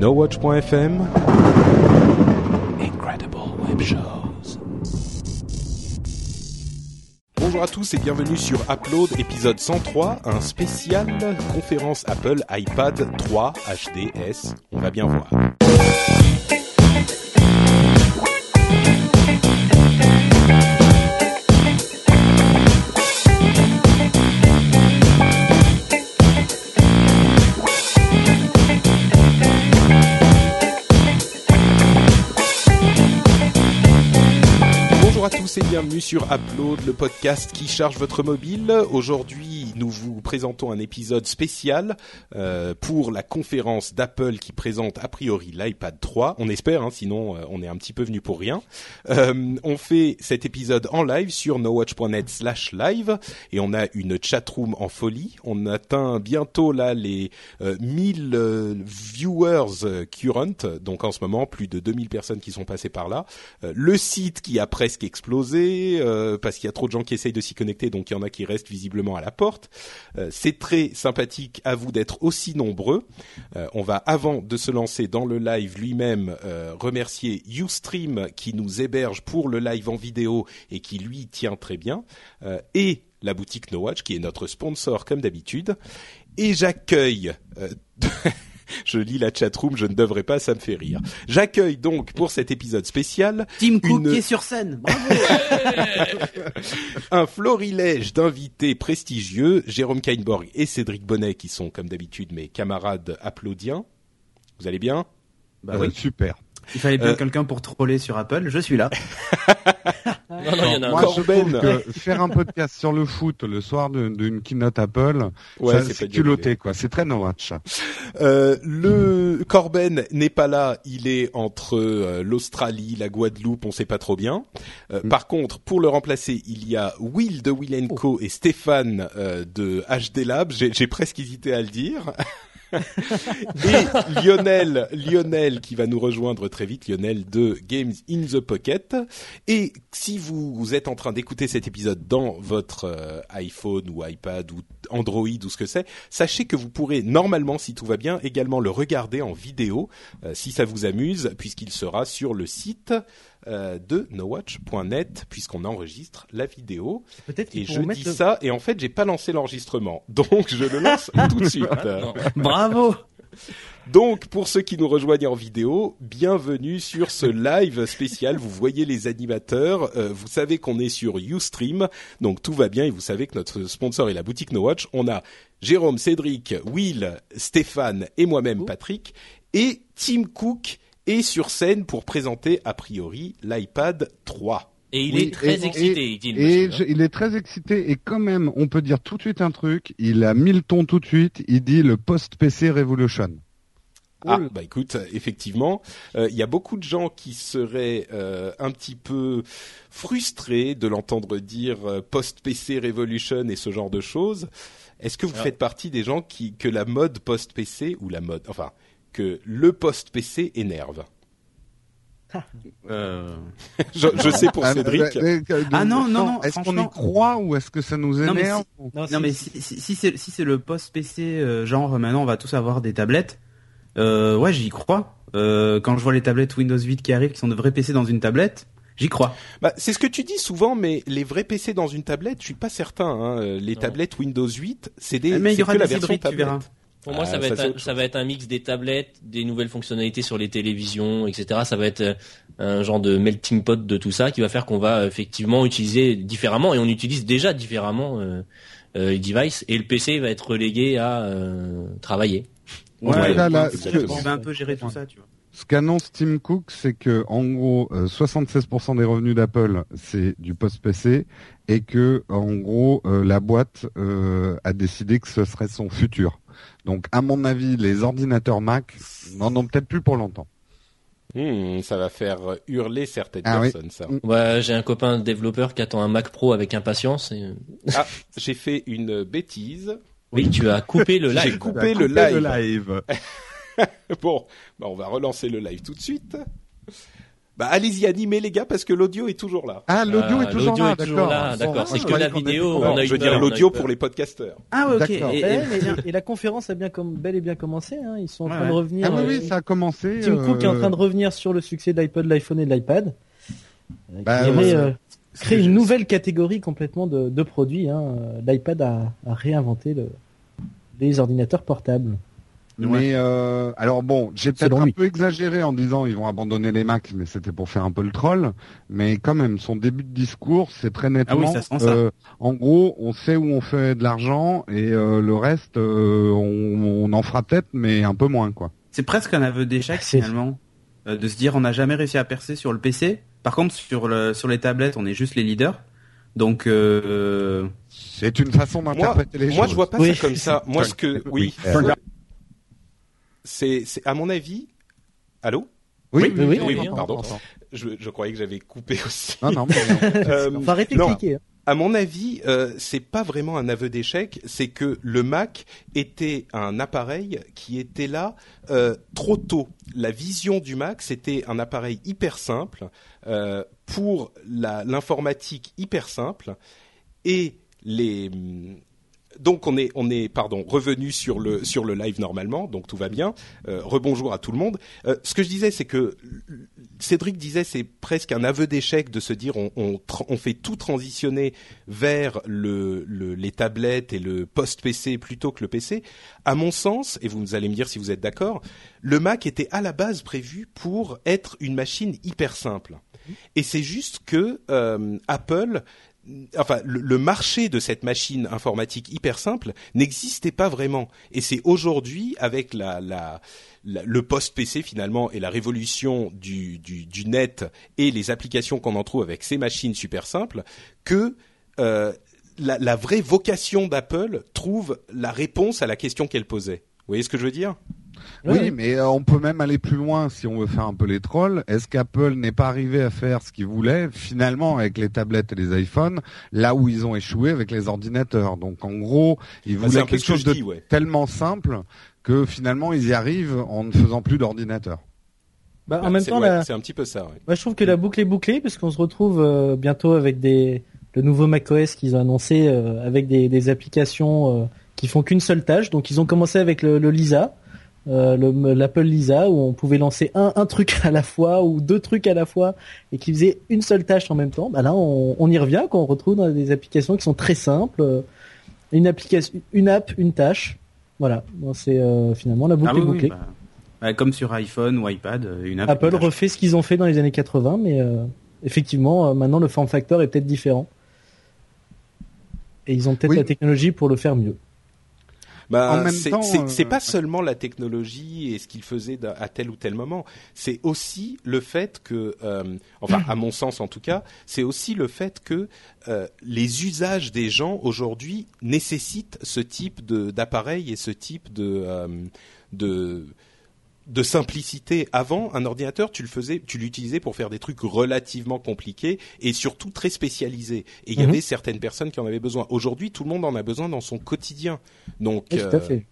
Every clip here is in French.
NoWatch.fm Incredible Web Shows. Bonjour à tous et bienvenue sur Upload épisode 103, un spécial conférence Apple iPad 3 HDS. On va bien voir. Bienvenue sur Upload, le podcast qui charge votre mobile. Aujourd'hui, nous vous présentons un épisode spécial euh, pour la conférence d'Apple qui présente a priori l'iPad 3. On espère, hein, sinon euh, on est un petit peu venu pour rien. Euh, on fait cet épisode en live sur nowatch.net slash live et on a une chatroom en folie. On atteint bientôt là les 1000 viewers current, donc en ce moment plus de 2000 personnes qui sont passées par là. le site qui a presque explosé euh, parce qu'il y a trop de gens qui essayent de s'y connecter, donc il y en a qui restent visiblement à la porte. Euh, c'est très sympathique à vous d'être aussi nombreux. Euh, on va, avant de se lancer dans le live lui-même, remercier Ustream qui nous héberge pour le live en vidéo et qui lui tient très bien, et la boutique No Watch qui est notre sponsor comme d'habitude. Et j'accueille je lis la chatroom, je ne devrais pas, ça me fait rire. J'accueille donc pour cet épisode spécial Tim Cook qui est sur scène. Bravo. un florilège d'invités prestigieux, Jérôme Kainborg et Cédric Bonnet qui sont comme d'habitude mes camarades applaudiens. Vous allez bien? Bah oui, super. Il fallait bien euh, quelqu'un pour troller sur Apple. Je suis là. non, non, il y en a Moi, je trouve que faire un podcast sur le foot le soir d'une keynote Apple, ouais, c'est culotté, quoi. C'est très no watch. Euh, le Corben n'est pas là. Il est entre euh, l'Australie, la Guadeloupe, on sait pas trop bien. Euh, mm. Par contre, pour le remplacer, il y a Will de Will Co et Stéphane euh, de HD Lab. J'ai presque hésité à le dire. Et Lionel, Lionel qui va nous rejoindre très vite, Lionel de Games in the Pocket. Et si vous, êtes en train d'écouter cet épisode dans votre euh, iPhone ou iPad ou Android ou ce que c'est, sachez que vous pourrez normalement, si tout va bien, également le regarder en vidéo, euh, si ça vous amuse, puisqu'il sera sur le site euh, de nowatch.net puisqu'on enregistre la vidéo. Et je dis ça et en fait j'ai pas lancé l'enregistrement, donc je le lance tout de suite. Bravo. Donc, pour ceux qui nous rejoignent en vidéo, bienvenue sur ce live spécial. Vous voyez les animateurs, euh, vous savez qu'on est sur Ustream, donc tout va bien et vous savez que notre sponsor est la boutique No Watch. On a Jérôme, Cédric, Will, Stéphane et moi-même Patrick et Tim Cook et sur scène pour présenter a priori l'iPad 3. Et il est très excité, il Et il est très excité et quand même, on peut dire tout de suite un truc. Il a mis le ton tout de suite. Il dit le post-PC Revolution. Ah bah écoute, effectivement, euh, il y a beaucoup de gens qui seraient euh, un petit peu frustrés de l'entendre dire euh, post-PC Revolution et ce genre de choses. Est-ce que vous ah. faites partie des gens qui que la mode post-PC ou la mode, enfin que le post PC énerve? Euh... je, sais pour ah, Cédric. ah non non non. Est-ce qu'on y croit ou est-ce que ça nous énerve Non mais si, si, c'est le post PC euh, genre maintenant on va tous avoir des tablettes. Euh, ouais j'y crois. Euh, quand je vois les tablettes Windows 8 qui arrivent qui sont de vrais PC dans une tablette. J'y crois. Bah, c'est ce que tu dis souvent, mais les vrais PC dans une tablette, je suis pas certain. Hein. Les tablettes Windows 8, c'est des. Mais il y aura la version tablette. Pour moi, ça, ah, va être un, ça va être un mix des tablettes, des nouvelles fonctionnalités sur les télévisions, etc. Ça va être euh, un genre de melting pot de tout ça qui va faire qu'on va effectivement utiliser différemment et on utilise déjà différemment euh, euh, les devices et le PC va être relégué à euh, travailler. Ouais, là, là, on va un peu gérer tout ça, tu vois. Ce qu'annonce Tim Cook, c'est que en gros, 76% des revenus d'Apple, c'est du post-PC, et que en gros, la boîte a décidé que ce serait son futur. Donc, à mon avis, les ordinateurs Mac n'en ont peut-être plus pour longtemps. Hmm, ça va faire hurler certaines ah personnes, ça. Ouais, j'ai un copain développeur qui attend un Mac Pro avec impatience. Et... Ah, j'ai fait une bêtise. Oui, tu as coupé le live. J'ai coupé, le, live. bon, bah on va relancer le live tout de suite. Bah allez-y, animez les gars parce que l'audio est toujours là. Ah, l'audio Ah, est toujours l'audio là, est toujours d'accord. là, d'accord. Bon, C'est je que la vidéo, on a eu je veux peur, dire l'audio pour les podcasteurs. Ah ouais, ok. D'accord. Et- la conférence a bien comme bel et bien commencé. Hein. Ils sont en Ouais, train de revenir. Ah oui, euh, oui, ça a commencé. Tim Cook est en euh, train de revenir sur le succès de l'iPod, de l'iPhone et de l'iPad. Euh, Bah, qui ouais, euh, créer une nouvelle catégorie complètement de, de produits. Hein. L'iPad a, a réinventé le, les ordinateurs portables. Mais euh, alors bon, j'ai peut-être un lui. peu exagéré en disant ils vont abandonner les Macs, mais c'était pour faire un peu le troll. Mais quand même, son début de discours, c'est très nettement. Ah oui, ça sent ça. euh, en gros, on sait où on fait de l'argent et euh, le reste, euh, on, on en fera peut-être, mais un peu moins quoi. C'est presque un aveu d'échec C'est- finalement, euh, de se dire on n'a jamais réussi à percer sur le PC. Par contre, sur le sur les tablettes, on est juste les leaders. Donc, euh, C'est une façon Moi, d'interpréter les moi choses. je vois pas Oui. ça comme ça. Moi ce que oui, Oui. C'est c'est à mon avis. Allô Oui, Oui, oui, pardon. je, je croyais que j'avais coupé aussi. Non, non, non. Euh, arrêter de non. cliquer. hein. À mon avis, euh, c'est pas vraiment un aveu d'échec, c'est que le Mac était un appareil qui était là euh, trop tôt. La vision du Mac, c'était un appareil hyper simple euh, pour la- l'informatique hyper simple et les donc on est on est pardon revenu sur le sur le live normalement donc tout va bien euh, rebonjour à tout le monde Euh, ce que je disais c'est que Cédric disait c'est presque un aveu d'échec de se dire on, on, on fait tout transitionner vers le, le- les tablettes et le post PC plutôt que le PC. À mon sens, et vous allez me dire si vous êtes d'accord, le Mac était à la base prévu pour être une machine hyper simple. Et c'est juste que euh, Apple enfin le, marché de cette machine informatique hyper simple n'existait pas vraiment et c'est aujourd'hui avec le post PC finalement et la révolution du, net et les applications qu'on en trouve avec ces machines super simples que euh, la vraie vocation d'Apple trouve la réponse à la question qu'elle posait. Vous voyez ce que je veux dire? Oui, mais euh, on peut même aller plus loin si on veut faire un peu les trolls. Est-ce qu'Apple n'est pas arrivé à faire ce qu'il voulait finalement avec les tablettes et les iPhones, là où ils ont échoué avec les ordinateurs? Donc en gros, ils Bah, voulaient quelque que chose de dis, ouais. tellement simple que finalement ils y arrivent en ne faisant plus d'ordinateur. Bah, en même C'est- temps, ouais, la- c'est un petit peu ça. ouais. Moi, je trouve que la boucle est bouclée parce qu'on se retrouve euh, bientôt avec des le nouveau macOS qu'ils ont annoncé euh, avec des, des applications euh, qui font qu'une seule tâche. Donc, ils ont commencé avec le, le Lisa, euh, le- l'Apple Lisa, où on pouvait lancer un, un truc à la fois ou deux trucs à la fois et qui faisait une seule tâche en même temps. Bah là, on, on y revient quand on retrouve dans des applications qui sont très simples. euh, une application, une app, une tâche. Voilà. Bon, c'est euh, finalement la boucle ah est oui, oui, bouclée. bah, bah, comme sur iPhone ou iPad, euh, une app, Apple une refait ce qu'ils ont fait dans les années 80, mais euh, effectivement, euh, maintenant le form factor est peut-être différent. Et ils ont peut-être Oui. la technologie pour le faire mieux. En même c'est temps, c'est- euh, pas seulement la technologie et ce qu'il faisait à tel ou tel moment. C'est aussi le fait que, euh, enfin, à mon sens en tout cas, c'est aussi le fait que euh, les usages des gens aujourd'hui nécessitent ce type de d'appareil et ce type de euh, de de simplicité. Avant, un ordinateur, tu le faisais, tu l'utilisais pour faire des trucs relativement compliqués et surtout très spécialisés. Et il y Mhm. avait certaines personnes qui en avaient besoin. Aujourd'hui, tout le monde en a besoin dans son quotidien. Donc, Oui, tout euh, à fait.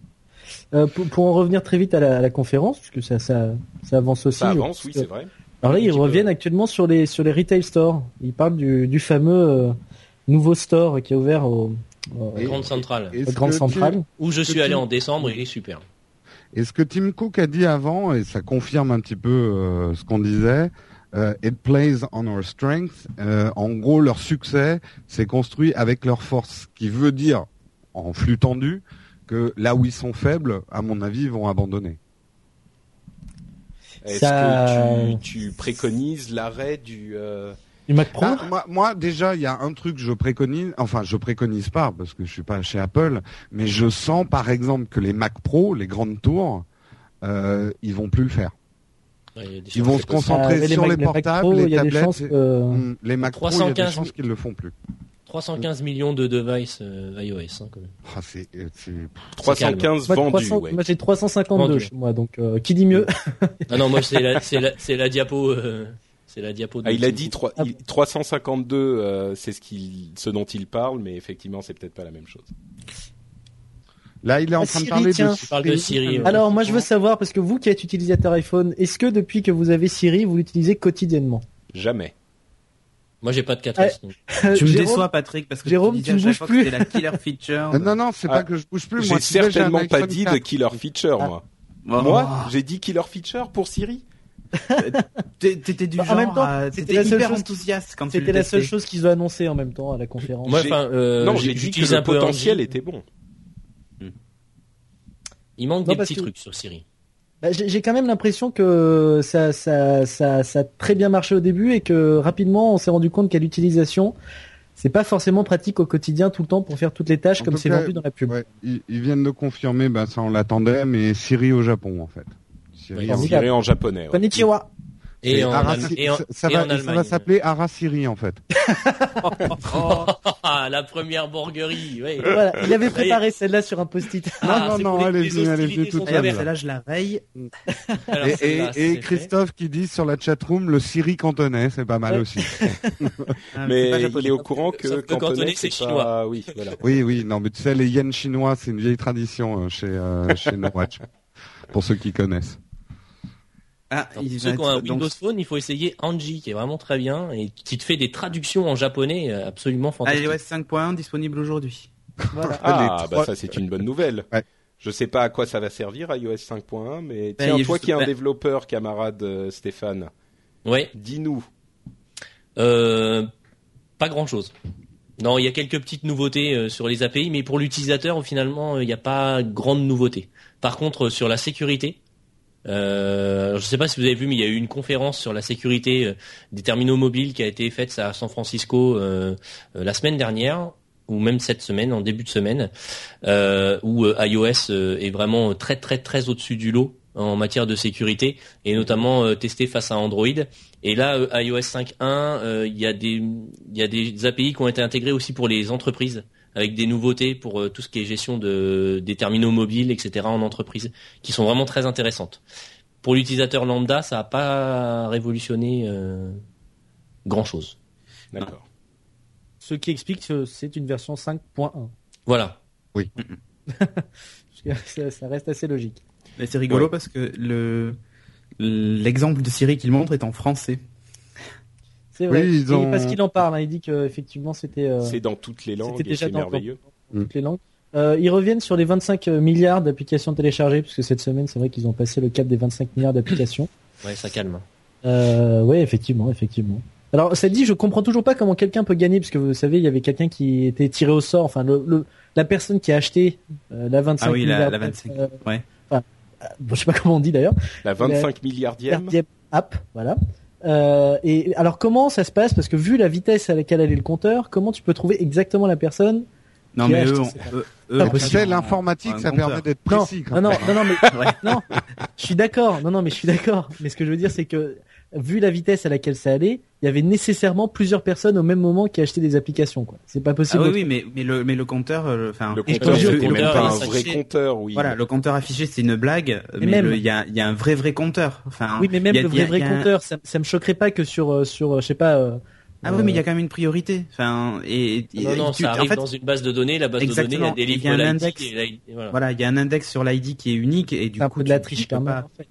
Euh, pour, pour en revenir très vite à la, à la conférence, puisque ça, ça, ça avance aussi. ça avance, pense oui, c'est vrai. Alors là, ils peu, reviennent actuellement sur les sur les retail stores. Ils parlent du, du fameux euh, nouveau store qui a ouvert au, au- Et- Grande centrale. Grande Centrale. Où je suis allé tu- en décembre, il est super. Et ce que Tim Cook a dit avant, et ça confirme un petit peu euh, ce qu'on disait, euh, it plays on our strength. Euh, en gros, leur succès, c'est construit avec leur force, ce qui veut dire, en flux tendu, que là où ils sont faibles, à mon avis, ils vont abandonner. Est-ce Ça- que tu, tu préconises l'arrêt du euh, du Mac Pro. Ah, moi, moi, déjà, il y a un truc que je préconise, enfin, je préconise pas parce que je suis pas chez Apple, mais je sens, par exemple, que les Mac Pro, les grandes tours, euh, ils vont plus le faire. Ouais, Ils vont se concentrer Ah, sur les Mac portables, Pro, les tablettes, que les Mac Pro, il y a des 315 chances qu'ils le font plus. 315 millions de devices euh, iOS hein, quand même. Ah, c'est, euh, c'est- 315 Moi, vendus bah, 300 ouais. moi, j'ai 352 Vendus. chez moi, donc euh, qui dit mieux Ah non, moi c'est la, c'est la, c'est la diapo, euh, c'est la diapo. De Ah, il a dit Cook. trois- Ah. il- 352, euh, c'est ce, qu'il, ce dont il parle, mais effectivement, c'est peut-être pas la même chose. Là, il est en Ah, train de parler tiens. de Je parle de Siri, ouais. Alors moi je veux savoir parce que vous qui êtes utilisateur iPhone, est-ce que depuis que vous avez Siri, vous l'utilisez quotidiennement? Jamais. Moi, j'ai pas de 4S. donc. Tu me Jérôme, déçois, Patrick, parce que Jérôme, tu, tu ne bouges plus. que c'était la killer feature. Euh, non, non, c'est Ah, pas que je bouge plus. J'ai certainement pas dit 4. de killer feature, Ah. moi. Oh. Moi, j'ai dit killer feature pour Siri. T'é- t'étais du En genre, même temps, à- c'était t'étais la seule hyper chose- enthousiaste quand tu C'était la seule chose qu'ils ont annoncé en même temps à la conférence. Moi, J'ai- enfin, euh, non, j'ai- dit que le potentiel était bon. Il manque Non, des petits que- trucs sur Siri. Bah, j'ai quand même l'impression que ça, ça, ça, ça a très bien marché au début et que rapidement on s'est rendu compte qu'à l'utilisation, c'est pas forcément pratique au quotidien tout le temps pour faire toutes les tâches En comme c'est vendu dans la pub. Ouais, ils, ils viennent de confirmer, bah, ça on l'attendait, mais Siri au Japon en fait. Siri Oui, en-. Siri en japonais. ouais. Konnichiwa. Et Et en, et en, ça, ça et va, en et ça Allemagne. va s'appeler Ara Siri en fait. Ah, la première borguerie, ouais. Voilà, il avait préparé celle-là sur un post-it. Ah, non, non, pour les- elle est les venue, elle est venue hostilités toute sont seule. Ah, ouvertes. celle-là, je la. Alors, Et, fait. Christophe qui dit sur la chatroom le Siri cantonais, c'est pas mal Ouais. aussi. Ah, Mais il est au courant que que cantonais, cantonais, c'est chinois. pas... Oui, voilà. Oui, oui, non, mais tu sais, les yens chinois, c'est une vieille tradition euh, chez, euh, chez No Watch. Pour ceux qui connaissent. Ah, Pour il ceux qui ont un donc, Windows Phone, il faut essayer Angie, qui est vraiment très bien et qui te fait des traductions en japonais euh, absolument fantastiques. iOS 5.1 disponible aujourd'hui. Voilà. Ah, Les bah ça c'est une bonne nouvelle. Ouais. Je sais pas à quoi ça va servir iOS 5.1, mais Ben, tiens, toi juste- qui es un ben- développeur, camarade euh, Stéphane, Ouais, dis-nous. euh, pas grand chose. Non, il y a quelques petites nouveautés euh, sur les API, mais pour l'utilisateur, finalement, il n'y a pas grande nouveauté. Par contre, sur la sécurité, euh, je ne sais pas si vous avez vu, mais il y a eu une conférence sur la sécurité euh, des terminaux mobiles qui a été faite à San Francisco euh, la semaine dernière ou même cette semaine, en début de semaine, où iOS est vraiment très très très au-dessus du lot en matière de sécurité et notamment testé face à Android. Et là, iOS 5.1, euh, il y a des y a des API qui ont été intégrés aussi pour les entreprises avec des nouveautés pour euh, tout ce qui est gestion de des terminaux mobiles, etc. en entreprise, qui sont vraiment très intéressantes. Pour l'utilisateur lambda, ça n'a pas révolutionné euh, grand chose. D'accord. Ce qui explique que c'est une version 5.1. Voilà. Parce que ça, ça reste assez logique. Mais c'est rigolo Ouais. parce que le l'exemple de Siri qu'il montre est en français. C'est vrai. Oui, ils Et ont- parce qu'il en parle, hein, il dit que effectivement c'était euh, C'est dans toutes les langues c'était et déjà c'est dans- merveilleux. toutes les langues. Euh, ils reviennent sur les 25 milliards d'applications téléchargées, puisque cette semaine, c'est vrai qu'ils ont passé le cap des 25 milliards d'applications. Ouais, ça calme. Euh, ouais, effectivement, effectivement. Alors, ça dit, je comprends toujours pas comment quelqu'un peut gagner, parce que vous savez, il y avait quelqu'un qui était tiré au sort, enfin, le, le- la personne qui a acheté euh, la 25 Ah oui, la- milliards. la 25, euh, ouais. enfin, euh, bon, je sais pas comment on dit d'ailleurs. La 25 milliardième. Milliardième app, voilà. Euh, et alors, comment ça se passe? Parce que vu la vitesse à laquelle allait le compteur, comment tu peux trouver exactement la personne Non mais eux, eux, eux, l'informatique, ça compteur. permet d'être Non, précis. quand non, non, même. non, non, mais Ouais. non, je suis d'accord. Non, non, mais je suis d'accord. Mais ce que je veux dire, c'est que vu la vitesse à laquelle ça allait, il y avait nécessairement plusieurs personnes au même moment qui achetaient des applications. Quoi. C'est pas Ah possible. oui, oui, mais, mais le mais le compteur, euh, enfin, Le compteur, je- c'est le même compteur, pas il un vrai compteur, oui. Voilà, le compteur affiché c'est une blague, mais il y a, il y a un vrai vrai compteur. Enfin, Oui, mais même a- le vrai a- vrai un- compteur, ça, ça me choquerait pas que sur euh, sur euh, je sais pas. euh, Ah oui, mais il y a quand même une priorité. Enfin, et, et- Non, non, tu- ça en arrive fait, dans une base de données. La base de données, Il y délivre a un index. et là, il- voilà. voilà, il y a un index sur l'ID qui est unique et du un coup peu de la triche quand même. pas- en fait.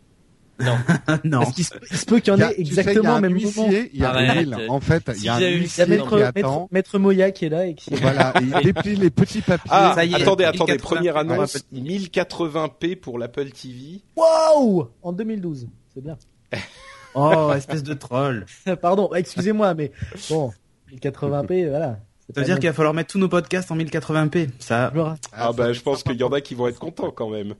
Non. non. Parce qu'il se, peut qu'il y en ait tu sais, il y a exactement un au même moment. Il y a Arrête. Will. En fait, il y a un j'avais eu Il y a huissier qui maître, attend. maître Moya qui est là et qui. Voilà, et il déplie les petits papiers. Ah, Ça y est, attendez, attendez, 1080p première annonce, Apple TV. 1080p pour l'Apple TV. Waouh En 2012, c'est bien. Oh, espèce de troll. Pardon, excusez-moi, mais bon, 1080p, voilà. Ça veut dire qu'il va falloir mettre tous nos podcasts en 1080p. Ça. Ah, bah je pense qu'il y en a qui vont être contents quand même.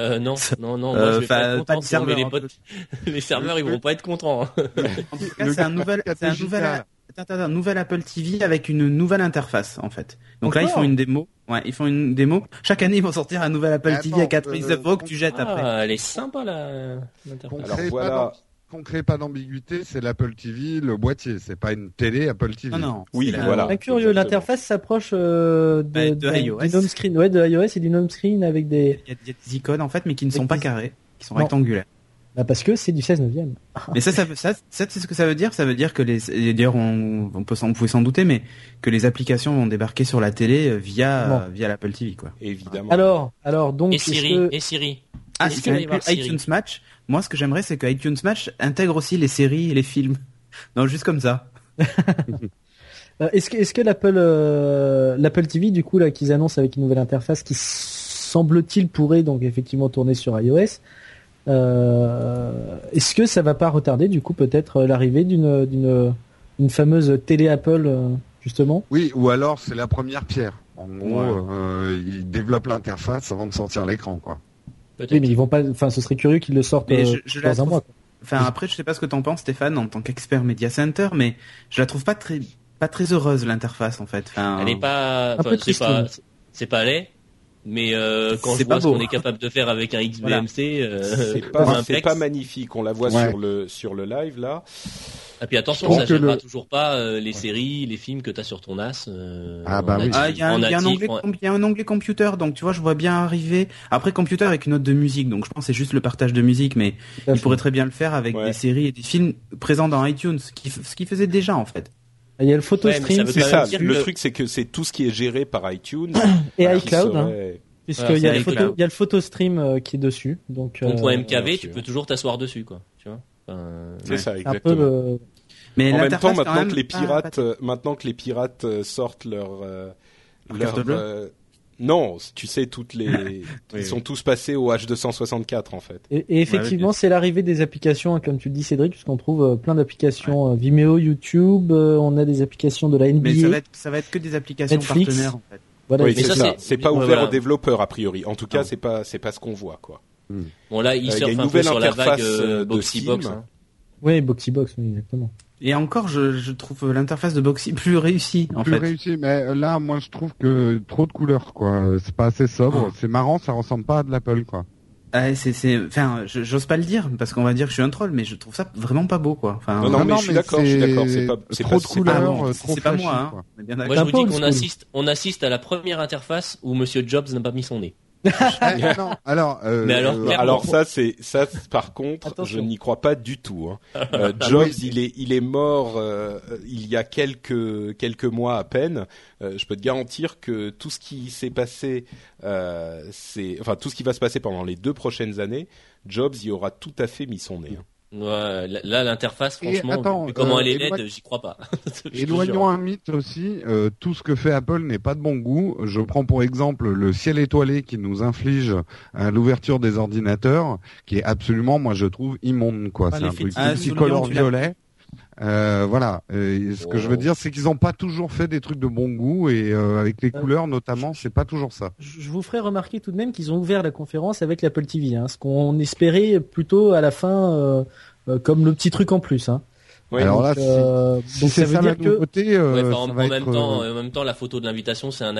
Euh, non, non, non. Euh, moi, je vais pas être content, serveur, les, potes- les serveurs, ils vont pas être contents. hein. En tout cas, c'est un nouvel, c'est un nouvel, attends, nouvel Apple TV avec une nouvelle interface en fait. Donc là, ils font une démo. Ouais, ils font une démo. Chaque année, ils vont sortir un nouvel Apple Attends, TV à 99 euh, euros que tu jettes après. Ah, elle est sympa la Alors voilà. Qu'on crée pas d'ambiguïté, c'est l'Apple TV, le boîtier. C'est pas une télé Apple TV. Non, non. Oui, c'est la- voilà. Curieux, l'interface s'approche euh, Bah, de, iOS. du home screen, ouais, de iOS et du home screen avec des. Il y, a, il y a des icônes en fait, mais qui ne sont pas carrées, qui sont Non. rectangulaires. Bah parce que c'est du 16 neuvième. Mais ça, ça, ça, ça c'est ce que ça veut dire. Ça veut dire que les, d'ailleurs, on, on peut, on pouvait s'en douter, mais que les applications vont débarquer sur la télé euh, via, Bon. via l'Apple TV, quoi. Évidemment. Alors, alors donc Et Siri, que- et Siri. Ah, avoir inclus Siri iTunes Match, moi, ce que j'aimerais, c'est que iTunes Match intègre aussi les séries et les films. Non, juste comme ça. Euh, Est-ce que, est-ce que l'Apple, euh, l'Apple TV, du coup, là, qu'ils annoncent avec une nouvelle interface qui semble-t-il pourrait donc effectivement tourner sur iOS, euh, est-ce que ça va pas retarder, du coup, peut-être l'arrivée d'une, d'une, une fameuse télé Apple, justement? Oui, ou alors c'est la première pierre. En gros, Ouais. euh, ils développent l'interface avant de sortir l'écran, quoi. Peut-être. Oui, mais ils vont pas, enfin, ce serait curieux qu'ils le sortent Mais euh, je- je la dans un trouve- mois. quoi. Enfin, après, je sais pas ce que t'en penses, Stéphane, en tant qu'expert Media Center, mais je la trouve pas très, pas très heureuse, l'interface, en fait. Enfin, Elle est pas, Un enfin, peu c'est triste, pas, c'est pas laid. Mais euh, quand je vois ce qu'on est capable de faire avec un XBMC, euh, C'est pas, magnifique. On la voit Ouais. sur le sur le live là. Et puis attention, ça gênera le- toujours pas euh, les séries, les films que t'as sur ton NAS. euh, Ah bah oui. Ah, il y a, un- en il y en- il y a un onglet computer, donc tu vois, je vois bien arriver. Après, computer avec une note de musique, donc je pense que c'est juste le partage de musique, mais il pourrait très bien le faire avec Ouais. des séries et des films présents dans iTunes, ce qui, ce qui faisait déjà, en fait. Il y a le photo Ouais, stream C'est ça. Le que- truc, c'est que c'est tout ce qui est géré par iTunes et iCloud, hein, serait- puisqu'il Voilà, y a le photo, iCloud. il y a le photo stream euh, qui est dessus. Donc, euh, point MKV, tu peux toujours t'asseoir dessus, quoi. Tu vois. Enfin, C'est Ouais. ça, c'est un peu exactement. le, Mais En même temps, quand maintenant même, que les pirates, euh, maintenant que les pirates euh, sortent leur euh, Leur leur carte bleue euh, non, tu sais toutes les ils Oui, sont tous passés au H264 en fait. Et, et effectivement, c'est l'arrivée des applications, hein, comme tu le dis Cédric, puisqu'on trouve euh, plein d'applications euh, Vimeo, YouTube, euh, on a des applications de la NBA. Mais ça va être, ça va être que des applications Netflix. partenaires, en fait. Voilà, oui, c'est ça, c'est- pas ouvert voilà. aux développeurs a priori. En tout cas, c'est pas c'est pas ce qu'on voit quoi. bon là, il Euh, il y a surfe une un peu nouvelle sur la interface, vague euh, euh, de Boxy. Box. hein. ouais, Boxy Box, oui, exactement. Et encore, je, je trouve l'interface de Boxy plus réussie, en plus fait. réussi, mais euh, là, moi, je trouve que trop de couleurs, quoi. C'est pas assez sobre. Ah. C'est marrant, ça ressemble pas à de l'Apple, quoi. Ah, c'est, c'est, enfin, j'ose pas le dire parce qu'on va dire que je suis un troll, mais je trouve ça vraiment pas beau, quoi. Enfin, Non, non, mais je suis d'accord, je suis d'accord, c'est pas- c'est trop pas- de couleurs, Ah euh, c'est trop c'est pas moi, hein. Moi, je vous dis qu'on assiste, on assiste à la première interface où Monsieur Jobs n'a pas mis son nez. Ah, non, alors, euh, Mais alors, euh. Alors ça c'est ça par contre Attention. je n'y crois pas du tout. Hein. Euh, Jobs il est il est mort euh, il y a quelques quelques mois à peine. Euh, je peux te garantir que tout ce qui s'est passé euh, c'est enfin tout ce qui va se passer pendant les deux prochaines années, Jobs y aura tout à fait mis son nez. hein. Ouais, là, là, l'interface, franchement, attends, vu comment euh, elle est laide, j'y crois pas. Éloignons un mythe aussi, euh, tout ce que fait Apple n'est pas de bon goût. Je prends pour exemple le ciel étoilé qui nous inflige à l'ouverture des ordinateurs, qui est absolument, moi je trouve, immonde quoi. Ah, c'est un truc Ah, l'as. violet. Euh, voilà. Euh, ce que je veux dire, c'est qu'ils n'ont pas toujours fait des trucs de bon goût et euh, avec les Euh, couleurs notamment, c'est pas toujours ça. Je je vous ferai remarquer tout de même qu'ils ont ouvert la conférence avec l'Apple TV, hein, ce qu'on espérait plutôt à la fin euh, euh, comme le petit truc en plus. Hein. Ouais, Alors là, donc, euh, Si c'est ça veut ça la dire que nouveauté, euh, Ouais, enfin, ça en, va en être, même temps, en même temps, la photo de l'invitation, c'est un,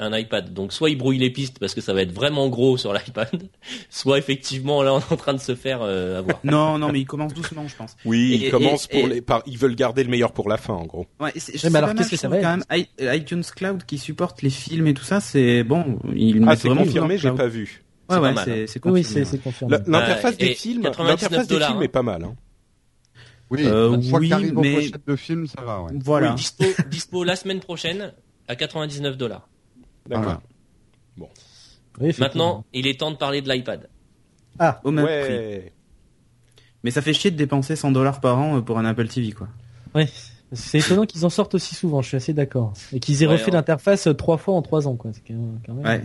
un iPad. Donc, soit il brouille les pistes parce que ça va être vraiment gros sur l'iPad, soit effectivement, là, on est en train de se faire euh, avoir. Non, non, mais il commence doucement, je pense. oui, Et- ils commencent et- pour et- les par ils veulent garder le meilleur pour la fin en gros. Ouais, mais c'est alors, qu'est-ce que ça va quand même I- iTunes Cloud qui supporte les films et tout ça, c'est bon. Ils Ah c'est confirmé, j'ai pas vu. Ouais, C'est ouais, pas mal, c'est oui, confirmé, c'est ouais. c'est confirmé. La- L'interface des films, 99 l'interface des dollars, films hein. est pas mal. Hein. Oui, Euh, une fois oui, mais- aux de films, ça va. Ouais. Voilà. Oui, dispo, dispo la semaine prochaine à 99 dollars. D'accord. Voilà. Oui, effectivement. Maintenant, il est temps de parler de l'iPad. Ah, Au même prix. Ouais. Mais ça fait chier de dépenser 100 dollars par an euh, pour un Apple TV, quoi. ouais. C'est étonnant qu'ils en sortent aussi souvent. Je suis assez d'accord. Et qu'ils aient Ouais, refait l'interface euh, trois fois en trois ans, quoi. C'est quand même. quand même- Ouais.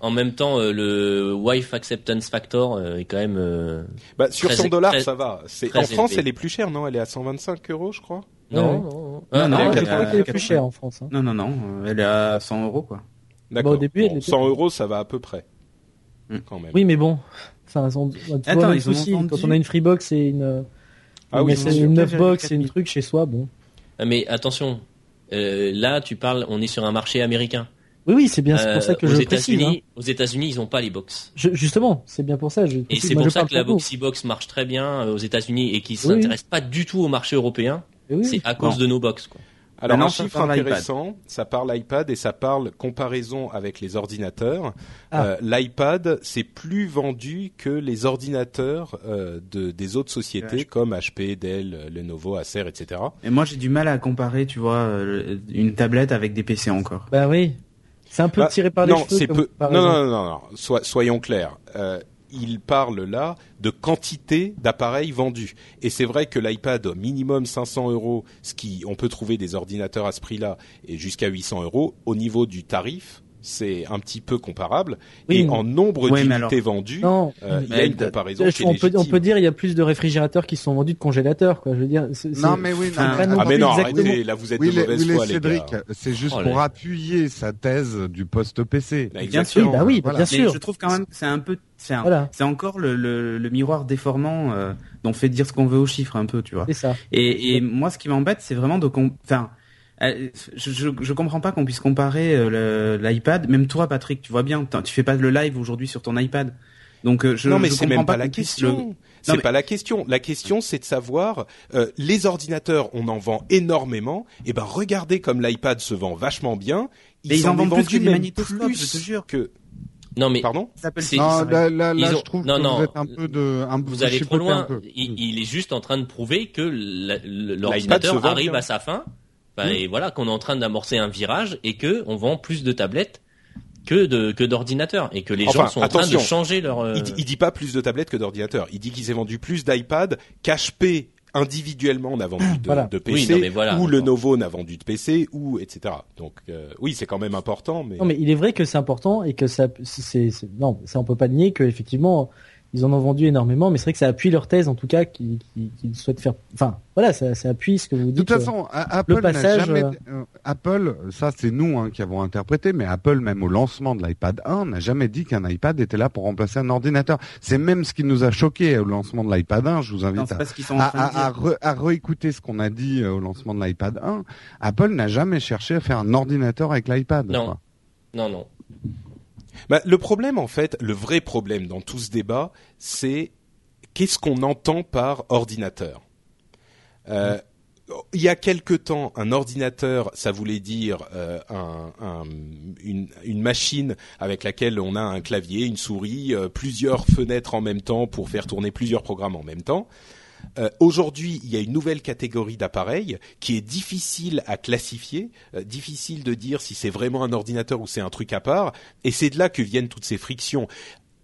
En même temps, euh, le Wife Acceptance Factor euh, est quand même. euh, Bah, sur Très- 100 dollars, ça va. En France, élevé. elle est plus chère, non? Elle est à 125 euros, je crois. Non, non, non. Non, Ah, non, Ah, elle je est crois qu'elle plus chère en France. hein. Non, non, non, euh, elle est à 100 euros, quoi. D'accord. au début, elle Bon, était- 100 euros, ça va à peu près. Hmm. Quand même. Oui, mais bon. Enfin, on, vois, Attends, ils ont souci, vendu- quand on a une Freebox et une, Ah une, oui, une, une Neufbox 2,4 et une 000. truc chez soi, bon. Ah, Mais attention, euh, là, tu parles, on est sur un marché américain. Oui, oui, c'est bien, c'est Euh, pour ça que aux je précise. hein. Aux États-Unis, ils ont pas les box. Je- justement, c'est bien pour ça. Je, Et c'est pour ça que la. Boxy Box marche très bien euh, aux États-Unis et qui Oui, s'intéresse pas du tout au marché européen. Et oui, C'est à cause de nos box. Quoi. Alors un chiffre intéressant, ça parle iPad et ça parle comparaison avec les ordinateurs. Ah. Euh, L'iPad c'est plus vendu que les ordinateurs euh, de, des autres sociétés comme HP, Dell, Lenovo, Acer, etc. Et moi, j'ai du mal à comparer, tu vois, euh, une tablette avec des PC encore. Bah oui. C'est un peu Bah, tiré par les non, cheveux. c'est comme peu. Non, non, non, non, soyons clairs. Euh, il parle là de quantité d'appareils vendus. Et c'est vrai que l'iPad minimum 500 euros, ce qui on peut trouver des ordinateurs à ce prix-là, et jusqu'à 800 euros. Au niveau du tarif, c'est un petit peu comparable. Oui, et mais- en nombre Ouais, d'unités alors- vendues, Non. euh, il y a une de- comparaison qui est on, peut, on peut dire il y a plus de réfrigérateurs qui sont vendus de congélateurs, quoi. Je veux dire. c'est- Non mais oui, non, mais Ah mais non, exactement. arrêtez, là vous êtes Oui, de mauvaise oui, foi les Cédric, c'est juste Oh, pour appuyer sa thèse du poste PC. Là, Bien. Oui, bah oui, bah Voilà. bien Mais sûr. je trouve quand même que c'est un peu, c'est Voilà. encore le, le, le miroir déformant euh, dont fait dire ce qu'on veut aux chiffres un peu, tu vois. C'est ça. Et, et moi, ce qui m'embête, c'est vraiment de, enfin, je, je, je comprends pas qu'on puisse comparer euh, l'iPad. Même toi, Patrick, tu vois bien, t'as- tu fais pas le live aujourd'hui sur ton iPad. Donc, euh, je, non mais je c'est même pas, qu'on la question. le- C'est mais- pas la question. La question c'est de savoir euh, les ordinateurs, on en vend énormément. Et ben regardez comme l'iPad se vend vachement bien. Mais ils s'en en est vendent plus que même magnétoscopes, plus je te jure. Que Non mais pardon. Non, là, là, là, Ils ont- je trouve non, que non, vous êtes un peu de, un, vous allez trop loin. Il, il est juste en train de prouver que l'ordinateur arrive bien. à sa fin. Enfin, Mm. Et voilà qu'on est en train d'amorcer un virage et que on vend plus de tablettes que de que d'ordinateurs et que les Enfin, gens sont en train de changer leur. euh, Il, dit- il dit pas plus de tablettes que d'ordinateurs. Il dit qu'il s'est vendu plus d'iPad qu'HP individuellement n'a vendu de, Voilà. de Oui, PC non, mais voilà, ou d'accord. Lenovo n'a vendu de PC ou etc. Donc euh, oui c'est quand même important mais, Non, mais il est vrai que c'est important et que ça, c'est, c'est- non, ça on peut pas le nier que effectivement ils en ont vendu énormément, mais c'est vrai que ça appuie leur thèse en tout cas qu'ils qui, qu'ils souhaitent faire. Enfin, voilà, ça, ça appuie ce que vous De dites. toute façon, A- Apple n'a passage, jamais, euh, euh, Apple, ça c'est nous hein, qui avons interprété, mais Apple même au lancement de l'iPad 1 n'a jamais dit qu'un iPad était là pour remplacer un ordinateur. C'est même ce qui nous a choqué au lancement de l'iPad 1. Je vous invite à, ce sont de re- réécouter ce qu'on a dit euh, au lancement de l'iPad 1. Apple n'a jamais cherché à faire un ordinateur avec l'iPad. Non. quoi. Non non. Bah, le problème, en fait, le vrai problème dans tout ce débat, c'est qu'est-ce qu'on entend par ordinateur? Euh, il y a quelque temps, un ordinateur, ça voulait dire euh, un, un- une, une machine avec laquelle on a un clavier, une souris, euh, plusieurs fenêtres en même temps pour faire tourner plusieurs programmes en même temps. Euh, Aujourd'hui, il y a une nouvelle catégorie d'appareils qui est difficile à classifier, euh, difficile de dire si c'est vraiment un ordinateur ou c'est un truc à part, et c'est de là que viennent toutes ces frictions.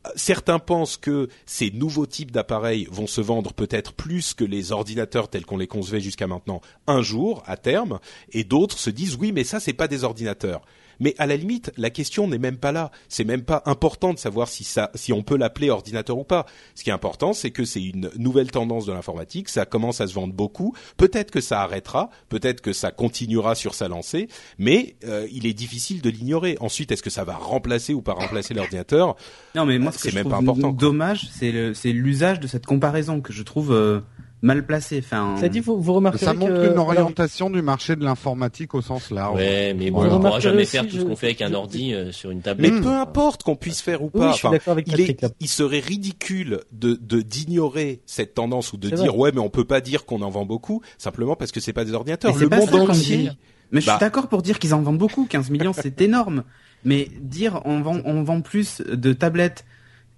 Euh, Certains pensent que ces nouveaux types d'appareils vont se vendre peut-être plus que les ordinateurs tels qu'on les concevait jusqu'à maintenant un jour, à terme, et d'autres se disent oui, mais ça c'est pas des ordinateurs. Mais à la limite, la question n'est même pas là. C'est même pas important de savoir si ça, si on peut l'appeler ordinateur ou pas. Ce qui est important, c'est que c'est une nouvelle tendance de l'informatique. Ça commence à se vendre beaucoup. Peut-être que ça arrêtera. Peut-être que ça continuera sur sa lancée. Mais euh, il est difficile de l'ignorer. Ensuite, est-ce que ça va remplacer ou pas remplacer l'ordinateur? Non, mais moi, ce que je même trouve pas important, dommage, c'est l'usage de cette comparaison que je trouve euh, mal placée. Enfin, Ça dit, vous, vous remarquerez Ça montre que, une alors, orientation du marché de l'informatique au sens large. Ouais, mais bon, Voilà. on pourra Remarquerez jamais aussi, faire tout ce je- qu'on fait avec un je- ordi euh, sur une Mais tablette. Mm. peu importe qu'on puisse faire ou Oui, pas. je suis Enfin, d'accord avec il, est, il serait ridicule de de- d'ignorer cette tendance ou de dire vrai. ouais mais on peut pas dire qu'on en vend beaucoup simplement parce que c'est pas des ordinateurs. Mais c'est Le monde entier. dit. Mais je Bah. suis d'accord pour dire qu'ils en vendent beaucoup. 15 millions, c'est énorme. Mais dire on vend, on vend plus de tablettes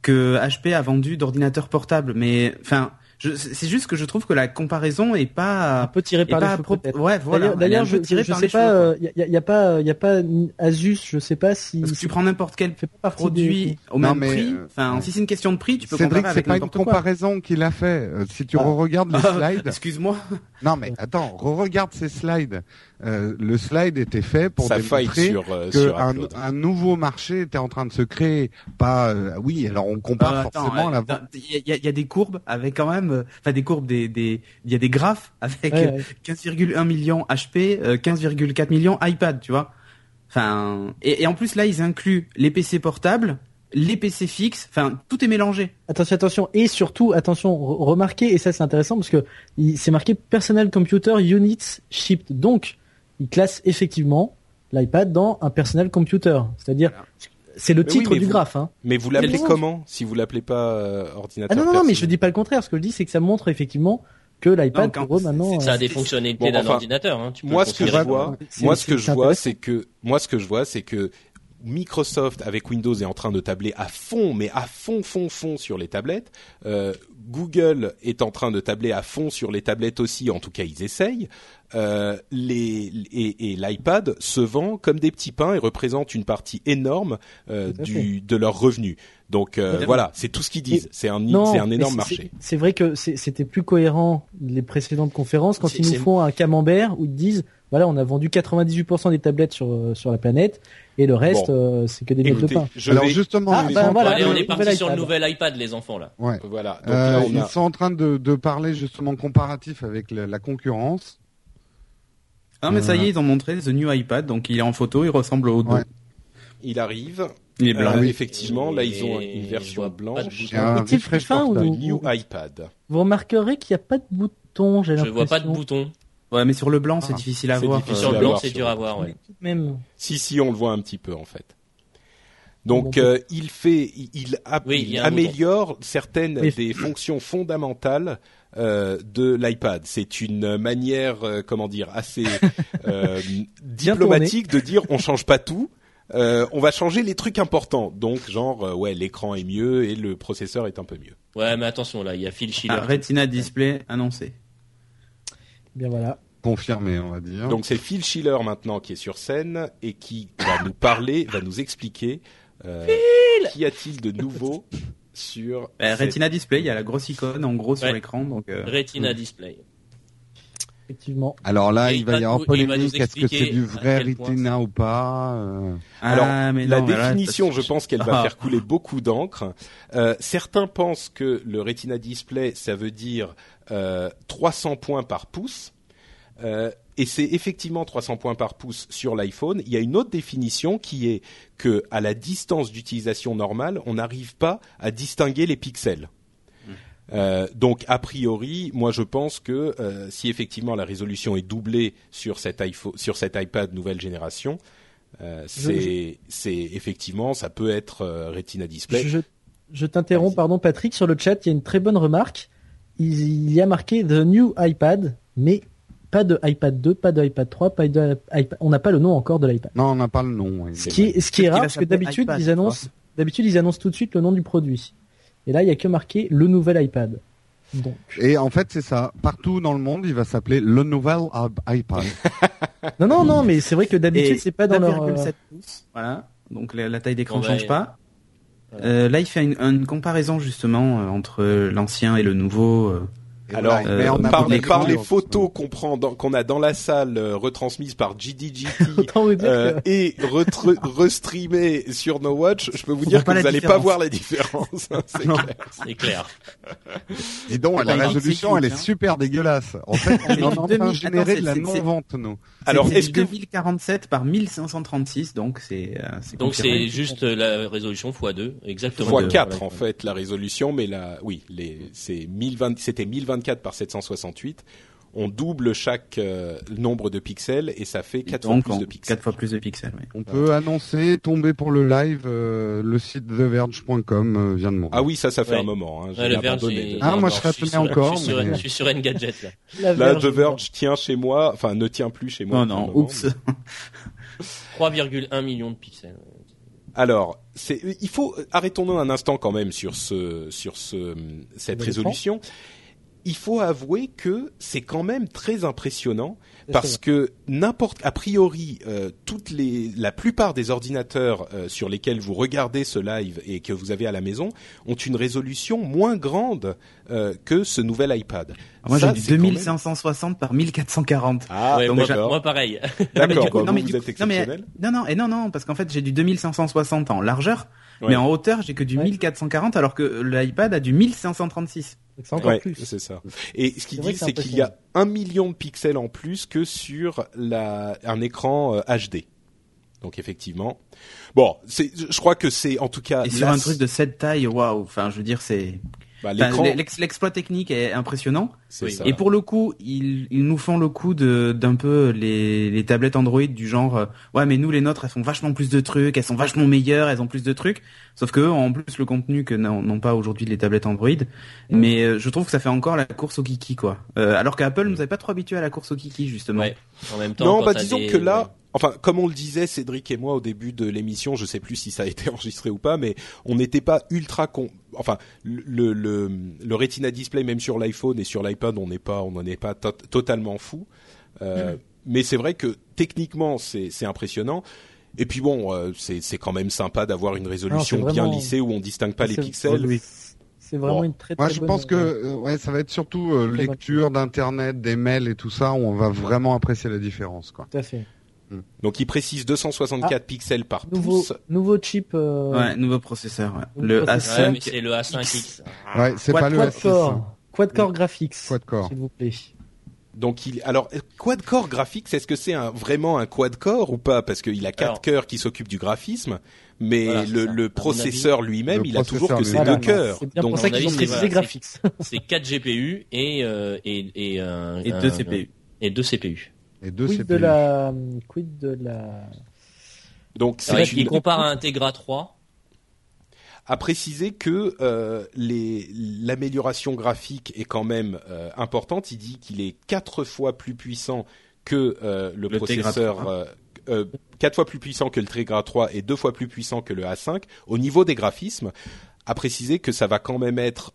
que HP a vendu d'ordinateurs portables. Mais enfin, je- c'est juste que je trouve que la comparaison est un pas. peu tiré est par les pas cheveux, appro- peut-être. Ouais, voilà. D'ailleurs, un je, peu tirée je par sais pas, quoi. euh, y, a, y a pas, y a pas Asus, je sais pas si. Parce que tu prends n'importe quel fait pas produit des- au Non, même mais, prix. euh, Enfin, si c'est une question de prix, tu peux Cédric, comparer c'est avec pas une n'importe quoi. comparaison qu'il a fait. Euh, si tu Ah. re-regardes les slides, Excuse-moi. Non mais attends, re-regarde ces slides. Euh, le slide était fait pour ça démontrer sur euh, que sur un, nouveau marché était en train de se créer. Pas, euh, oui, alors on compare Euh, attends, forcément euh, la Il y, a- il y a des courbes avec quand même, euh, enfin des courbes, des, des, il y a des graphes avec Ouais, euh, ouais. 15,1 millions HP, euh, 15,4 millions iPad, tu vois. Enfin, et, et en plus là ils incluent les PC portables, les PC fixes, enfin tout est mélangé. Attention, attention, et surtout, attention, re- remarquez, et ça c'est intéressant parce que il- c'est marqué Personal Computer Units Shipped. Donc, il classe effectivement l'iPad dans un Personal Computer. C'est-à-dire, Voilà. c'est le Mais titre du vous- graphe. Hein. Mais vous l'appelez comment si vous l'appelez pas euh, Ah ordinateur non, non, non, mais je dis pas le contraire. Ce que je dis, c'est que ça montre effectivement que l'iPad quand- pour eux maintenant. Ça a euh, des fonctionnalités Bon, d'un enfin, ordinateur. Hein. Tu peux moi, ce que je vois, moi, ce que je vois, c'est que, moi, ce que je vois, c'est que Microsoft avec Windows est en train de tabler à fond, mais à fond, fond, fond sur les tablettes. Euh, Google est en train de tabler à fond sur les tablettes aussi. En tout cas, ils essayent. Euh, les, et et l'iPad se vend comme des petits pains et représente une partie énorme euh, du de leurs revenus. Donc euh, voilà, c'est tout ce qu'ils disent. C'est un Non, un énorme c'est- marché. c'est- vrai que c'était plus cohérent les précédentes conférences quand ils nous font un camembert où ils disent voilà on a vendu 98% des tablettes sur euh, sur la planète et le reste Bon. euh, c'est que des miettes de pain. je Alors vais- justement, Ah, ils, ben voilà, Allez, on est parti sur le nouvel iPad, les enfants là. ouais. voilà. Donc Euh, là, on ils a- sont en train de, de parler justement comparatif avec la, la concurrence. Ah mais ça y est, ils ont montré The New iPad, donc il est en photo, il ressemble au 2. Ouais. il arrive. Il est blanc. Euh, oui. effectivement, là ils ont une je version blanche. Est-il fin ou New iPad. Vous remarquerez qu'il n'y a pas de bouton, j'ai Je l'impression. vois pas de bouton. Ouais, mais sur le blanc, c'est Ah, difficile à voir. difficile Sur le blanc, c'est dur à voir. Ouais. Même. Si si, on le voit un petit peu en fait. Donc euh, il fait, il, a- Oui, améliore certaines Oui. des fonctions fondamentales euh, de l'iPad. C'est une manière, euh, comment dire, assez euh, diplomatique de dire on change pas tout. euh, on va changer les trucs importants. Donc genre euh, ouais, l'écran est mieux et le processeur est un peu mieux. Ouais, mais attention là, il y a Phil Schiller. Ah, Retina Display annoncé. Bien voilà. Confirmé, on va dire. Donc c'est Phil Schiller maintenant qui est sur scène et qui va nous parler, va nous expliquer euh, qu'y a-t-il de nouveau sur Euh, cette- Retina Display, il y a la grosse icône en gros sur l'écran, donc. euh, Retina Display. Effectivement. Alors là, il il va y avoir nous- polémique. Est-ce que c'est du vrai Retina ou pas euh, Alors, ah, mais la non, mais là, définition, je pense qu'elle va Ah. faire couler beaucoup d'encre. Euh, certains pensent que le Retina Display, ça veut dire euh, 300 points par pouce. Euh, et c'est effectivement 300 points par pouce sur l'iPhone. Il y a une autre définition qui est que à la distance d'utilisation normale, on n'arrive pas à distinguer les pixels. Euh, donc a priori, moi je pense que euh, si effectivement la résolution est doublée sur cet iPhone, sur cet iPad nouvelle génération, euh, c'est effectivement ça peut être euh, Retina Display. Je, je t'interromps, pardon Patrick, sur le chat, il y a une très bonne remarque. Il, il y a marqué The New iPad, mais pas de iPad 2, pas de iPad 3, pas de iPad. On n'a pas le nom encore de l'iPad. Non, on n'a pas le nom. oui. Ce C'est qui est, ce qui est Peut-être qu'il rare parce que d'habitude ils annoncent, d'habitude ils annoncent tout de suite le nom du produit. Et là il y a que marqué le nouvel iPad. Donc. Et en fait, c'est ça. Partout dans le monde, il va s'appeler le nouvel iPad. Non non non, mais c'est vrai que d'habitude c'est pas dans leur. euh, 9,7 pouces. Voilà. Donc la, la taille d'écran Bon, change pas. voilà. Euh, là, il fait une, une comparaison justement euh, entre l'ancien et le nouveau. euh. Et Alors, voilà, euh, on par, l'écran, par les photos qu'on prend qu'on a dans la salle euh, retransmises par GDGT euh, que- et restreamées sur No Watch, je peux vous dire que vous n'allez pas voir la différence. hein, c'est clair. C'est clair. Dis donc, la résolution, elle est hein. super dégueulasse. En fait, on est en train 2000 de générer de la non-vente, nous. Alors, C'est est-ce que 2047 par 1536, donc c'est euh, c'est Donc c'est juste la résolution x2, exactement. fois de- 4 Voilà. en fait la résolution, mais la, oui, les, c'est 1020, c'était 1024 par 768. On double chaque euh, nombre de pixels et ça fait 4 fois plus de pixels. quatre fois plus de pixels. oui. On peut annoncer, tomber pour le live, euh, le site theverge.com euh, vient de mourir. Ah oui, ça, ça fait Ouais. un moment. Hein, Ouais, le Verge, Ah, moi, je non, serais suis tenu sur- encore, Je suis, sur, mais- je suis sur Engadget là. La Là, Verge, The Verge tient chez moi, enfin ne tient plus chez moi. Non, le non, moment, oups. 3,1 millions de pixels. Alors, il faut arrêtons-nous un instant quand même sur ce, sur ce, cette résolution. Il faut avouer que c'est quand même très impressionnant parce que n'importe, a priori, euh, toutes les, la plupart des ordinateurs euh, sur lesquels vous regardez ce live et que vous avez à la maison ont une résolution moins grande euh, que ce nouvel iPad. Alors moi j'ai du c'est quand même- 2560 par 1440. Ah, ouais, donc moi, d'accord. moi pareil. D'accord. du coup- non, vous, mais vous du êtes coup- non, mais- exceptionnel. Non non et non non parce qu'en fait j'ai du 2560 en largeur, Ouais. mais en hauteur j'ai que du Ouais. 1440 alors que l'iPad a du 1536. C'est encore Ouais, plus. c'est ça. Et ce qu'ils disent, c'est qu'il y a un million de pixels en plus que sur la, un écran euh, HD. Donc effectivement, bon, c'est, je crois que c'est en tout cas Et sur un truc de cette taille, waouh, enfin je veux dire c'est Bah, L'exploit technique est impressionnant. c'est oui. ça. Et pour le coup, ils, ils nous font le coup de d'un peu les, les tablettes Android du genre euh, ouais mais nous les nôtres elles font vachement plus de trucs, elles sont vachement meilleures, elles ont plus de trucs. Sauf que en plus le contenu que n'ont pas aujourd'hui les tablettes Android. Mais euh, je trouve que ça fait encore la course au kiki quoi. Euh, alors qu'Apple nous avait pas trop habitué à la course au kiki justement. Ouais. En même temps, non, quand bah disons des- que là, enfin, comme on le disait Cédric et moi au début de l'émission, je sais plus si ça a été enregistré ou pas, mais on n'était pas ultra con. Enfin, le le le Retina display même sur l'iPhone et sur l'iPad, on n'est pas, on n'en est pas to- totalement fou. Euh, Mais c'est vrai que techniquement, c'est impressionnant. Et puis bon, euh, c'est quand même sympa d'avoir une résolution bien lissée où on distingue pas les pixels. Oui. C'est vraiment Bon. une très très Moi, je bonne- pense que euh, ouais, ça va être surtout euh, lecture d'internet, des mails et tout ça où on va vraiment apprécier la différence, quoi. Tout à fait. Donc il précise 264 pixels par Nouveau, pouce. nouveau chip. euh, Ouais, nouveau processeur. Ouais. Nouveau Le processeur. Ouais, A5. mais c'est le A5X. Ouais, c'est quad, pas le quad S6. hein. core, quad core graphics, Quad core. s'il vous plaît. Donc il alors quad core graphics, est-ce que c'est un, vraiment un quad core ou pas? Parce qu'il a quatre Alors- cœurs qui s'occupent du graphisme, mais Voilà, le, processeur lui-même, il a toujours que ses deux cœurs. C'est bien Donc pour ça qu'ils ont précisé voilà, graphics. C'est 4 GPU et euh, et et un- Et un- deux CPU. et deux CPU. Et deux Quid CPU. de la, quid de la. donc c'est Alors, une- il compare à un Tegra 3. à préciser que euh, les l'amélioration graphique est quand même euh, importante. Il dit qu'il est quatre fois plus puissant que euh, le, processeur. 3. quatre fois plus puissant que le Tegra 3 et deux fois plus puissant que le A5 au niveau des graphismes. À préciser que ça va quand même être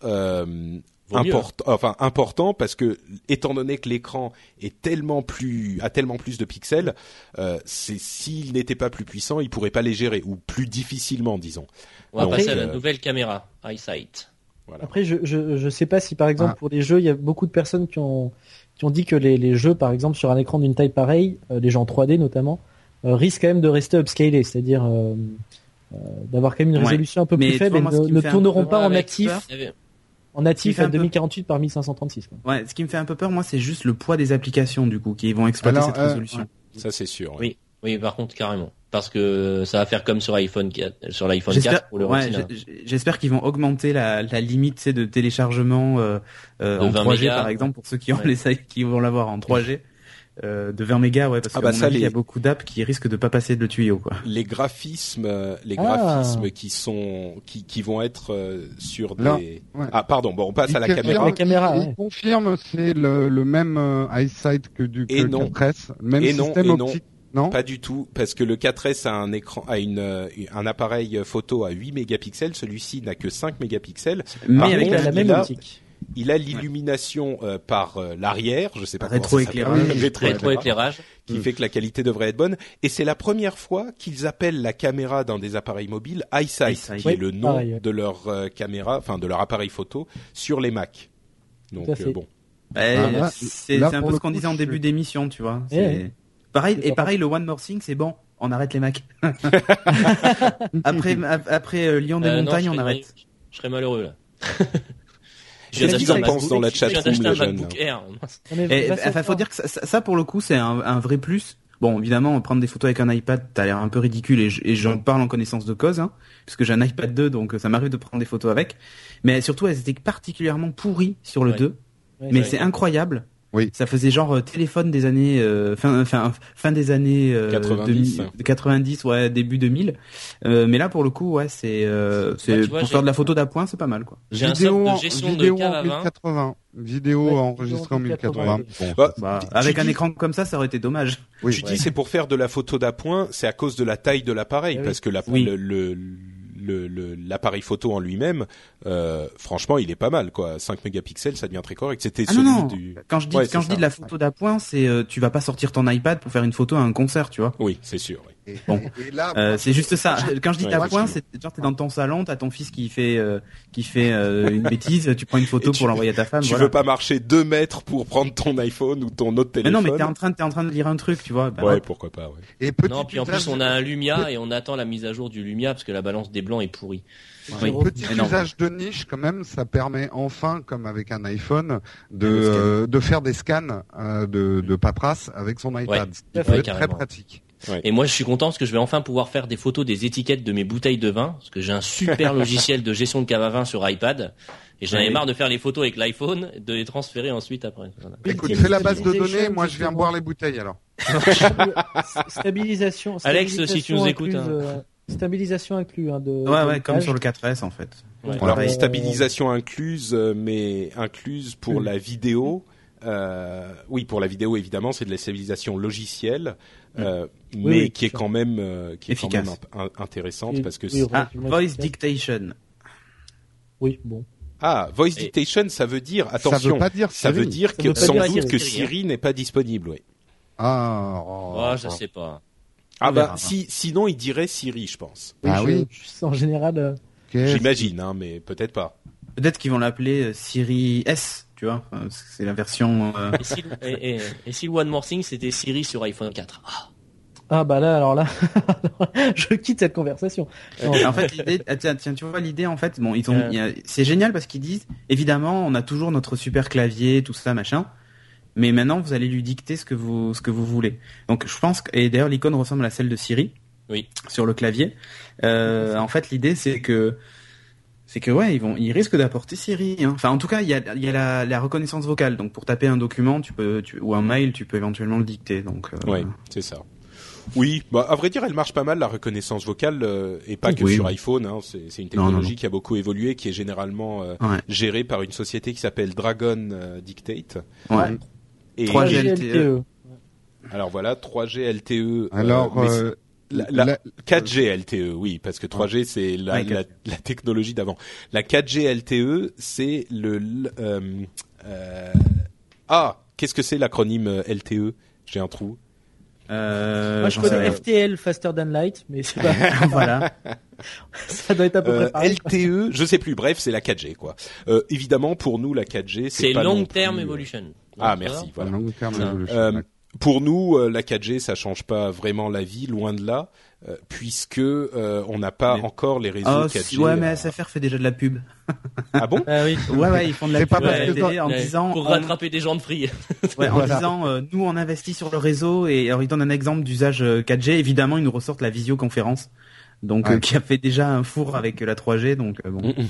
important, enfin important parce que étant donné que l'écran est tellement plus a tellement plus de pixels, euh, c'est s'il n'était pas plus puissant, il pourrait pas les gérer ou plus difficilement, disons. On va Donc, passer à la euh, nouvelle caméra, EyeSight. Voilà. Après, je, je, je sais pas si par exemple Ah. pour les jeux, il y a beaucoup de personnes qui ont, qui ont dit que les, les jeux, par exemple, sur un écran d'une taille pareille, euh, les jeux en 3D notamment, euh, risquent quand même de rester upscalés, c'est-à-dire euh, euh, d'avoir quand même une Ouais. résolution un peu Mais plus faible et ne, tourneront pas en natif, avait- en natif à peu- 2048 par 1536. Quoi. Ouais, ce qui me fait un peu peur, moi, c'est juste le poids des applications, du coup, qui vont exploiter Alors, cette euh, résolution. Ça c'est sûr. Oui. Oui, par contre, carrément. Parce que ça va faire comme sur iPhone 4, sur l'iPhone J'espère 4 pour le ouais, j'espère qu'ils vont augmenter la, la limite tu sais, de téléchargement euh, euh, De en 20 3G mégas. par exemple pour ceux qui ont Ouais. les qui vont l'avoir en 3G euh, de 20 mégas ouais parce Ah que bah à mon ça, avis, il y a beaucoup d'apps qui risquent de pas passer le tuyau quoi. Les graphismes, euh, les Ah. graphismes qui sont qui, qui vont être euh, sur des. Ouais. Ah pardon. Bon, on passe à la caméra. La caméra, il, ouais. il confirme c'est le, le même euh, eyesight que du que Et le non. 4S, même Et non, système et non. optique. Non, Pas du tout, parce que le 4S a un écran, a une un appareil photo à 8 mégapixels. Celui-ci n'a que 5 mégapixels. Mais Par avec contre, la, la même optique. Il a l'illumination euh, par euh, l'arrière, je sais pas Rétroéclairage. Rétroéclairage. Rétroéclairage. qui fait que la qualité devrait être bonne. Et c'est la première fois qu'ils appellent la caméra d'un des appareils mobiles EyeSight, EyeSight. qui est le nom de leur euh, caméra, enfin de leur appareil photo sur les Mac. Donc euh, bon, Ah, c'est un peu ce qu'on disait en je- début d'émission tu vois. Eh. Pareil et pareil le One More Thing c'est bon on arrête les Mac. après ap- après euh, Lyon des Euh, non, montagnes on arrête. Je serais malheureux là. Je Qu'est-ce viens qu'ils d'acheter en un pensent MacBook- dans la d'acheter un les jeunes, MacBook Air. Non, mais Et, va se enfin, faut dire que ça, pour le coup, c'est un, un vrai plus. Bon, évidemment, prendre des photos avec un iPad, t'as l'air un peu ridicule et, je- et j'en parle en connaissance de cause, hein, puisque j'ai un iPad 2, donc ça m'arrive de prendre des photos avec. Mais surtout, elles étaient particulièrement pourries sur le Ouais. 2. Ouais, mais c'est incroyable. Oui. Ça faisait genre euh, téléphone des années euh, fin fin fin des années euh, 90. 2000, 90 ouais début 2000 euh, mais là pour le coup ouais c'est euh, c'est tu vois, pour faire de la photo d'appoint c'est pas mal quoi J'ai un vidéo, de gestion vidéo de en à vin. 1080. Vidéo Ouais, enregistrée en vidéo en 1080. 1080. Bon, Bah, bah, avec tu un dis- écran comme ça ça aurait été dommage oui. tu Ouais. dis c'est pour faire de la photo d'appoint, c'est à cause de la taille de l'appareil, oui. parce que la- Oui. le- le- le- le- l'appareil photo en lui-même, euh, franchement, il est pas mal quoi. 5 mégapixels, ça devient très correct. C'était Ah non, celui non. du. Quand je dis Ouais, quand je dis de la photo d'appoint, c'est euh, tu vas pas sortir ton iPad pour faire une photo à un concert, tu vois. Oui, c'est sûr. oui. Et, Bon. et là, Euh, c'est juste ça. Quand je dis Ouais, d'appoint, effectivement. c'est genre t'es dans ton salon, t'as ton fils qui fait euh, qui fait euh, une bêtise, tu prends une photo pour l'envoyer à ta femme. tu voilà. veux pas marcher 2 mètres pour prendre ton iPhone ou ton autre Mais téléphone non, mais t'es en train de t'es en train de lire un truc, tu vois. Bah, Ouais, hop. pourquoi pas. Ouais. et petit Non, puis en plus on a un Lumia et on attend la mise à jour du Lumia parce que la balance des blancs est pourrie. Oui. Petit Énorme. usage de niche quand même, ça permet enfin, comme avec un iPhone, de euh, de faire des scans euh, de, de paperasse avec son iPad. Ouais. Ouais, être très pratique. Ouais. Et moi, je suis content parce que je vais enfin pouvoir faire des photos des étiquettes de mes bouteilles de vin, parce que j'ai un super logiciel de gestion de cave à vin sur iPad. Et j'en avais marre de faire les photos avec l'iPhone, de les transférer ensuite après. Voilà. Écoute, fais la base de données, moi je viens boire les bouteilles alors. stabilisation. Alex, si tu nous écoutes, hein. euh, stabilisation inclus. Hein, de, Ouais, de ouais, comme sur le 4S en fait. Ouais. Alors Ouais. stabilisation incluse, euh, mais incluse pour la vidéo. Euh, oui, pour la vidéo évidemment, c'est de la stabilisation logicielle, euh, mais oui, qui est sûr. quand même euh, qui est quand Efficace. même intéressante Oui, parce que c'est- Ah, voice efficace. dictation. Oui, bon. ah voice Et- dictation, ça veut dire ça attention, veut pas dire ça veut dire Ça que veut pas sans dire doute Siri, que Siri, n'est pas disponible. Oui. Ah, oh, Oh, je sais pas. Ah bah si sinon il dirait Siri, je pense. Ah oui. je- en général, euh, J'imagine, hein, mais peut-être pas. Peut-être qu'ils vont l'appeler euh, Siri S, tu vois. C'est la version. euh, Et si, et, et- et si le One More Thing c'était Siri sur iPhone 4 Ah, ah bah là, alors là, je quitte cette conversation. Non, en fait, l'idée, ah, tiens, tiens, tu vois l'idée en fait, bon, ils ont, Euh. c'est génial parce qu'ils disent, évidemment, on a toujours notre super clavier, tout ça, machin, mais maintenant vous allez lui dicter ce que vous, ce que vous voulez. Donc, je pense que, et d'ailleurs, l'icône ressemble à celle de Siri. Oui. Sur le clavier. Euh, en fait, l'idée, c'est que, c'est que ouais, ils vont, ils risquent d'apporter Siri. hein. Enfin, en tout cas, il y a, il y a la, la reconnaissance vocale. Donc, pour taper un document, tu peux, tu, ou un mail, tu peux éventuellement le dicter. Donc, euh, Ouais, c'est ça. Oui, bah à vrai dire, elle marche pas mal la reconnaissance vocale euh, et pas que Oui. sur iPhone. Hein, c'est c'est une Non, non, technologie non. qui a beaucoup évolué, qui est généralement euh, ouais. gérée par une société qui s'appelle Dragon euh, Dictate. ouais. Et 3G. LTE. alors voilà, 3G LTE. euh, Alors, mais euh, la, la- la- 4G LTE, oui, parce que 3G c'est la, Ouais, la, la technologie d'avant. La 4G LTE, c'est le l- euh, euh, ah, qu'est-ce que c'est l'acronyme euh, LTE J'ai un trou. Euh, Moi, je connais. FTL, Faster Than Light, mais c'est pas, voilà. ça doit être à peu Euh, près pareil. LTE, je sais plus. Bref, c'est la 4G quoi. Euh, évidemment, pour nous, la 4G, c'est Long plus, Term euh, Evolution. Ah, merci. Voilà. long terme Ça. evolution. Euh, pour nous, euh, la 4G, ça change pas vraiment la vie, loin de là, euh, puisque euh, on n'a pas Mais- encore les réseaux Oh, 4G. si- ouais, mais à- SFR fait déjà de la pub. Ah bon? Ah oui. Ouais, ouais, ils font de la pub pas parce la que en Ouais, disant, pour on- rattraper des gens de free. ouais, en Voilà. disant, euh, nous on investit sur le réseau et alors ils donnent un exemple d'usage euh, 4G. Évidemment, ils nous ressortent la visioconférence, donc Ouais. euh, qui a fait déjà un four avec euh, la 3G, donc euh, bon. Mm, mm.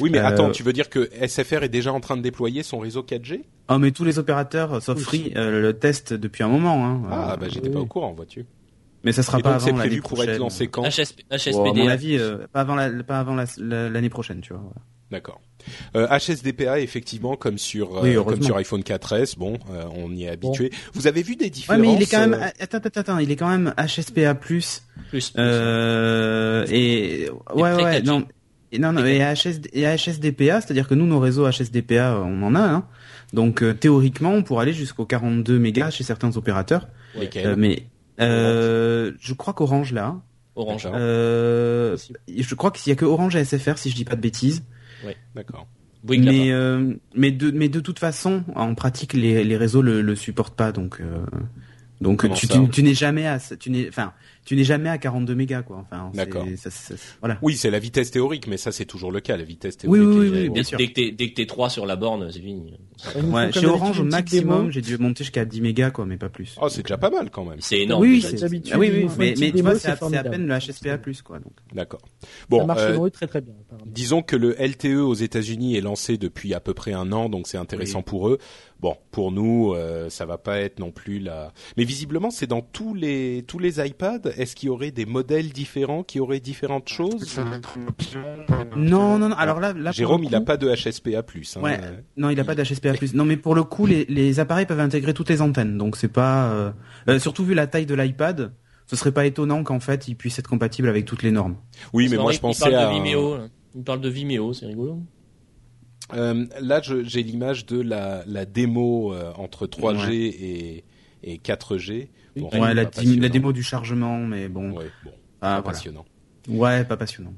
Oui, mais Euh, attends, tu veux dire que SFR est déjà en train de déployer son réseau 4G Oh, mais tous les opérateurs, sauf Oui. Free, euh, le testent depuis un moment. Hein. Ah, Euh, bah j'étais oui. pas au courant, vois-tu. mais ça sera Et pas donc c'est avant l'année prévu pour prochaine. être lancé quand? HSP, Bon, à HSPDA. mon avis, euh, pas avant la, pas avant la- la- l'année prochaine, tu vois. voilà. D'accord. Euh, HSDPA, effectivement, comme sur euh, Oui, comme sur iPhone 4S, bon, euh, on y est habitué. Vous avez vu des Ouais, différences mais il est quand même, euh, attends, attends, attends, il est quand même HSPA+. Plus. Euh, et ouais, ouais, 4G. non, et non, non, et HSD, et HSDPA, c'est-à-dire que nous, nos réseaux HSDPA, on en a, hein. Donc euh, théoriquement, on pourrait aller jusqu'au 42 mégas chez certains opérateurs, Euh, mais euh, je crois qu'Orange là, Orange. D'accord. euh, je crois qu'il y a que Orange et SFR si je dis pas de bêtises. D'accord. Bouygues là-bas. mais euh, mais de mais de toute façon, en pratique, les les réseaux le, le supportent pas, donc euh, donc Comment tu ça tu, tu n'es jamais à tu n'es enfin tu n'es jamais à 42 mégas quoi. Enfin, c'est- D'accord. ça- ça- voilà. Oui, c'est la vitesse théorique, mais ça c'est toujours le cas, la vitesse Oui, théorique. oui, est- oui, est- bien Dès, sûr. dès que t'es, dès que t'es 3 sur la borne, c'est fini. Ouais, chez Orange au maximum, j'ai dû monter jusqu'à 10 mégas quoi, mais pas plus. Oh, c'est déjà pas mal quand même. C'est énorme. oui, oui, c'est d'habitude, ah oui, oui, mais, mais tu vois, c'est à, peine le HSPA+, quoi. Donc. D'accord. ça Bon, marche euh, très très bien. disons que le LTE aux États-Unis est lancé depuis à peu près un an, donc c'est intéressant Oui. pour eux. Bon, pour nous, euh, ça va pas être non plus la. Mais visiblement, c'est dans tous les tous les iPads. Est-ce qu'il y aurait des modèles différents qui auraient différentes choses option. Non, non, non. Alors là, Jérôme, il a coup- pas de HSPA+. Hein, Ouais. euh, Non, il a pas d'HSPA+. Non, mais pour le coup, les, les appareils peuvent intégrer toutes les antennes, donc c'est pas. euh, euh, surtout vu la taille de l'iPad, ce serait pas étonnant qu'en fait, il puisse être compatible avec toutes les normes. Oui, mais moi je il pensais parle à. de Vimeo. là. Il parle de Vimeo, c'est rigolo. Euh, là, j'ai l'image de la, la démo euh, entre 3G et, et 4G. Bon, ouais, la, démo du chargement, mais bon. Ouais, bon, Ah, pas voilà. passionnant. Ouais, pas passionnant.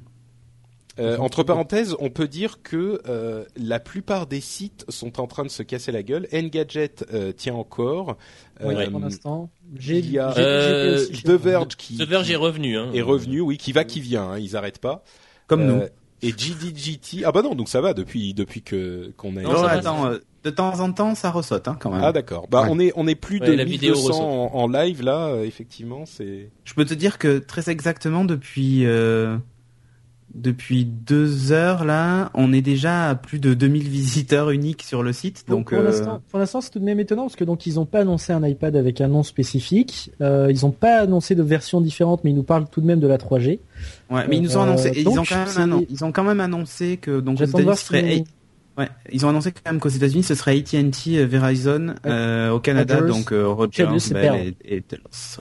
Euh, entre parenthèses, on peut dire que euh, la plupart des sites sont en train de se casser la gueule. Engadget euh, tient encore. Oui, Euh, pour l'instant. J'ai il y a j'ai- j'ai Euh, The. Verge qui The Verge est revenu. Hein. est revenu, oui, qui va, qui vient. Hein, ils arrêtent pas. Comme Euh, nous. Et GDGT, ah bah non, donc ça va depuis depuis que qu'on a. Non, attends, euh, de temps en temps, ça ressaute hein, quand même. Ah d'accord. Bah Ouais. on est on est plus Ouais, de la vidéo 1200 ressort. en, en live là, euh, effectivement, c'est. Je peux te dire que très exactement depuis euh, depuis deux heures là, on est déjà à plus de 2000 visiteurs uniques sur le site. Donc, Donc, pour euh, l'instant, pour l'instant, c'est tout de même étonnant parce que donc ils ont pas annoncé un iPad avec un nom spécifique. Euh, ils ont pas annoncé de version différente, mais ils nous parlent tout de même de la 3G. ouais, mais ils nous ont Euh, annoncé, ils donc, ont quand même c'est- annon- ils ont quand même annoncé que donc aux États-Unis voir ce serait si- Ouais, ils ont annoncé quand même qu'aux États-Unis ce serait AT&T, Verizon, euh, au Canada Rogers. donc euh, Rogers, Rogers, Bell et, et.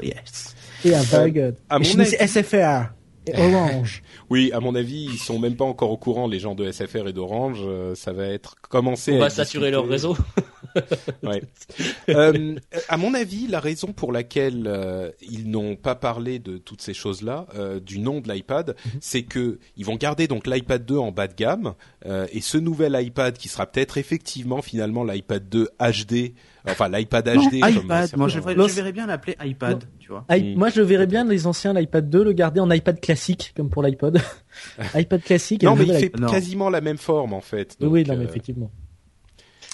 Yes. et un vague. à mon avis- SFR Orange. Oui, à mon avis, ils sont même pas encore au courant les gens de SFR et d'Orange. euh, ça va être commencé. On à va être saturer leur réseau. Ouais. Euh, à mon avis, la raison pour laquelle euh, ils n'ont pas parlé de toutes ces choses-là, euh, du nom de l'iPad, c'est que ils vont garder donc l'iPad 2 en bas de gamme euh, et ce nouvel iPad qui sera peut-être effectivement finalement l'iPad 2 HD, enfin l'iPad Non, HD. comme iPad. Moi, je, verrais- Non, je verrais bien l'appeler iPad, tu vois. I- Mm. Moi, je verrais bien les anciens l'iPad 2 le garder en iPad classique, comme pour l'iPod. iPad classique. et Non, mais il fait. Non. quasiment la même forme en fait. Oui, oui, Donc, non, mais euh, effectivement.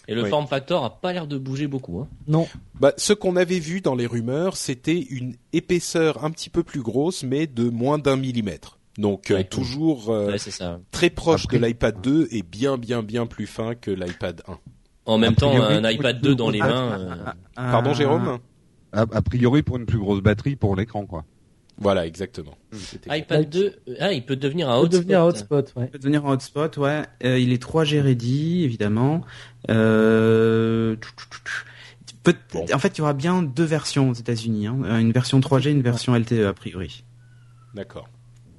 Et le Oui. form factor a pas l'air de bouger beaucoup. Hein. Non. Bah, ce qu'on avait vu dans les rumeurs, c'était une épaisseur un petit peu plus grosse, mais de moins d'un millimètre. Donc euh, toujours euh, Ouais, c'est ça. très proche Après- de l'iPad 2 et bien bien bien plus fin que l'iPad 1. En même temps, un iPad 2 dans les Ah, mains. ah, euh, ah, ah, Pardon ah, Jérôme A, a priori pour une plus grosse batterie pour l'écran quoi. Voilà, exactement. C'était- iPad 2, euh, ah, il peut devenir un peut hotspot. devenir un hotspot, ouais. peut devenir un hotspot, ouais. Euh, il est 3G ready, évidemment. Euh... peut- Bon. En fait, il y aura bien deux versions aux États-Unis. Hein. Euh, Une version 3G, une version LTE a priori. D'accord.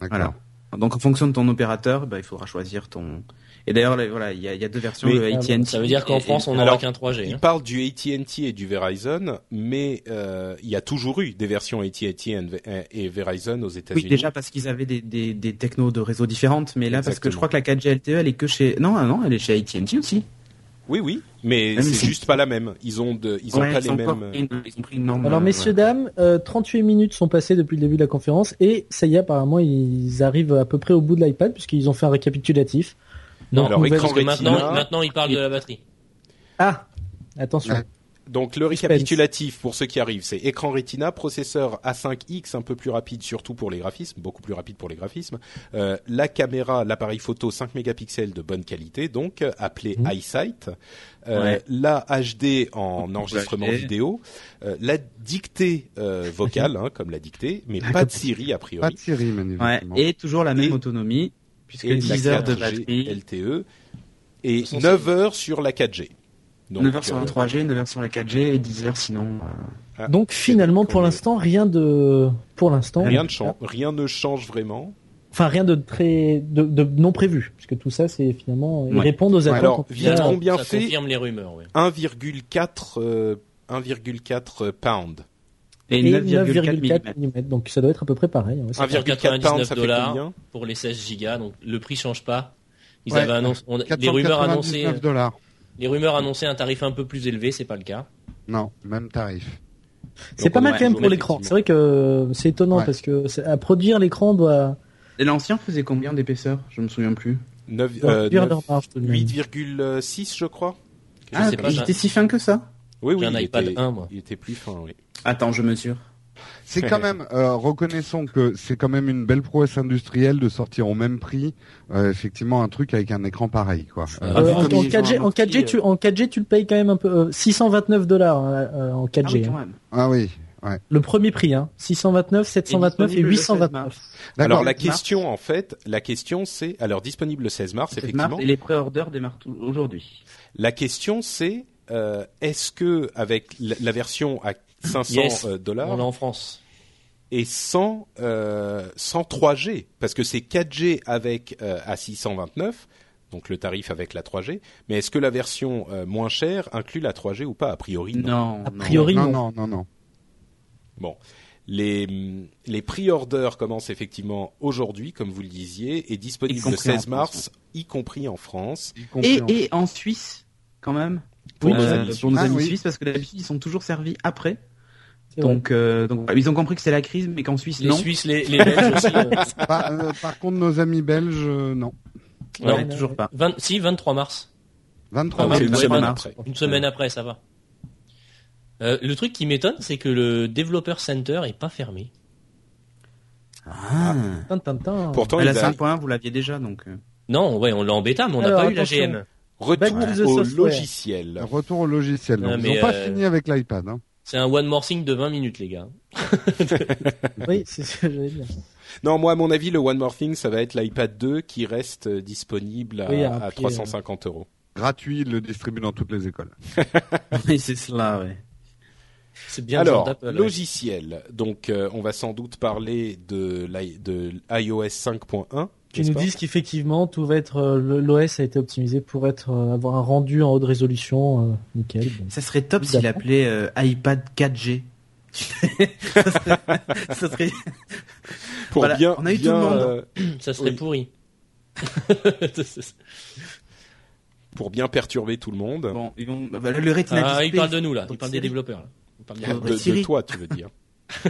D'accord. Voilà. Donc en fonction de ton opérateur, bah, il faudra choisir ton. Et d'ailleurs, là, voilà, il y a, il y a deux versions Mais, le AT&T. Ça veut dire qu'en France, on alors, n'aura qu'un 3G. Il hein. parle du AT&T et du Verizon, mais euh, il y a toujours eu des versions AT&T et Ve- et Verizon aux États-Unis. Oui, déjà parce qu'ils avaient des, des, des technos de réseau différentes, mais là parce que je crois que la 4G LTE, elle est que chez. Non, ah non, elle est chez AT&T aussi. Oui, oui, mais c'est si- juste pas la même. Ils ont de, ils ont Ouais, pas ils les ont mêmes. encore pris une- ils ont pris une norme, Alors, euh, messieurs, dames, euh, 38 minutes sont passées depuis le début de la conférence et ça y est, apparemment, ils arrivent à peu près au bout de l'iPad puisqu'ils ont fait un récapitulatif. Non, Alors, écran parce que maintenant, Retina. maintenant, il parle de la batterie. Ah, attention. Donc le récapitulatif pour ceux qui arrivent, c'est écran Retina, processeur A5X un peu plus rapide surtout pour les graphismes, beaucoup plus rapide pour les graphismes. Euh, la caméra, l'appareil photo 5 mégapixels de bonne qualité, donc appelé Mhm. iSight. Euh, Ouais. La HD en enregistrement HD. vidéo, Euh, la dictée euh, vocale, hein, comme la dictée, mais pas de Siri a Pas priori. de Siri Ouais, et toujours la même Et- autonomie, puisque Et 10 la heures de 4G batterie, LTE et Sans 9 heures sur la 4G. Donc, 9 heures sur la euh, 3G, 9 heures sur la 4G et 10 heures sinon. euh, ah, Donc finalement, pour l'instant, rien de, pour l'instant, rien ne change, rien ne change vraiment. enfin rien de très, de, de non prévu, puisque tout ça, c'est finalement, ils Ouais. répondent aux attentes. Alors, on bien ça fait confirme les rumeurs. Ouais. 1,4 euh, 1,4 pound. Et, et 9,4 9,4 mm. mm. Donc ça doit être à peu près pareil. hein, ouais, c'est 1,4 pound, ça fait dollars. combien pour les 16 gigas, donc le prix change pas. Ils Ouais. avaient annoncé, on- les rumeurs annonçaient, 499 dollars. les rumeurs annonçaient un tarif un peu plus élevé, c'est pas le cas. Non, même tarif. C'est pas mal quand même pour l'écran. C'est vrai que c'est étonnant Ouais. parce que à produire l'écran doit Et l'ancien faisait combien d'épaisseur? Je me souviens plus. 9, doit euh, réduire 9 leur marge tout de même. 8,6 je crois. Ah, était si fin que ça Oui, oui, un il iPad était, 1, moi. il était plus fin, oui. Attends, je mesure. C'est quand même, euh, reconnaissons que c'est quand même une belle prouesse industrielle de sortir au même prix, euh, effectivement, un truc avec un écran pareil, quoi. Ah, Euh, vu en, comme en ils 4G, ont en 4G, amorti, tu, en 4G, tu le payes quand même un peu, euh, 629 dollars euh, en 4G. Ah oui, hein. quand même. Ah oui, ouais. Le premier prix, hein. 629, 729 et, disponible le 16 829. mars. D'accord. Alors la mars. question en fait, la question c'est alors disponible le 16 mars 16 effectivement. mars, et les pré-orders démarrent aujourd'hui. La question c'est euh, est-ce que avec la, la version à 500 Yes. euh, On dollars l'a en France. et sans euh, sans 3G parce que c'est 4G avec euh, à 629 donc le tarif avec la 3G mais est-ce que la version euh, moins chère inclut la 3G ou pas? A priori non. Non, A non. priori, non, non. non, non, non. Bon, les les pre-orders commencent effectivement aujourd'hui comme vous le disiez et disponibles le compris en 16 mars y compris en France. Compris Et, en- et en Suisse, quand même? Pour Euh, nos amis pour nos suisses. amis Ah oui. suisses, parce que d'habitude, ils sont toujours servis après. Donc, euh, donc ils ont compris que c'est la crise, mais qu'en Suisse, Les non. Suisses, les, les Belges aussi. euh, Par, euh, par contre, nos amis belges, euh, non. Non, Ouais, toujours pas. 20 si, 23 mars. 23 Ah, mars. une semaine après. Une semaine après, ça va. Euh, le truc qui m'étonne, c'est que le Developer Center est pas fermé. Ah. Tin. Pourtant, la il a 5.1, vous l'aviez déjà, donc. euh. Non, ouais, on l'a en bêta, mais on n'a pas eu la. GM. Retour au logiciel. Retour au logiciel. Donc, Ah, ils n'ont pas euh, fini avec l'iPad. Hein. C'est un one more thing de 20 minutes, les gars. Oui, c'est ce que j'allais dire. Non, moi, à mon avis, le One More Thing, ça va être l'iPad 2 qui reste euh, disponible à, Oui, à un à prix, 350 euros. Gratuit, ils le distribuent dans toutes les écoles. Oui, c'est cela, ouais. C'est bien Alors, ouais. logiciel. Donc, euh, on va sans doute parler de, de iOS 5.1. Qui nous pas disent qu'effectivement tout va être euh, l'OS a été optimisé pour être euh, avoir un rendu en haute résolution euh, nickel. Bon. Ça serait top s'il appelait euh, iPad 4G. ça serait, ça serait- Pour Voilà, bien, on a eu tout bien, le monde. euh, Ça serait Oui. pourri. pour bien perturber tout le monde. Bon, ils vont, bah, le Retina ah, Display, il parle de nous, là. donc Il parle des développeurs, là. Il parle des de, de toi, tu veux dire.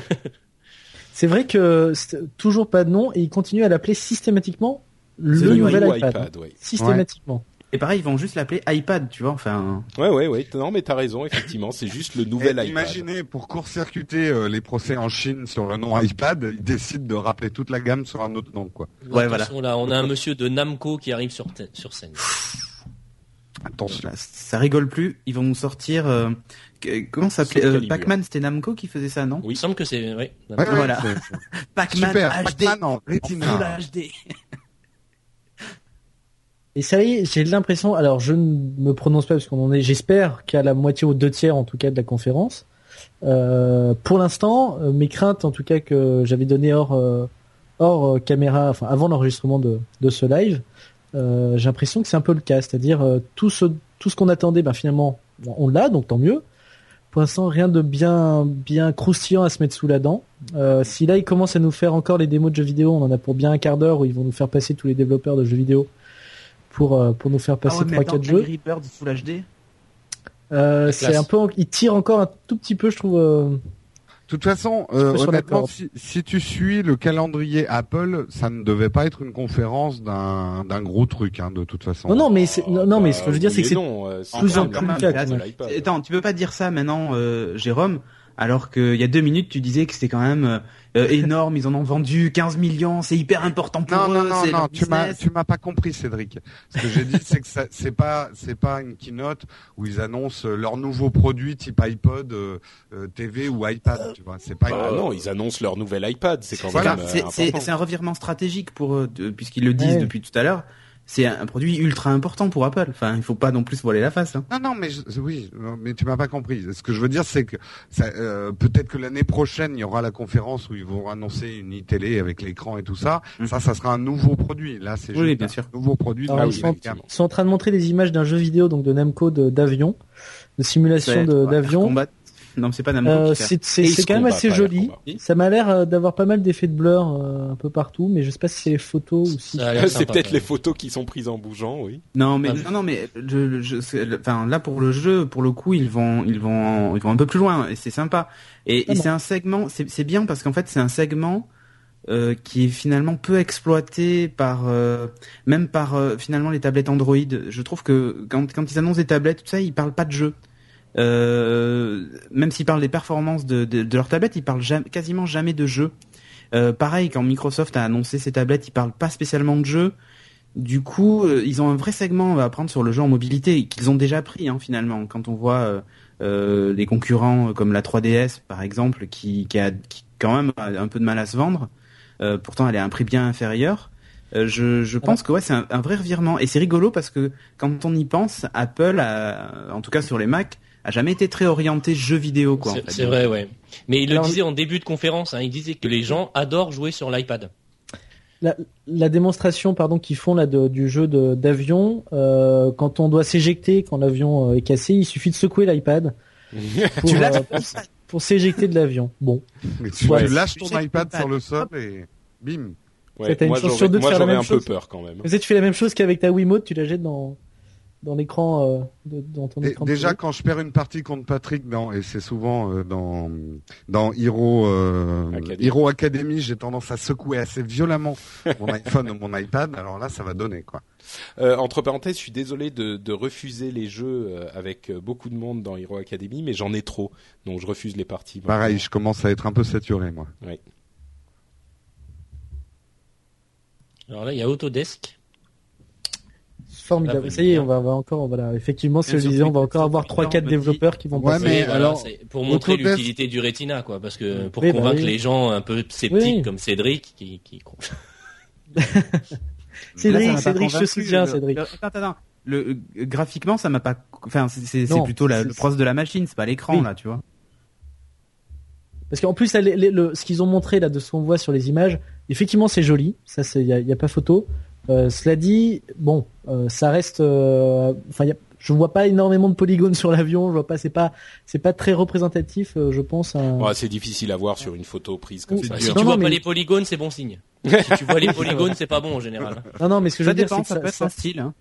C'est vrai que c'est toujours pas de nom et ils continuent à l'appeler systématiquement le nouvel iPad. iPad, ouais. Systématiquement. Et pareil, ils vont juste l'appeler iPad, tu vois, enfin. Ouais, ouais, ouais. Non, mais t'as raison, effectivement. C'est juste le nouvel iPad. Imaginez, pour court-circuiter euh, les procès en Chine sur le nom iPad, ils décident de rappeler toute la gamme sur un autre nom, quoi. Ouais, Attention, là, on a un monsieur de Namco qui arrive sur, sur scène. Attention. Là, ça rigole plus. Ils vont nous sortir. euh, comment ça s'appelait euh. Pac-Man, c'était Namco qui faisait ça, non? Il me semble que c'est, ouais. Ouais, Voilà. Pac-Man HD. Pac-Man en Retina. HD. Et ça y est, j'ai l'impression, alors je ne me prononce pas parce qu'on en est, j'espère qu'à la moitié ou deux tiers en tout cas de la conférence. Euh, pour l'instant, euh, mes craintes en tout cas que j'avais donné hors hors caméra, enfin avant l'enregistrement de, de ce live, euh, j'ai l'impression que c'est un peu le cas, c'est-à-dire euh, tout ce tout ce qu'on attendait, ben finalement bon, on l'a, donc tant mieux. Pour l'instant, rien de bien bien croustillant à se mettre sous la dent. Euh, si là ils commencent à nous faire encore les démos de jeux vidéo, on en a pour bien un quart d'heure où ils vont nous faire passer tous les développeurs de jeux vidéo pour euh, pour nous faire Ah passer mais trois attends, quatre jeux. Euh, c'est un peu, en- il tire encore un tout petit peu, je trouve. Euh, De toute façon, euh, honnêtement, si, si tu suis le calendrier Apple, ça ne devait pas être une conférence d'un d'un gros truc, hein, de toute façon. Non, non, mais c'est, non, non, mais ce que je veux dire, oui c'est que c'est euh, c'est plus en plus le cas. Attends, tu peux pas dire ça maintenant, euh, Jérôme, alors qu'il y a deux minutes, tu disais que c'était quand même euh, euh, énorme, ils en ont vendu 15 millions, c'est hyper important pour Non, eux, non, non, non, leur tu m'as, tu m'as pas compris, Cédric. Ce que j'ai dit, c'est que ça, c'est pas, c'est pas une keynote où ils annoncent leurs nouveaux produits type iPod, euh, euh, TV ou iPad, tu vois. C'est pas. Bah une... non, ils annoncent leur nouvel iPad, c'est quand Voilà, même c'est- un revirement stratégique pour eux, puisqu'ils le disent Ouais. depuis tout à l'heure. C'est un produit ultra important pour Apple. Enfin, il faut pas non plus se voiler la face. Hein. Non, non, mais je- oui, mais tu m'as pas compris. Ce que je veux dire, c'est que ça, euh, peut-être que l'année prochaine, il y aura la conférence où ils vont annoncer une e-télé avec l'écran et tout ça. Mhm. Ça, ça sera un nouveau produit. Là, c'est Oui, bien un sûr. nouveau produit. Alors, la ils nouvelle sont- gamme. ils sont en train de montrer des images d'un jeu vidéo, donc de Namco d'avion, de simulation de- d'avion. Non, c'est pas Namco Euh, c'est c'est- quand même assez joli. Ça m'a l'air euh, d'avoir pas mal d'effets de blur euh, un peu partout, mais je sais pas si c'est les photos ou si. C'est peut-être les photos qui sont prises en bougeant, oui. Non, mais Ah, non, non, mais je, je, c'est- le- enfin là pour le jeu, pour le coup, ils vont, ils vont, ils vont un peu plus loin et c'est sympa. Et, Ah et bon. c'est un segment, c'est c'est bien parce qu'en fait c'est un segment euh, qui est finalement peu exploité par, euh, même par euh, finalement les tablettes Android. Je trouve que quand, quand ils annoncent des tablettes, tout ça, ils parlent pas de jeu. Euh, même s'ils parlent des performances de, de, de leurs tablettes, ils parlent jamais, quasiment jamais de jeu. Euh, pareil, quand Microsoft a annoncé ses tablettes, ils parlent pas spécialement de jeu. Du coup, euh, ils ont un vrai segment à prendre sur le jeu en mobilité qu'ils ont déjà pris hein, finalement. Quand on voit euh, concurrents comme la 3DS par exemple, qui, qui a qui quand même a un peu de mal à se vendre. euh, pourtant, elle est à un prix bien inférieur. Euh, je, je pense que ouais, c'est un, un vrai revirement et c'est rigolo parce que quand on y pense, Apple, a, en tout cas sur les Mac, a jamais été très orienté jeu vidéo quoi. en C'est fait. c'est vrai, ouais. Mais il le Alors- disait en début de conférence, hein, il disait que les gens adorent jouer sur l'iPad. La, la démonstration, pardon, qu'ils font là de- du jeu de- d'avion, euh, quand on doit s'éjecter, quand l'avion euh, est cassé, il suffit de secouer l'iPad pour, Tu l'as euh, pour, pour s'éjecter de l'avion. Bon, Mais tu, Ouais. tu lâches ton Tu iPad sur le sol et bim. Ouais, t'as une moi, chance j'aurais sur deux de moi, faire la même un peu chose. peur quand même. Ça, tu fais la même chose qu'avec ta Wiimote, tu la jettes dans dans l'écran euh, de- dans ton Et écran. déjà, privé. quand je perds une partie contre Patrick, dans, et c'est souvent euh, dans dans Hero euh, Academy. Hero Academy, j'ai tendance à secouer assez violemment mon iPhone ou mon iPad. Alors là, ça va donner quoi. Euh, entre parenthèses, je suis désolé de, de refuser les jeux avec beaucoup de monde dans Hero Academy, mais j'en ai trop, donc je refuse les parties. Pareil, je commence à être un peu saturé moi. Alors là, il y a Autodesk. Formidable. Ça y est, on va, on va encore, voilà. Effectivement, ce que je disais, on va encore avoir trois, quatre développeurs qui vont Ouais, passer. mais Oui, voilà, alors, c'est pour montrer l'utilité du Retina, quoi, parce que pour Oui, bah convaincre oui. les gens un peu sceptiques Oui. comme Cédric, qui, qui Cédric, Là, Cédric, je soutiens, Cédric. Attends, attends. Le, euh, graphiquement, ça m'a pas. Enfin, c'est- plutôt la, le pros de la machine, c'est pas l'écran Oui. là, tu vois. Parce qu'en plus, là, les- les- le- ce qu'ils ont montré là de ce qu'on voit sur les images, effectivement, c'est joli. Ça, c'est, y a, y a pas photo. Euh, cela dit, bon, euh, ça reste. euh, Enfin, y a- je vois pas énormément de polygones sur l'avion. Je vois pas, c'est pas, c'est pas très représentatif, euh, je pense. un- Ouais, c'est difficile à voir sur une photo prise comme Ouh, ça. si Non, tu non, vois mais- pas les polygones, c'est bon signe. si tu vois les polygones, c'est pas bon en général. Non, non, mais ce que je veux dire, dépend, c'est que ça, ça, peut être un style. Hein.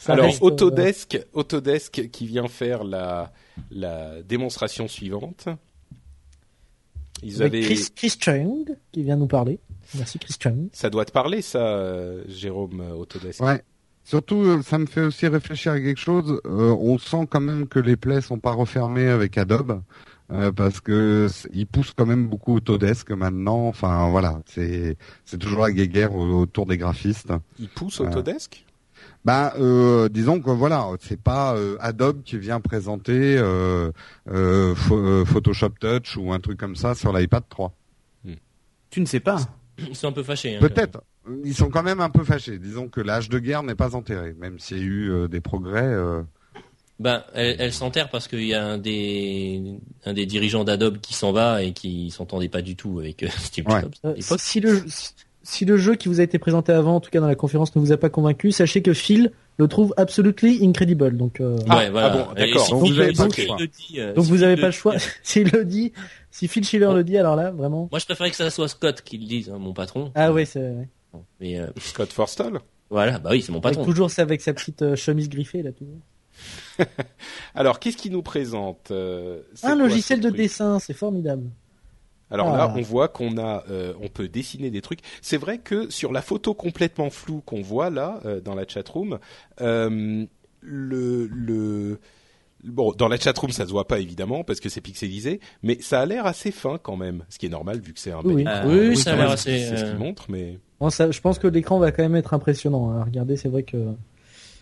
ça Alors reste, euh, Autodesk, Autodesk qui vient faire la la démonstration suivante. Ils avec avaient, Chris, Chris Chung qui vient nous parler. Merci Chris Chung. ça doit te parler ça, euh, Jérôme euh, Autodesk. Ouais. Surtout, euh, ça me fait aussi réfléchir à quelque chose. Euh, on sent quand même que les plaies sont pas refermées avec Adobe. euh, parce que ils poussent quand même beaucoup Autodesk maintenant. Enfin voilà, c'est c'est toujours la guéguerre au- autour des graphistes. Ils poussent. Autodesk? Bah, euh, disons que voilà, c'est pas euh, Adobe qui vient présenter euh, Photoshop Touch ou un truc comme ça sur l'iPad 3. Tu ne sais pas. Ils sont un peu fâchés. hein, Peut-être. Ils sont quand même un peu fâchés. Disons que l'âge de guerre n'est pas enterré, même s'il y a eu euh, des progrès. euh, Ben, elle, elle s'enterre parce qu'il y a un des, un des dirigeants d'Adobe qui s'en va et qui s'entendait pas du tout avec euh, Steve. Jobs. Euh, si le si le jeu qui vous a été présenté avant, en tout cas dans la conférence, ne vous a pas convaincu, sachez que Phil le trouve absolutely incredible. Donc, euh, Ah, ouais, voilà. ah bon, d'accord. si Donc vous avez si pas le choix. pas le S'il le dit, si Phil Schiller Bon. le dit, alors là, vraiment. Moi, je préférais que ça soit Scott qui le dise, hein, mon patron. Ah ouais, c'est ouais. Mais euh, Scott Forstall. voilà, bah oui, c'est mon Avec patron. toujours ça avec sa petite euh, chemise griffée là toujours. Alors qu'est-ce qu'il nous présente euh, Un quoi logiciel de dessin, c'est formidable. Alors Ah. là, on voit qu'on a, euh, on peut dessiner des trucs. C'est vrai que sur la photo complètement floue qu'on voit là euh, dans la chatroom, euh, le le bon dans la chatroom ça se voit pas évidemment parce que c'est pixelisé, mais ça a l'air assez fin quand même, ce qui est normal vu que c'est un. Oui, oui. Oui, ça a l'air assez, C'est ce euh, qu'il montre, mais Bon, ça, je pense que l'écran va quand même être impressionnant. hein. Regardez, c'est vrai que.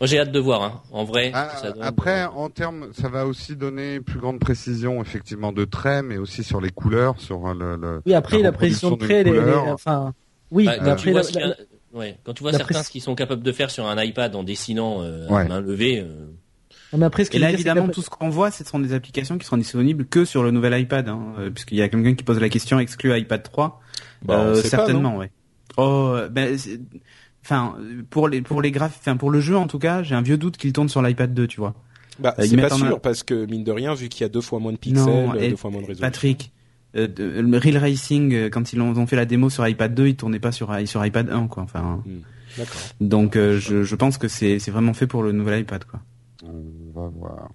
Moi, j'ai hâte de voir. Hein. En vrai, Ah, ça donne- après, en termes, ça va aussi donner plus grande précision effectivement de traits, mais aussi sur les couleurs, sur le. le- Oui, après La la précision de reproduction trait, elle d'une est- elle est- couleur. enfin, oui, Bah, quand, après tu vois la- la- ouais, quand tu vois certains ce qu'ils sont capables de faire sur un iPad en dessinant euh, Ouais. à main levée, euh, mais après ce Et là, évidemment, tout ce qu'on voit, ce sont des applications qui seront disponibles que sur le nouvel iPad, hein, euh, puisqu'il y a quelqu'un qui pose la question exclu iPad 3. Bah, Euh, pas, certainement, non ouais. Oh, euh, ben, c'est- enfin, pour les pour les graphes, enfin pour le jeu en tout cas, j'ai un vieux doute qu'il tourne sur l'iPad 2, tu vois. bah, Euh, c'est pas sûr un- parce que mine de rien, vu qu'il y a deux fois moins de pixels, Non, et deux fois moins de résolution. Patrick, euh, de- Real Racing, euh, quand ils ont, ont fait la démo sur iPad 2, il tournait pas sur sur iPad 1, quoi. Enfin, D'accord. donc euh, je je pense que c'est c'est vraiment fait pour le nouvel iPad, quoi. On va voir.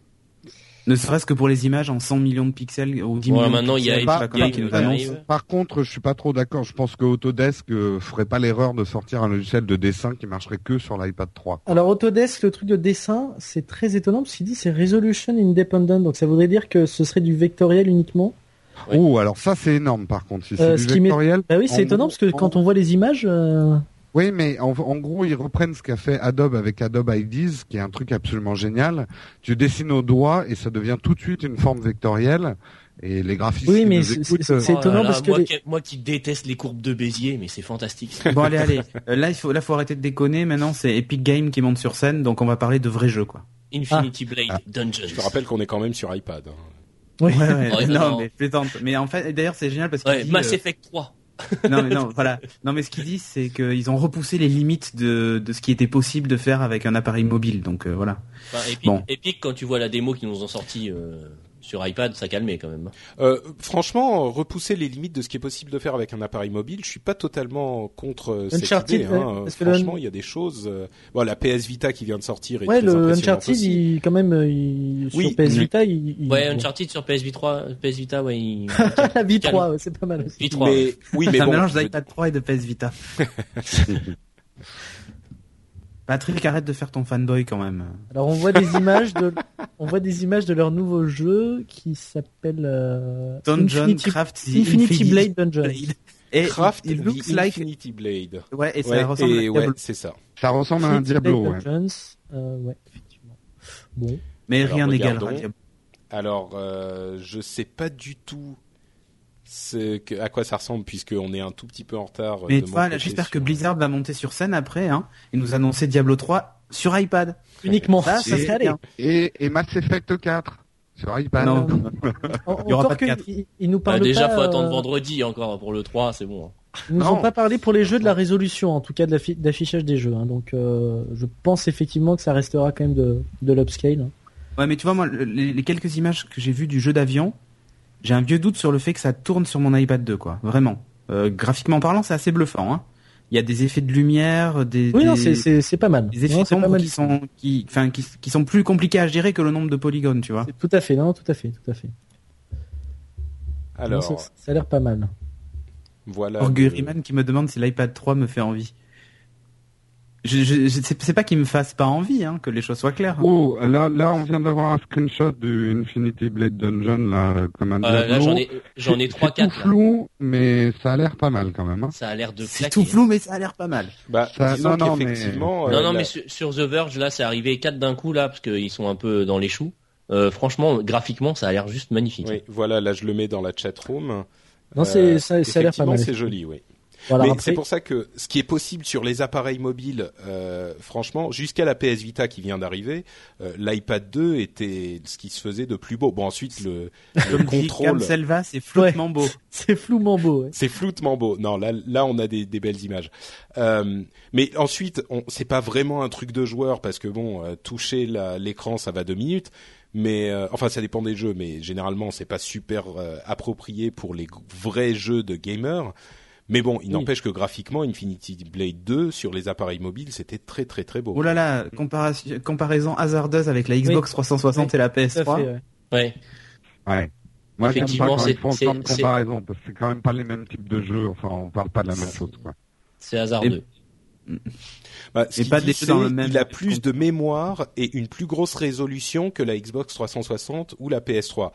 Ne serait-ce que pour les images en 100 millions de pixels ou 10 Ouais, millions. maintenant, de il y a pixels, Game qui annonce. Par contre, je suis pas trop d'accord. Je pense que Autodesk euh, ferait pas l'erreur de sortir un logiciel de dessin qui marcherait que sur l'iPad 3. Alors Autodesk, le truc de dessin, c'est très étonnant parce qu'il dit c'est resolution independent, donc ça voudrait dire que ce serait du vectoriel uniquement. Ouais. Oh, alors ça c'est énorme par contre. Si c'est Euh, du ce qui met- vectoriel. Bah oui, c'est étonnant parce que quand on voit les images, euh, Oui, mais en, en gros, ils reprennent ce qu'a fait Adobe avec Adobe IDs, qui est un truc absolument génial. Tu dessines au doigt et ça devient tout de suite une forme vectorielle. Et les graphistes Oui, mais c'est- euh, Oh là étonnant là, parce que moi, les- qui, moi qui déteste les courbes de Bézier, mais c'est fantastique. Bon allez allez, Euh, là il faut là faut arrêter de déconner. Maintenant c'est Epic Games qui monte sur scène, donc on va parler de vrais jeux quoi. Infinity Blade Ah. Dungeons. Je te rappelle qu'on est quand même sur iPad. hein. oui. Ouais, ouais, Ouais, non, non. mais plaisante. Mais en fait, d'ailleurs, c'est génial parce que Ouais, Mass Effect 3. Non, mais non, voilà. Non, mais ce qu'ils disent, c'est qu'ils ont repoussé les limites de de ce qui était possible de faire avec un appareil mobile. Donc euh, voilà. Enfin, Epic, Bon. Epic, quand tu vois la démo qu'ils nous ont sorti, euh, sur iPad, ça calmait quand même. Euh, franchement, repousser les limites de ce qui est possible de faire avec un appareil mobile, je suis pas totalement contre euh, cette Uncharted, idée. Hein. le- Franchement, il y a des choses. euh, Bon, la PS Vita qui vient de sortir est Ouais, très le impressionnante Uncharted, aussi. il, quand même, il, Oui, sur PS. Vita, il, il- Ouais, bon. Uncharted sur PS Vita, PS Vita, ouais. Il... la V3, ouais, c'est pas mal aussi. V3. Mais oui, mais C'est un bon, mélange d'iPad 3 et de PS Vita. Patrick, arrête de faire ton fanboy quand même. Alors on voit des images de, on voit des images de leur nouveau jeu qui s'appelle euh, Dungeon Infinity, Craft Infinity Blade Dungeon. Blade. Et Craft it, looks the like Infinity Blade. ouais et ça Ouais, ressemble et à ouais, Diablo. c'est ça. Ça ressemble à un Diablo, Blade ouais. Dungeons. Euh, ouais, effectivement. Bon. mais Alors, rien n'égalera regardons. Diablo. Alors, euh, je sais pas du tout ce que, à quoi ça ressemble puisqu'on est un tout petit peu en retard. Mais de tu mon vois, côté j'espère que Blizzard va monter sur scène après hein, et nous annoncer Diablo 3 sur iPad. Uniquement. Ça, Ça, serait bien. Et, et Mass Effect 4 sur iPad. Non. En- Il y aura Encore pas de il, il nous Bah, parle déjà, pas, faut attendre euh, vendredi encore pour le 3, c'est bon. hein. Ils nous Non. ont pas parlé pour les jeux de la résolution, en tout cas de l'affi- d'affichage des jeux. hein. donc, euh, je pense effectivement que ça restera quand même de, de l'upscale. Ouais, mais tu vois moi le- les, les quelques images que j'ai vues du jeu d'avion, j'ai un vieux doute sur le fait que ça tourne sur mon iPad 2 quoi, vraiment. Euh, graphiquement parlant, c'est assez bluffant hein. Il y a des effets de lumière, des Oui, des, non, c'est c'est c'est pas mal. des effets Non, pas mal. qui sont qui enfin qui, qui sont plus compliqués à gérer que le nombre de polygones, tu vois. C'est Tout à fait, non, tout à fait, tout à fait. Non, Alors, ça, ça a l'air pas mal. voilà. Le- Riemann qui me demande si l'iPad 3 me fait envie. Je, je, je- c'est pas qu'il me fasse pas envie, hein, que les choses soient claires. Oh, là, là, on vient d'avoir un screenshot du Infinity Blade Dungeon, là, comme un Euh, là, j'en ai, j'en ai C'est- 3 C'est tout 4 flou, mais ça a l'air pas mal quand même. Hein. Ça a l'air de C'est tout flou, mais ça a l'air pas mal. Bah, Ça- non, non, mais- euh, Non, non, mais sur, sur The Verge, là, c'est arrivé 4 d'un coup, là, parce qu'ils sont un peu dans les choux. Euh, franchement, graphiquement, ça a l'air juste magnifique. oui, voilà, là je le mets dans la chat room. Non, c'est ça, ça a l'air pas mal. C'est joli, oui. Voilà, mais après- c'est pour ça que ce qui est possible sur les appareils mobiles, euh, franchement, jusqu'à la PS Vita qui vient d'arriver, euh, l'iPad 2 était ce qui se faisait de plus beau. Bon, ensuite le, le contrôle, Selva, c'est flottement beau. c'est flouement beau. ouais. c'est floutement beau. Non, là, là, on a des, des belles images. Euh, mais ensuite, on, c'est pas vraiment un truc de joueur parce que bon, euh, toucher la- l'écran, ça va deux minutes. Mais euh, enfin, ça dépend des jeux, mais généralement, c'est pas super euh, approprié pour les g- vrais jeux de gamers. Mais bon, il Oui. n'empêche que graphiquement, Infinity Blade 2 sur les appareils mobiles, c'était très très très beau. Oh là là, comparaison hasardeuse avec la Xbox 360 et la Tout à PS3. fait, ouais. Ouais. Ouais. Moi, Effectivement, c'est- comparaison, parce que c'est quand même pas les mêmes types de jeux. Enfin, on parle pas de la même chose, quoi. C'est hasardeux. Bah, ce Et pas dit, des jeux dans le même- il a plus de mémoire et une plus grosse résolution que la Xbox 360 ou la PS3.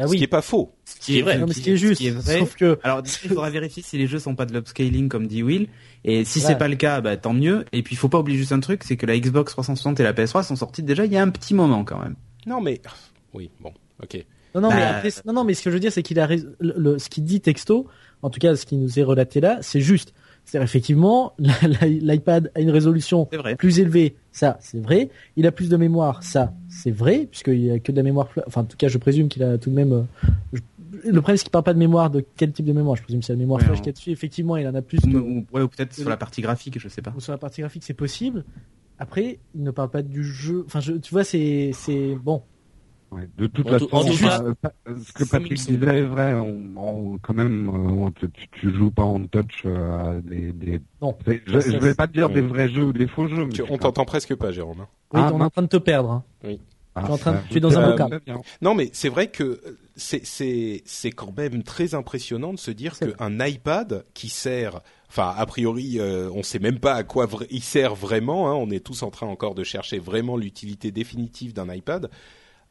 Ah Ce qui est pas faux. Ce qui est vrai. Non, mais ce qui est juste, Ce qui est vrai. sauf que Alors, il faudra vérifier si les jeux sont pas de l'upscaling comme dit Will. Et si c'est pas le cas, bah, tant mieux. Et puis, il faut pas oublier juste un truc, c'est que la Xbox 360 et la PS3 sont sorties déjà il y a un petit moment quand même. Non, mais oui, bon, ok. Non, non, mais Bah, après, non, non, mais ce que je veux dire, c'est qu'il a le- ce qu'il dit texto, en tout cas, ce qui nous est relaté là, c'est juste. C'est effectivement, l'iPad a une résolution plus élevée, ça, c'est vrai. Il a plus de mémoire, ça, c'est vrai, puisqu'il y a que de la mémoire. Enfin, en tout cas, je présume qu'il a tout de même. euh, je- Le problème, c'est qu'il parle pas de mémoire. De quel type de mémoire Je présume que c'est la mémoire Ouais, flash qu'il dessus. Effectivement, il en a plus. Ou, ouais, ou peut-être sur la partie graphique, je sais pas. ou sur la partie graphique, c'est possible. Après, il ne parle pas du jeu. Enfin, je, tu vois, c'est, c'est bon. Ouais. De toute façon, euh, euh, ce que Patrick disait est vrai. On, on- quand même, euh, on tu, tu joues pas en touch euh, à des, des... Non. Je, je vais pas te dire Ouais. des vrais jeux ou des faux jeux. mais Tu- on t'entend presque pas, Jérôme. hein. Oui, Ah, on est en train de te perdre. hein. Ah, tu es en train de- tu es dans un Euh, bocal. Non, mais c'est vrai que euh, c'est c'est c'est quand même très impressionnant de se dire qu'un iPad qui sert, enfin a priori, euh, on sait même pas à quoi il sert vraiment. Hein, on est tous en train encore de chercher vraiment l'utilité définitive d'un iPad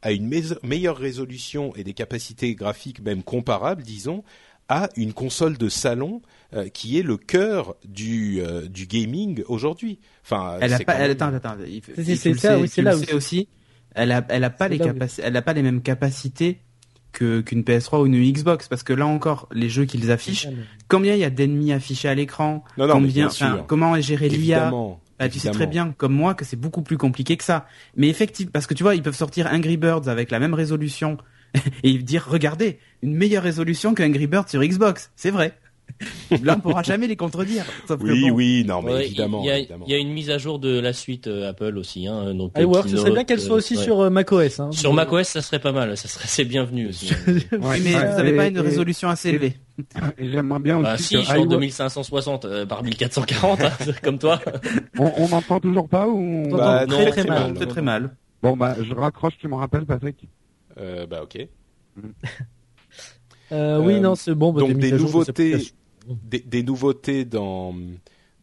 a une meilleure résolution et des capacités graphiques même comparables, disons, à une console de salon euh, qui est le cœur du euh, du gaming aujourd'hui. Enfin, Elle a c'est pas, quand elle, même- attends, attends, il faut- C'est- ça, sais- oui, c'est là aussi. Elle a, elle a pas les capacités, elle a pas les mêmes capacités que qu'une PS3 ou une Xbox parce que là encore, les jeux qu'ils affichent, combien il y a d'ennemis affichés à l'écran, combien, bien sûr. enfin, comment est géré l'IA. Bah, tu sais très bien, comme moi, que c'est beaucoup plus compliqué que ça. Mais effectivement, parce que tu vois, ils peuvent sortir Angry Birds avec la même résolution et dire, regardez, une meilleure résolution que Angry Birds sur Xbox. C'est vrai. Là, on pourra jamais les contredire. Sauf que Oui, bon, oui, non, mais Ouais, évidemment. Il y, a, y une mise à jour de la suite euh, Apple aussi. Hein, donc, iWork, ce serait bien qu'elle soit aussi euh, ouais. sur euh, macOS. Hein. Sur macOS, ça serait pas mal. Ça serait, c'est bienvenu aussi. Oui, mais vous avez et- pas une et- résolution assez élevée. Et j'aimerais bien bah aussi si, je suis en iWork- 2560 euh, par 1440, hein, comme toi. on, on m'entend toujours pas ou on- Bah, non, très très très mal. mal. Très très mal. Bon bah je raccroche, tu me rappelles Patrick? Euh, bah ok. Euh, oui, Euh, non, c'est bon. bah, donc des nouveautés. Des, des nouveautés dans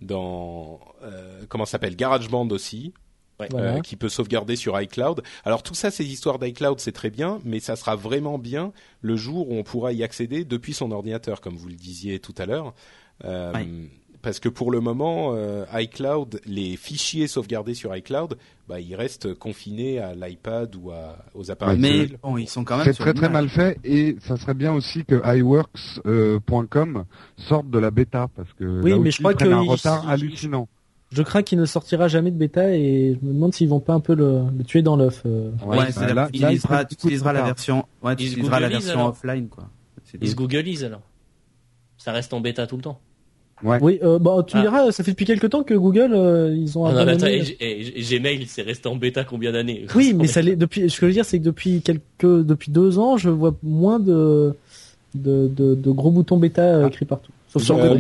dans euh, comment s'appelle GarageBand aussi. Voilà. euh, qui peut sauvegarder sur iCloud. Alors tout ça, ces histoires d'iCloud, c'est très bien, mais ça sera vraiment bien le jour où on pourra y accéder depuis son ordinateur, comme vous le disiez tout à l'heure. Euh, Ouais. Parce que pour le moment, euh, iCloud, les fichiers sauvegardés sur iCloud, bah, ils restent confinés à l'iPad ou à, aux appareils Mais mobiles. bon, ils sont quand même C'est très très mal fait et ça serait bien aussi que iWorks.com sorte de la bêta parce que Oui, là mais je crois prennent un que retard hallucinant. Je crains qu'il ne sortira jamais de bêta et je me demande s'ils vont pas un peu le, le tuer dans l'œuf. euh. Ouais, Ouais, c'est bah, là- là, il utiliseras la version, ouais, tu utiliseras la version alors. offline, quoi. Ils se googlisent alors. Ça reste en bêta tout le temps. Ouais. Oui, euh, bah, tu Ah. diras, ça fait depuis quelque temps que Google, euh, ils ont Ah non, attends, et- et- Gmail, c'est resté en bêta combien d'années Oui, mais ça l'est depuis. Ce que je veux dire, c'est que depuis quelques, depuis deux ans, je vois moins de de, de, de gros boutons bêta euh, Ah. écrits partout. Sauf sur Euh.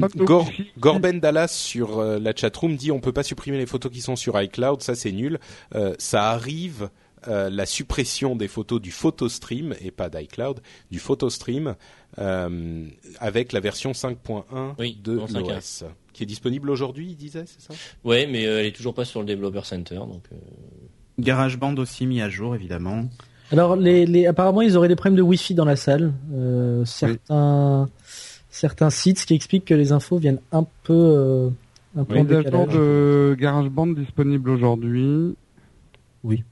Gorben Dallas sur euh, la chatroom dit on peut pas supprimer les photos qui sont sur iCloud, ça c'est nul. Euh, ça arrive euh, la suppression des photos du PhotoStream et pas d'iCloud, du PhotoStream euh, avec la version 5.1 Oui, de en 5.1. l'OS qui est disponible aujourd'hui, il disait, c'est ça? Ouais, mais euh, elle est toujours pas sur le Developer Center, donc. euh, GarageBand aussi mis à jour, évidemment. Alors, les, les, apparemment, ils auraient des problèmes de Wi-Fi dans la salle. Euh, certains certains sites, ce qui explique que les infos viennent un peu euh, un peu en à jour décalage. de GarageBand disponible aujourd'hui. Oui.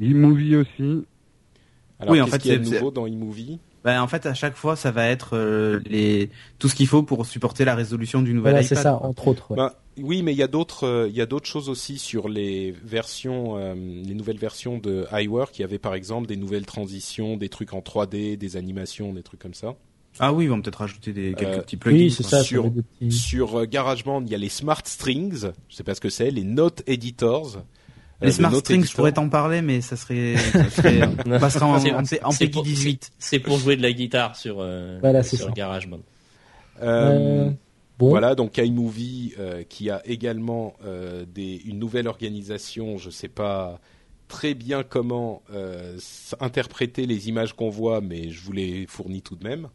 eMovie aussi. Alors Oui, en qu'est-ce fait, qu'il y a de c'est- nouveau dans eMovie? Ben, en fait, à chaque fois, ça va être euh, les tout ce qu'il faut pour supporter la résolution du nouvel Voilà, iPad. c'est ça, entre autres. ouais. Ben, oui, mais il y a d'autres, euh, il y a d'autres choses aussi sur les versions, euh, les nouvelles versions de iWork. Il y avait par exemple des nouvelles transitions, des trucs en 3D, des animations, des trucs comme ça. Ah oui, ils vont peut-être rajouter des quelques Euh, petits plugins. oui, c'est ça. Sur- petits- GarageBand, il y a les Smart Strings. Je sais pas ce que c'est, les Note Editors. Les Euh, Smart Note Strings, je pourrais t'en parler, mais ça serait, ça serait on passera en, C'est- en, pour- 18. C'est pour jouer de la guitare sur, euh, Voilà, sur ça. GarageBand. Euh, Euh, bon. Voilà, donc iMovie euh, qui a également euh, des, une nouvelle organisation. Je sais pas très bien comment euh, interpréter les images qu'on voit, mais je vous les fournis tout de même.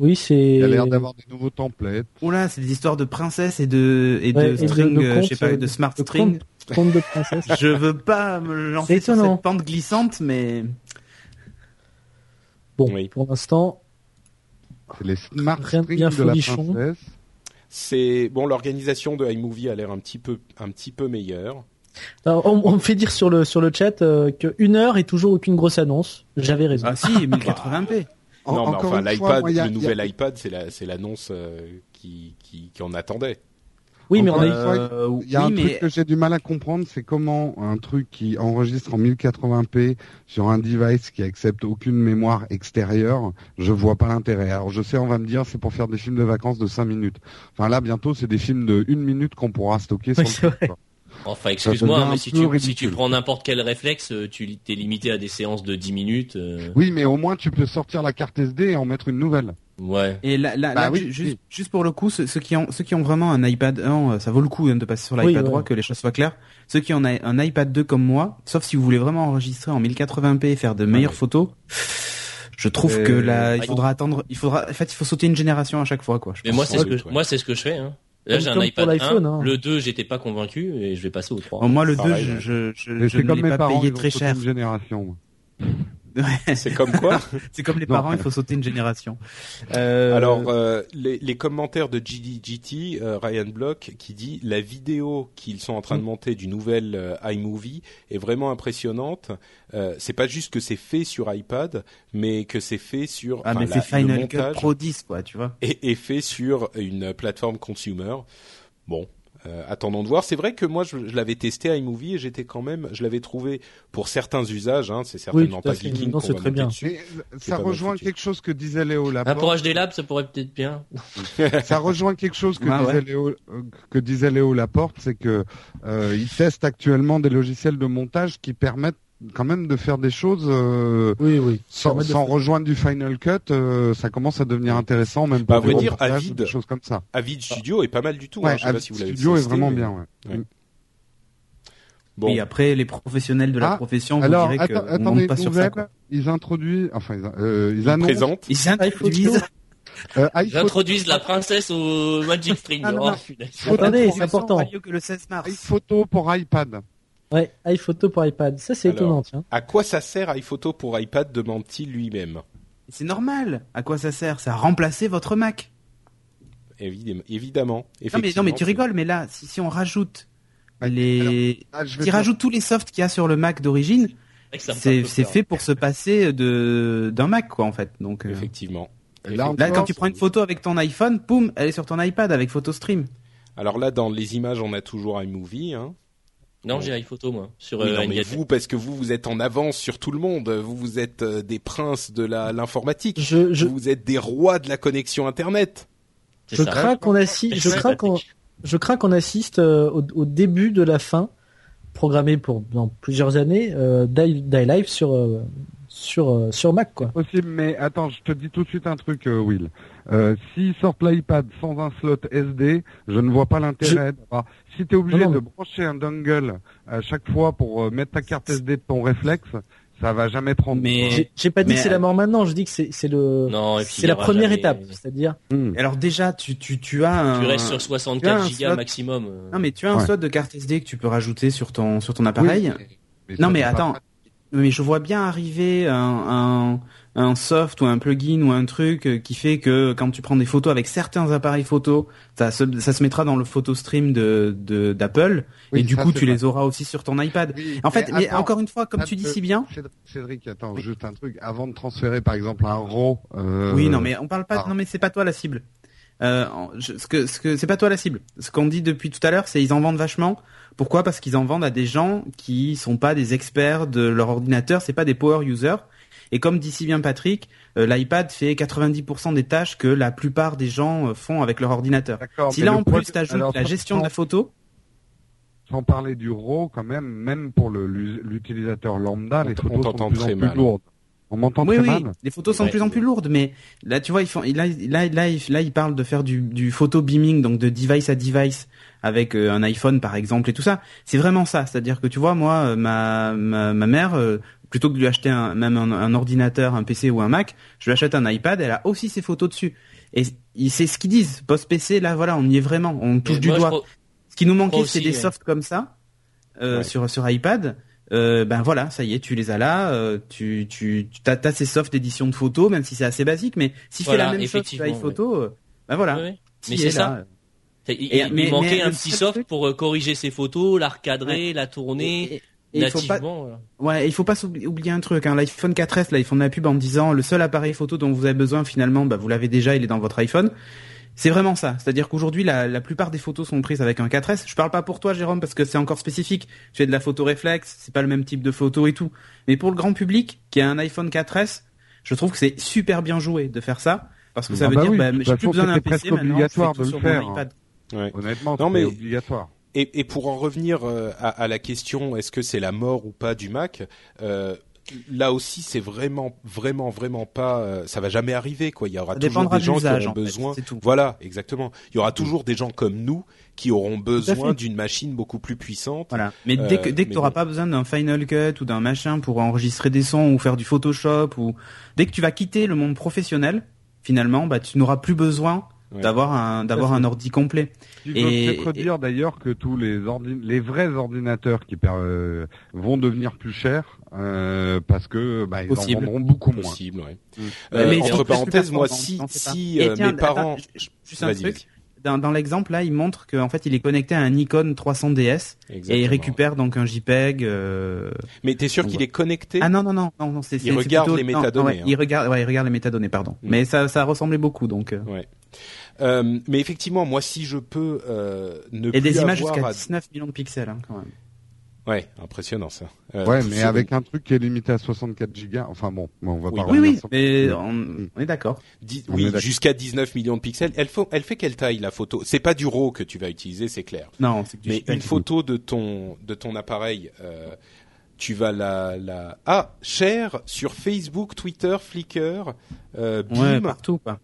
Oui, c'est. Il a l'air d'avoir des nouveaux templates. Oula, c'est des histoires de princesses et de et de Ouais, et de- string, de euh, je sais pas, euh, de smart de string. Conte de princesse. Je veux pas me lancer sur cette pente glissante, mais Bon, Oui. pour l'instant, C'est les Smart Rien de bien de la princesse. C'est bon, l'organisation de iMovie a l'air un petit peu, un petit peu meilleure. alors, on, on me fait dire sur le sur le chat euh, que une heure et toujours aucune grosse annonce. J'avais raison. ah si, 1080p. En- non, mais encore enfin, l'iPad, le a- nouvel iPad, c'est la, c'est l'annonce euh, qui, qui, qu'on attendait. Oui, mais on encore a une eu- fois, Euh, Il y a oui, un mais truc que j'ai du mal à comprendre, c'est comment un truc qui enregistre en 1080p sur un device qui accepte aucune mémoire extérieure, je vois pas l'intérêt. Alors je sais, on va me dire, c'est pour faire des films de vacances de 5 minutes. Enfin là, bientôt, c'est des films de 1 minute qu'on pourra stocker Oui. Enfin, excuse-moi, mais si tu, si tu prends n'importe quel réflexe, euh, tu t'es limité à des séances de 10 minutes. euh, Oui, mais au moins tu peux sortir la carte SD et en mettre une nouvelle. Ouais. et là, là, Bah là, oui, ju- oui. juste, juste pour le coup, ceux, ceux qui ont ceux qui ont vraiment un iPad 1, euh, ça vaut le coup hein, de passer sur Oui, l'iPad ouais. 3, que les choses soient claires. Ceux qui ont un, un iPad 2 comme moi, sauf si vous voulez vraiment enregistrer en 1080p et faire de meilleures ouais. photos, je trouve Euh, que là, il ah, faudra attendre. Il faudra, en fait, il faut sauter une génération à chaque fois, quoi. je Mais moi, c'est ce que, moi, c'est ce que je fais, hein. Là, j'ai un iPad 1. l'iPhone, hein. Le 2, j'étais pas convaincu et je vais passer au 3. Bon, moi, le 2, Pareil, je, ouais. je, je, je ne l'ai pas payé très cher. une génération. C'est comme quoi C'est comme les Non. parents, il faut sauter une génération. Euh, Alors, euh, les, les commentaires de GDGT, euh, Ryan Block, qui dit la vidéo qu'ils sont en train de Mm. monter du nouvel euh, iMovie est vraiment impressionnante. Euh, c'est pas juste que c'est fait sur iPad, mais que c'est fait sur ah, mais c'est Final Cut Pro 10, quoi, tu vois. est, est fait sur une plateforme consumer. Bon, euh, attendons de voir. C'est vrai que moi, je, je l'avais testé iMovie et j'étais quand même, je l'avais trouvé pour certains usages. Hein, c'est certainement à pas geeking Non, qu'on c'est va très bien. dessus. Mais C'est ça rejoint quelque chose que disait Léo Ah, Laporte. pour HD Lab, ça pourrait peut-être bien. ça rejoint quelque chose que Ah disait ouais. Léo euh, que disait Léo Laporte, c'est que euh, ils testent actuellement des logiciels de montage qui permettent quand même de faire des choses euh, Oui, oui. sans, rejoindre du Final Cut. euh, ça commence à devenir intéressant, même Bah, à pour vrai dire, Avid- des choses comme ça. Avid Studio est pas mal du tout. hein, Ouais, je sais pas Avid si vous l'avez Studio est vraiment mais- bien. Ouais. Ouais. Mm. Bon, Et après, les professionnels de la Ah, profession vous Alors, diraient que on attendez, monte pas sur ça. quoi. ils introduisent, enfin, ils, euh, ils il annoncent présente. Ils introduisent. euh, la princesse au Magic String. Ah, non, Oh, non. Attendez, c'est important. que le 16 mars. iPhoto pour iPad. Ouais, iPhoto pour iPad. Ça, c'est Alors. étonnant, tiens. À quoi ça sert iPhoto pour iPad demande-t-il lui-même C'est normal. À quoi ça sert? Ça a remplacé votre Mac. Évidemment, évidemment. Non mais, non mais tu c'est- rigoles, mais là, si, si on rajoute les, Ah, si te- rajoute tous les softs qu'il y a sur le Mac d'origine, C'est fait pour se passer de d'un Mac quoi en fait. Donc euh, Effectivement. Là, quand tu prends une photo avec ton iPhone, poum, elle est sur ton iPad avec PhotoStream. Alors là, dans les images, on a toujours iMovie. Hein. Non, j'ai iPhoto moi sur Oui, euh, non, mais vous, parce que vous, vous êtes en avance sur tout le monde. Vous, vous êtes euh, des princes de la l'informatique. Je, je, Vous êtes des rois de la connexion Internet. Je ça. crains qu'on assiste, je crains qu'on, je crains qu'on assiste euh, au, au début de la fin, programmée pour dans plusieurs années, euh, d'i- d'iLive sur euh, sur euh, sur Mac quoi. possible, mais attends, je te dis tout de suite un truc, euh, Will. Euh, S'ils sortent l'iPad sans un slot SD, je ne vois pas l'intérêt. Si tu es obligé Non, non, de brancher un dongle à chaque fois pour euh, mettre ta carte SD de ton réflexe, ça va jamais prendre. Mais- J'ai pas dit mais- que c'est la mort maintenant, je dis que c'est c'est le c'est la première jamais- étape, c'est-à-dire Hmm. Alors déjà, tu tu tu as un Tu restes sur tu as 64 un gigas slot- maximum. euh. non mais tu as un Ouais. slot de carte SD que tu peux rajouter sur ton sur ton appareil. Oui, mais Non mais pas attends, mais je vois bien arriver un, un, un soft ou un plugin ou un truc euh, qui fait que quand tu prends des photos avec certains appareils photo, ça se, ça se mettra dans le photo stream de de- d'Apple Oui, et du coup tu vrai. les auras aussi sur ton iPad. Oui, En fait, mais attends, encore une fois, comme attends, tu dis si bien. Cédric, attends, juste un truc. Avant de transférer, par exemple, un RAW. euh, Oui, non mais on parle pas. ah. Non mais c'est pas toi la cible. Euh, je- ce que ce que c'est pas toi la cible. Ce qu'on dit depuis tout à l'heure, c'est ils en vendent vachement. Pourquoi? Parce qu'ils en vendent à des gens qui sont pas des experts de leur ordinateur, c'est pas des power users. Et comme dit si bien Patrick, euh, l'iPad fait 90% des tâches que la plupart des gens euh, font avec leur ordinateur. Si là en plus t'ajoutes la sans- gestion de la sans- photo, Sans parler du RAW, quand même, même pour le- l'utilisateur lambda, On les photos on sont de plus en plus lourdes. On m'entend oui très oui, mal. les photos sont Ouais. de plus en plus lourdes, mais là tu vois ils font là là là ils, là ils parlent de faire du, du photo beaming donc de device à device avec euh, un iPhone par exemple et tout ça. C'est vraiment ça, c'est-à-dire que tu vois moi ma ma, ma mère euh, plutôt que de lui acheter un, même un, un ordinateur, un PC ou un Mac, je lui achète un iPad, elle a aussi ses photos dessus. Et c'est ce qu'ils disent, post PC là voilà, on y est vraiment, on touche Mais du doigt. crois- Ce qui nous manquait, c'est des ouais. softs comme ça euh, Ouais. sur sur iPad. Euh, ben voilà, ça y est, tu les as là. euh, tu tu tu t'as, t'as ces softs d'édition de photos, même si c'est assez basique, mais si tu Voilà, fais la même chose sur iPhoto, euh, ben voilà. Tu Mais c'est es ça. là. Il, Et- il mais- manquait mais un petit soft truc- pour euh, corriger ses photos, la recadrer, la tourner Et- et il faut pas, ouais, il faut pas oublier un truc. Hein, L'iPhone 4S, là, ils font de la pub en disant le seul appareil photo dont vous avez besoin, finalement, bah, vous l'avez déjà, il est dans votre iPhone. C'est vraiment ça. C'est-à-dire qu'aujourd'hui, la, la plupart des photos sont prises avec un 4S. Je parle pas pour toi, Jérôme, parce que c'est encore spécifique. Tu fais de la photo réflexe, c'est pas le même type de photo et tout. Mais pour le grand public, qui a un iPhone 4S, je trouve que c'est super bien joué de faire ça. Parce que ça Ah veut bah dire, oui, bah, j'ai plus besoin d'un PC maintenant, obligatoire de tout le sur mon faire, iPad. Ouais. Honnêtement, Non, c'est mais- obligatoire. Et, et pour en revenir euh, à, à la question, est-ce que c'est la mort ou pas du Mac euh, Là aussi, c'est vraiment, vraiment, vraiment pas. euh, ça va jamais arriver, quoi. Il y aura Ça toujours des de gens qui auront en fait, besoin. tout. Voilà, exactement. Il y aura toujours des gens comme nous qui auront besoin d'une machine beaucoup plus puissante. Voilà. Mais dès que dès que t'auras bon. pas besoin d'un Final Cut ou d'un machin pour enregistrer des sons ou faire du Photoshop ou dès que tu vas quitter le monde professionnel, finalement, bah tu n'auras plus besoin Ouais. d'avoir un d'avoir un ordi complet. Faut Et- peut-être dire d'ailleurs que tous les ordi- les vrais ordinateurs qui per- euh, vont devenir plus chers euh, parce que bah, ils Possible. en vendront beaucoup moins. Possible, ouais. Mm. Euh, Mais entre parenthèses, moi, si, si euh, tiens, mes parents, attends, un truc. Dans, dans l'exemple là, il montre qu'en fait, il est connecté à un Nikon 300DS et il Exactement. récupère donc un JPEG. euh, Mais t'es sûr qu'il est connecté? Ah non non non non non c'est Il c'est- c'est regarde plutôt- les non, métadonnées, ouais, hein. Il regarde ouais il regarde les métadonnées pardon. Mm. Mais ça ça ressemblait beaucoup donc. euh, Ouais. Euh, mais effectivement, moi, si je peux euh, ne Et plus des images avoir jusqu'à à- 19 millions de pixels, hein, quand même. Ouais, impressionnant ça. Euh, Ouais, tout mais avec un truc qui est limité à 64 gigas. Enfin bon, on va Oui, pas Oui, revenir oui, sur- mais on, on est d'accord. Dix- On est oui, d'accord. jusqu'à 19 millions de pixels. Elle, faut, elle fait quelle taille la photo? C'est pas du RAW que tu vas utiliser, c'est clair. Non, c'est que du Mais une photo de ton de ton appareil, euh, tu vas la la ah share sur Facebook, Twitter, Flickr, euh, Ouais, Beam. partout, quoi.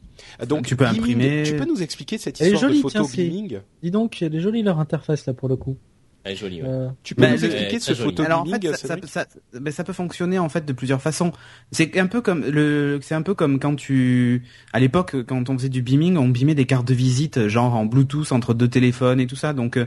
Donc Tu peux beaming, imprimer. Tu peux nous expliquer cette Elle est histoire jolie, de photo tiens, beaming Dis donc, elle est jolie leur interface là pour le coup. Elle est jolie. ouais. Euh, Tu peux Bah, nous expliquer Ouais, ce joli. photo Alors en fait, ça, ça, Cédric ça, ça peut fonctionner en fait de plusieurs façons. C'est un peu comme le, c'est un peu comme quand tu, à l'époque, quand on faisait du beaming, on beamait des cartes de visite, genre en Bluetooth entre deux téléphones et tout ça. Donc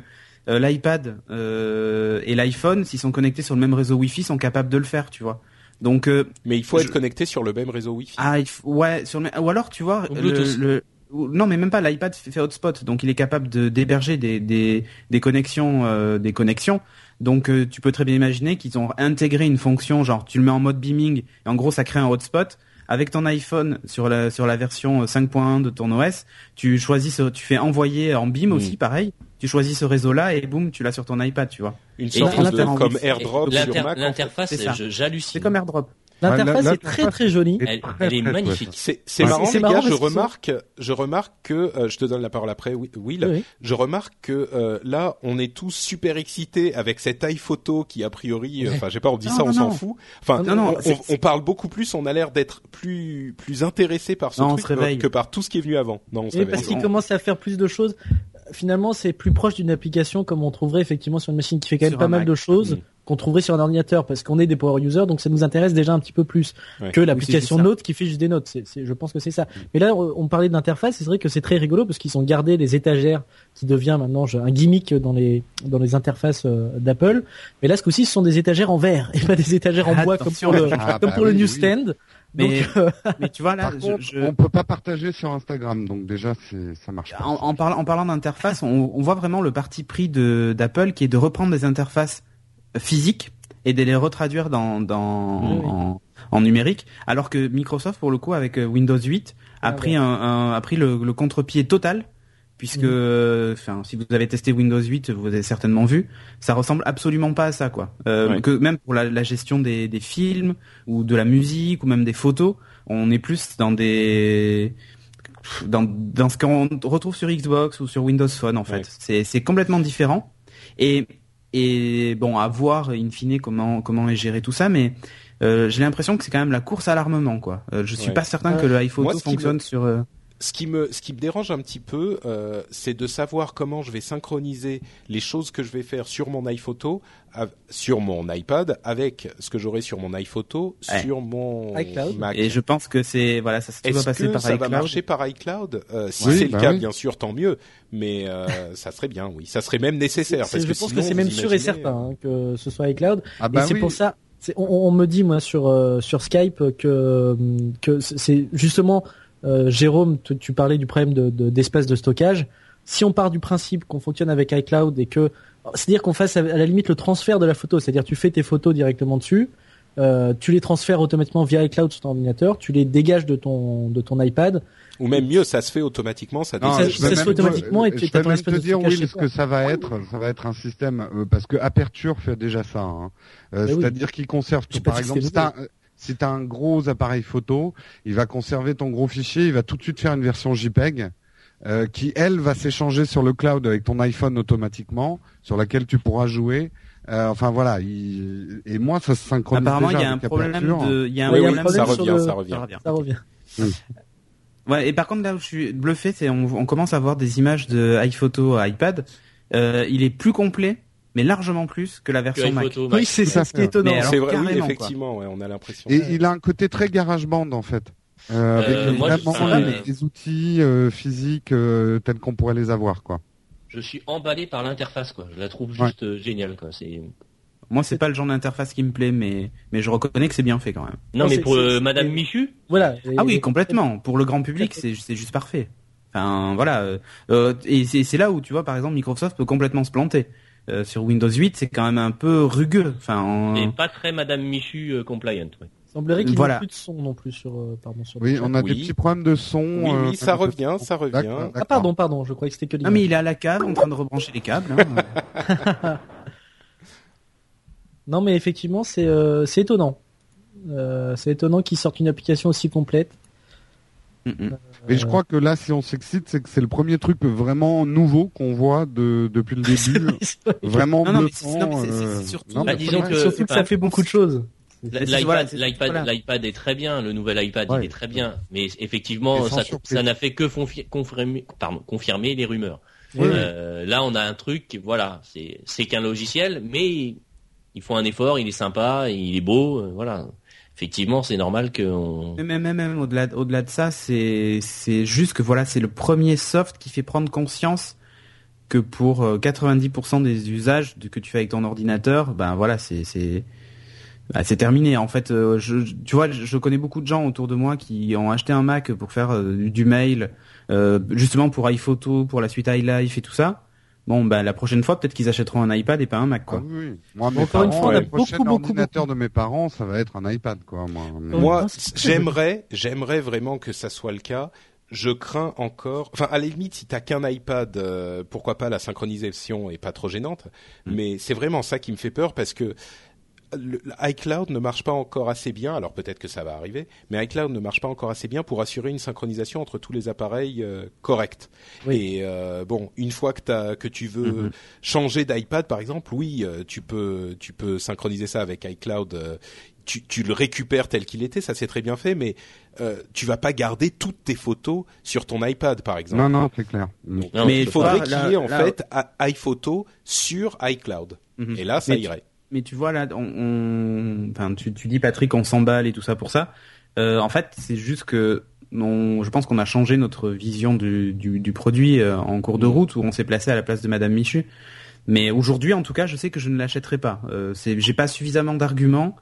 euh, l'iPad euh, et l'iPhone, s'ils sont connectés sur le même réseau Wi-Fi, sont capables de le faire, tu vois. Donc euh, Mais il faut Je- être connecté sur le même réseau Wi-Fi. ah, il faut- ouais, sur le, ou alors tu vois Au le, Bluetooth. le- ou- non mais même pas l'iPad fait fait hotspot donc il est capable de d'héberger des des des connexions euh, des connexions donc euh, tu peux très bien imaginer qu'ils ont intégré une fonction genre tu le mets en mode beaming et en gros ça crée un hotspot avec ton iPhone sur la sur la version 5.1 de ton OS tu choisis ce- tu fais envoyer en beam Mm. aussi pareil tu choisis ce réseau là et boum tu l'as sur ton iPad tu vois Une sorte il de comme. AirDrop sur Mac. en fait. L'interface, j'hallucine. c'est comme AirDrop L'interface est très très jolie. Elle, très, elle est très magnifique. C'est c'est Ouais, marrant, les marrant gars. Je remarque, je remarque que euh, je te donne la parole après, Wi- Will. Oui, oui. Je remarque que euh, là, on est tous super excités avec cette iPhoto qui a priori, euh, enfin, j'ai pas, on dit Non, ça, on s'en fout. Enfin, Non, non, on, parle beaucoup plus, on a l'air d'être plus plus intéressé par ce Non, on truc se réveille. que par tout ce qui est venu avant. Non, on se réveille. parce qu'il commence à faire plus de choses. Finalement, c'est plus proche d'une application comme on trouverait effectivement sur une machine qui fait quand même Sur pas mal Mac. de choses qu'on trouverait sur un ordinateur parce qu'on est des power users, donc ça nous intéresse déjà un petit peu plus Ouais. que l'application Oui. Note qui fait juste des notes. C'est, je pense que c'est ça. Mais là, on parlait d'interface, c'est vrai que c'est très rigolo parce qu'ils ont gardé les étagères qui devient maintenant un gimmick dans les dans les interfaces euh, d'Apple. Mais là, ce coup-ci, ce sont des étagères en verre et pas des étagères en bois comme pour le Ah, comme bah pour le oui, newsstand. Mais Donc, euh, mais tu vois là Par je- contre, je- on peut pas partager sur Instagram, donc déjà c'est ça marche pas. En, en parlant, en parlant d'interface, on, on voit vraiment le parti pris de d'Apple qui est de reprendre des interfaces physiques et de les retraduire dans, dans Oui, oui. En, en numérique, alors que Microsoft, pour le coup, avec euh, Windows 8, a Ah, pris ouais. un, un- a pris le, le contre-pied total. Puisque, euh, enfin, si vous avez testé Windows 8, vous avez certainement vu, ça ressemble absolument pas à ça, quoi. Euh. Que même pour la, la gestion des, des films ou de la musique ou même des photos, on est plus dans des dans, dans ce qu'on retrouve sur Xbox ou sur Windows Phone en fait. C'est complètement différent et et bon à voir in fine comment comment est géré tout ça, mais euh, j'ai l'impression que c'est quand même la course à l'armement quoi. Euh, je suis Ouais. pas certain que le iPhoto Moi, ce qui me- fonctionne sur. Ce qui me ce qui me dérange un petit peu, euh, c'est de savoir comment je vais synchroniser les choses que je vais faire sur mon iPhoto, sur mon iPad, avec ce que j'aurai sur mon iPhoto, Ouais. sur mon iCloud. Mac. Et je pense que c'est voilà ça tout va Est-ce passer que par ça iCloud. va marcher par iCloud? Euh, Si Oui, c'est le bah cas, oui. bien sûr, tant mieux. Mais euh, ça serait bien, oui. Ça serait même nécessaire. c'est- Parce je que pense sinon, que c'est même sûr et certain hein, que ce soit iCloud. Ah et bah c'est oui. pour ça. c'est- On, on me dit moi sur euh, sur Skype que que c'est justement euh, Jérôme, tu, tu parlais du problème de de- d'espace de, stockage. Si on part du principe qu'on fonctionne avec iCloud et que c'est-à-dire qu'on fasse à, la limite le transfert de la photo, c'est-à-dire tu fais tes photos directement dessus, euh, tu les transfères automatiquement via iCloud sur ton ordinateur, tu les dégages de ton de ton iPad. Ou même mieux, ça se fait automatiquement. Ça Non, ça- ça se fait automatiquement et tu- je même espèce te de dire stockage oui ce que ça va être ça va être un système euh, parce que Aperture fait déjà ça hein. Euh, oui. c'est-à-dire qu'il conserve tout par exemple si si t'as un gros appareil photo. Il va conserver ton gros fichier. Il va tout de suite faire une version JPEG euh, qui elle va s'échanger sur le cloud avec ton iPhone automatiquement sur laquelle tu pourras jouer. Euh, enfin voilà. Il... et moi ça se synchronise Apparemment, il déjà y a un problème de, il y a un Oui, il problème ça revient, ça revient. Ça revient. Ouais, et par contre là où je suis bluffé, c'est on, on commence à voir des images de iPhoto à iPad. Euh, il est plus complet, mais largement plus que la Que version Mac. Oui, c'est ça ce qui est étonnant. C'est vrai, oui, effectivement, ouais, on a l'impression. et il a un côté très GarageBand en fait euh, avec Euh, moi, je- les, mais- les outils euh, physiques euh, tels qu'on pourrait les avoir quoi Je suis emballé par l'interface, quoi. Je la trouve juste euh, géniale, quoi. C'est. Moi, c'est pas le genre d'interface qui me plaît, mais mais je reconnais que c'est bien fait quand même. Non, Non, mais pour euh, Madame Michu, Voilà. Ah oui, complètement. Pour le grand public, c'est c'est juste parfait. Enfin voilà. euh, euh, et c'est c'est là où tu vois, par exemple, Microsoft peut complètement se planter. Euh, sur Windows 8, c'est quand même un peu rugueux. Enfin, en- et pas très Madame Michu euh, compliant. ouais. semblerait qu'il n'y Voilà. ait plus de son non plus sur, euh, pardon, sur Oui, on a Oui. des petits problèmes de son. Oui, euh, oui, ça revient, ça revient. Ah pardon, pardon, je croyais que c'était que Non mais il est à la cave en train de rebrancher les câbles. hein. Non mais effectivement c'est euh, c'est étonnant. Euh, c'est étonnant qu'ils sortent une application aussi complète. Mm. Mais je crois que là, si on s'excite, c'est que c'est le premier truc vraiment nouveau qu'on voit de, depuis le début. vraiment Non, non, mais c'est- euh, surtout- non, Bah, disons que-. Surtout que ça fait beaucoup de choses. L'iPad, voilà, est très bien, le nouvel iPad Ouais. il est très bien, mais effectivement ça, n'a fait que confi- confirmer, pardon, confirmer les rumeurs. Oui, Euh, là on a un truc, voilà, c'est c'est qu'un logiciel, mais ils font un effort, il est sympa, il est beau, euh, voilà. Effectivement, c'est normal que on... Même, même, au-delà, au-delà de ça, c'est, c'est juste que voilà, c'est le premier soft qui fait prendre conscience que pour euh, 90% des usages que tu fais avec ton ordinateur, ben voilà, c'est, c'est, bah, c'est terminé. En fait, euh, je, tu vois, je, connais beaucoup de gens autour de moi qui ont acheté un Mac pour faire euh, du, mail, euh, justement pour iPhoto, pour la suite iLife et tout ça. Bon, ben la prochaine fois, peut-être qu'ils achèteront un iPad et pas un Mac, Ah quoi. oui, oui. Moi, mes Encore une parents, fois, on a le prochain beaucoup, beaucoup, ordinateur de mes parents, ça va être un iPad, quoi. Moi, Mais-. Moi, j'aimerais, j'aimerais vraiment que ça soit le cas. Je crains encore. Enfin, à la limite, si t'as qu'un iPad, euh, pourquoi pas la synchronisation est pas trop gênante. Mm. Mais c'est vraiment ça qui me fait peur parce que le, iCloud ne marche pas encore assez bien. Alors peut-être que ça va arriver, mais iCloud ne marche pas encore assez bien pour assurer une synchronisation entre tous les appareils euh, corrects. Oui. Et euh, bon, une fois que t'as, que tu veux Mhm. changer d'iPad, par exemple, oui, euh, tu peux, tu peux synchroniser ça avec iCloud. euh, tu, tu le récupères tel qu'il était, ça c'est très bien fait, mais euh, tu vas pas garder toutes tes photos sur ton iPad, par exemple. Non, non, c'est clair. Donc, Non, Mais il faudrait qu'il y ait en là- fait iPhoto sur iCloud. Mhm. Et là, ça Mais tu- irait. Mais tu vois là, on, on- enfin, tu, tu dis Patrick, on s'emballe et tout ça pour ça. Euh, en fait, c'est juste que on, je pense qu'on a changé notre vision du, du, du produit euh, en cours de Mhm. route où on s'est placé à la place de Madame Michu. Mais aujourd'hui, en tout cas, je sais que je ne l'achèterai pas. Euh, j'ai pas suffisamment d'arguments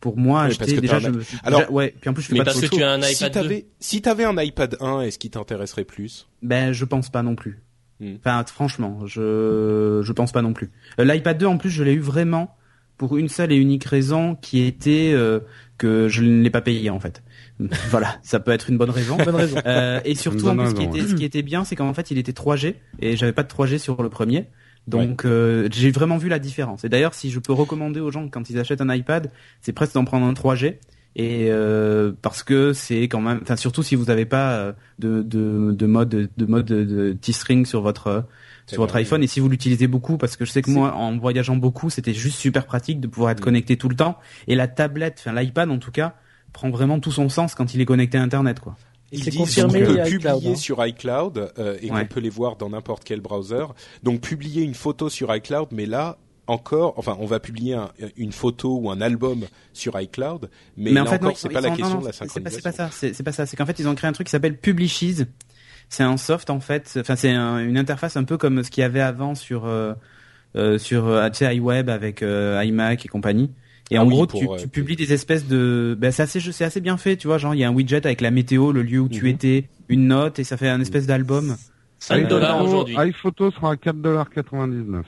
pour moi Oui, acheter. parce que déjà, je Alors- déjà- ouais. Puis en plus, je fais Mais pas de parce que tu as un si iPad 2. t'avais, si t'avais un iPad 1, est-ce qui t'intéresserait plus? Ben, je pense pas non plus. Hmm. Enfin, franchement, je je pense pas non plus. Euh, L'iPad 2, en plus, je l'ai eu vraiment pour une seule et unique raison, qui était euh, que je ne l'ai pas payé en fait. voilà, ça peut être une bonne raison. Bonne raison. Euh, et surtout, en plus, ce qui, était, ce qui était bien, c'est qu'en fait, il était 3G et j'avais pas de 3G sur le premier. Donc, euh, j'ai vraiment vu la différence. Et d'ailleurs, si je peux recommander aux gens quand ils achètent un iPad, c'est presque d'en prendre un 3G. Et euh, parce que c'est quand même, enfin surtout si vous n'avez pas euh, de, de, de mode de mode de, de T-string sur votre euh, sur votre iPhone et si vous l'utilisez beaucoup parce que je sais que moi en voyageant beaucoup c'était juste super pratique de pouvoir être Mm. connecté tout le temps et la tablette enfin l'iPad en tout cas prend vraiment tout son sens quand il est connecté à internet quoi Ils disent confirmé qu'on peut iCloud, publier hein. sur iCloud euh, et Ouais. qu'on peut les voir dans n'importe quel browser. Donc publier une photo sur iCloud, mais là encore, enfin, on va publier un- une photo ou un album sur iCloud, mais, là en fait encore, non, c'est ils pas la sont- question non, de la c'est- c'est pas, synchronisation. c'est pas ça c'est c'est pas ça c'est qu'en fait ils ont créé un truc qui s'appelle Publishes c'est un soft en fait. Enfin c'est un- une interface un peu comme ce qu'il y avait avant sur euh, euh, sur euh, tu sais, iWeb avec euh, iMac et compagnie. Et Ah en oui, gros pour, tu, euh, tu publies des espèces de ben c'est assez c'est assez bien fait tu vois. Genre il y a un widget avec la météo le lieu où tu Mhm. étais une note et ça fait un espèce d'album. 5 Euh, dollars aujourd'hui. iPhoto sera à 4,99$.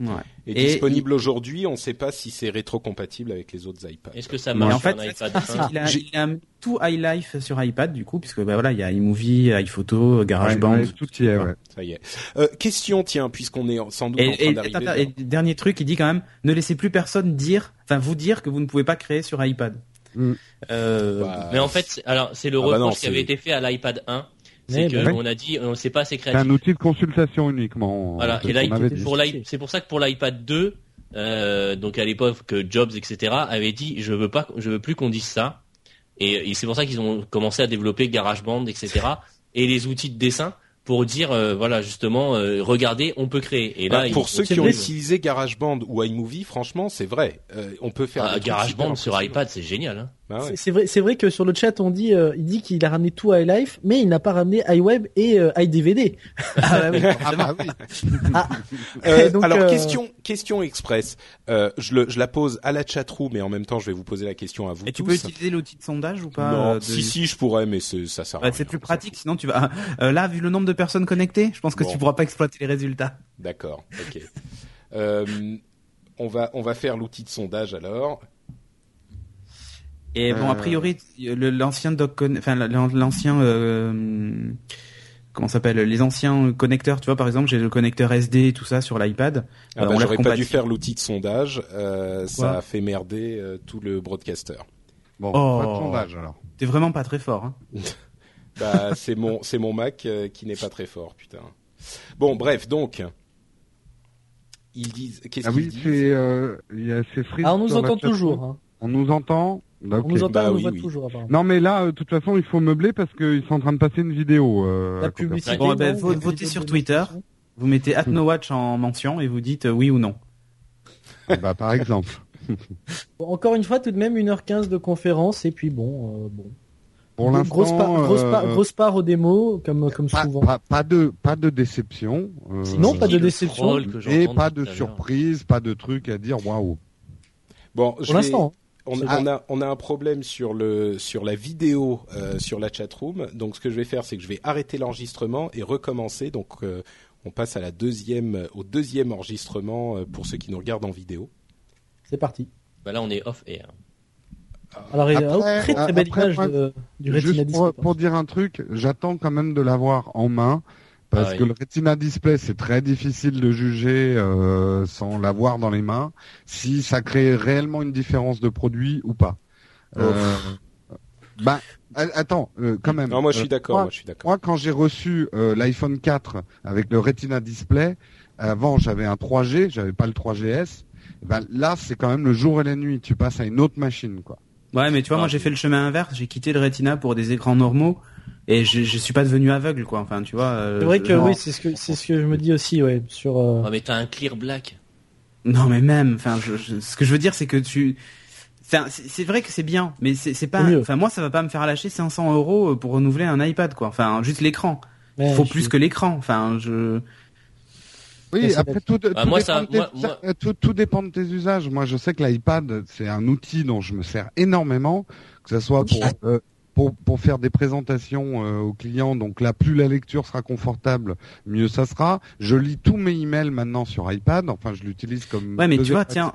ouais Et, Et disponible aujourd'hui, on ne sait pas si c'est rétro-compatible avec les autres iPads. Est-ce que ça marche en fait, sur un iPad c'est 1 qu'il a, J'ai- il a tout iLife sur iPad du coup, puisque bah voilà, il y a iMovie, iPhoto, GarageBand. Ouais, ouais, tout y est, ouais. Ça y est. Euh, question, tiens, puisqu'on est en- sans doute en Et, train et, d'arriver. et dernier truc, il dit quand même, ne laissez plus personne dire, enfin vous dire que vous ne pouvez pas créer sur iPad. Mm. Euh, Bah, Mais en fait, c'est- alors c'est le Ah bah non, qui avait été fait à l'iPad 1, Mais c'est que bah oui. on a dit on sait pas assez C'est un créatif. outil de consultation uniquement. Voilà. C'est Et là, qu'on. Pour c'est pour ça que pour l'iPad 2, euh, donc à l'époque que Jobs etc avait dit je veux pas, je veux plus qu'on dise ça. Et, et c'est pour ça qu'ils ont commencé à développer GarageBand etc. et les outils de dessin pour dire euh, voilà justement euh, regardez on peut créer. Et là Bah, pour ceux qui ont utilisé GarageBand ou iMovie, franchement, c'est vrai. Euh, on peut faire Ah, GarageBand sur iPad c'est génial. Hein. Bah ouais. C'est- vrai, c'est vrai que sur le chat on dit, euh, il dit qu'il a ramené tout à iLife, mais il n'a pas ramené iWeb et euh, iDVD. ah, bah oui, Ah bah oui. Euh, Donc, alors question question express. Euh, je, le, je la pose à la chatroom, mais en même temps, je vais vous poser la question à vous Et tu peux utiliser l'outil de sondage ou pas non, euh, de- si si, je pourrais, mais c'est- ça sert. à Bah, rien. c'est plus pratique, sinon tu vas. Euh, là, vu le nombre de personnes connectées, je pense que Bon. tu pourras pas exploiter les résultats. D'accord. Ok. Euh, on va on va faire l'outil de sondage alors. Et bon, Euh. a priori, le- l'ancien con- enfin l'an- l'ancien, euh, comment ça s'appelle, les anciens connecteurs. Tu vois, par exemple, j'ai le connecteur SD, tout ça sur l'iPad. Ah Euh, bah, j'aurais pas dû faire l'outil de sondage, euh, ça a fait merder euh, tout le broadcaster. Bon, Oh. pas de sondage alors. T'es vraiment pas très fort. Hein. Bah, c'est mon, c'est mon Mac euh, qui n'est pas très fort, putain. Bon, bref, donc. Ils disent, qu'est-ce Ah qu'ils oui, disent c'est euh, il y a ces frises Ah, on nous entend toujours. Hein. On nous entend. Bah, On ok. nous entend, Bah on nous oui, voit oui. toujours. apparemment. Non mais là, euh, de toute façon, il faut meubler parce qu'ils sont en train de passer une vidéo. Euh, La publicité. Bon, eh ben, votez sur Twitter. Vous mettez @nowatch en mention et vous dites euh, oui ou non. bah, par exemple. Bon, encore une fois, tout de même 1h15 de conférence et puis bon, euh, bon. Pour l'instant, grosse, part, grosse, euh, grosse part aux démos, comme, comme pas, souvent. pas, pas de pas de déception. euh, Non, pas de déception. et pas de surprise, pas de truc à dire waouh. Bon, Pour l'instant. hein. On, C'est- on a on a un problème sur le sur la vidéo euh, sur la chatroom. Donc ce que je vais faire, c'est que je vais arrêter l'enregistrement et recommencer. Donc euh, on passe à la deuxième au deuxième enregistrement euh, pour ceux qui nous regardent en vidéo. C'est parti. Bah là, on est off air. Alors, il y a Après- une très très belle après, image de, du Retina Juste pour, pour dire un truc, j'attends quand même de l'avoir en main parce Ah oui. que le Retina Display c'est très difficile de juger euh, sans l'avoir dans les mains si ça crée réellement une différence de produit ou pas. Euh, bah a- attends, euh, quand même. Non, moi je suis Euh, d'accord. moi, Moi je suis d'accord. Moi, quand j'ai reçu euh, l'iPhone 4 avec le Retina Display, avant j'avais un 3G, j'avais pas le 3GS. Ben là, c'est quand même le jour et la nuit. Tu passes à une autre machine, quoi. Ouais, mais tu vois, Ah, moi j'ai c'est- fait le chemin inverse. J'ai quitté le Retina pour des écrans normaux et je, je suis pas devenu aveugle, quoi. Enfin, tu vois. euh, C'est vrai que oui, c'est ce que c'est ce que je me dis aussi, ouais, sur. euh, Ah, mais t'as un clear black. Non, mais même. Enfin, je, je- ce que je veux dire, c'est que tu. Enfin, c'est vrai que c'est bien, mais c'est c'est pas. Enfin, moi, ça va pas me faire lâcher 500 euros pour renouveler un iPad, quoi. Enfin, juste l'écran. Il faut plus suis- que l'écran. Enfin, je. Oui, après tout, tout, Bah, moi, dépend ça- de tes moi- euh, tout, tout dépend de tes usages. Moi, je sais que l'iPad, c'est un outil dont je me sers énormément, que ce soit pour euh, pour, pour faire des présentations euh, aux clients. Donc là, plus la lecture sera confortable, mieux ça sera. Je lis tous mes emails maintenant sur iPad. Enfin, je l'utilise comme Ouais, mais tu vois, tiens.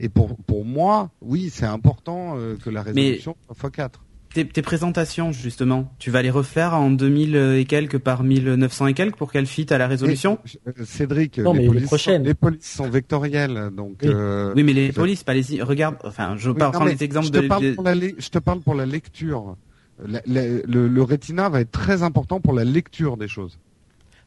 Et pour pour moi, oui, c'est important euh, que la résolution soit x4. Tes, tes présentations, justement, tu vas les refaire en 2000 et quelques par 1900 et quelques pour qu'elles fit à la résolution? Et, euh, Cédric, Non, mais les, les polices prochaines. sont, les polices sont vectorielles, donc. Oui. euh, Oui, mais les polices, pas les. Regarde, enfin, je Oui, parle non, prendre des exemples je te, de. parle pour la je te parle pour la lecture. La- la- le, le Retina va être très important pour la lecture des choses.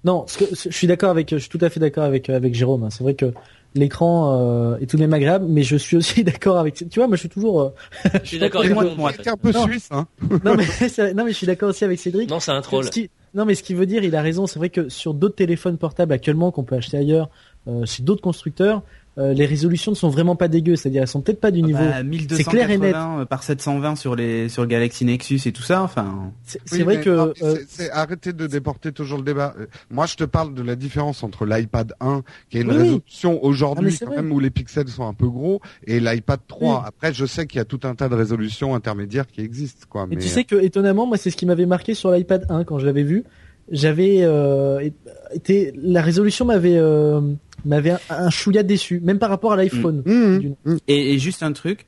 Non, ce que, ce- je suis d'accord avec, je suis tout à fait d'accord avec avec Jérôme. hein. C'est vrai que l'écran euh, est tout de même agréable, mais je suis aussi d'accord avec. Tu vois, moi, je suis toujours. euh, Je suis d'accord avec moi, moi, C'est un peu Non. suisse, hein. non mais non mais je suis d'accord aussi avec Cédric. Non, c'est un troll. Ce qui- Non mais ce qui veut dire, il a raison. C'est vrai que sur d'autres téléphones portables actuellement qu'on peut acheter ailleurs, euh, chez d'autres constructeurs, euh, les résolutions ne sont vraiment pas dégueu. C'est-à-dire, elles sont peut-être pas du Ah niveau. bah, c'est clair et net. 1280 par 720 sur les sur le Galaxy Nexus et tout ça. Enfin, C'est Oui, vrai que. non, euh, arrêtez de déporter toujours le débat. Euh, Moi, je te parle de la différence entre l'iPad 1, qui a une Oui, résolution Ah, aujourd'hui quand vrai. même où les pixels sont un peu gros, et l'iPad 3. Oui. Après, je sais qu'il y a tout un tas de résolutions intermédiaires qui existent, quoi. Et mais tu sais que étonnamment, moi, c'est ce qui m'avait marqué sur l'iPad 1 quand je l'avais vu. J'avais euh, été, la résolution m'avait euh, m'avait un, un chouïa déçu, même par rapport à l'iPhone. Mmh, d'une- mmh. et, et juste un truc,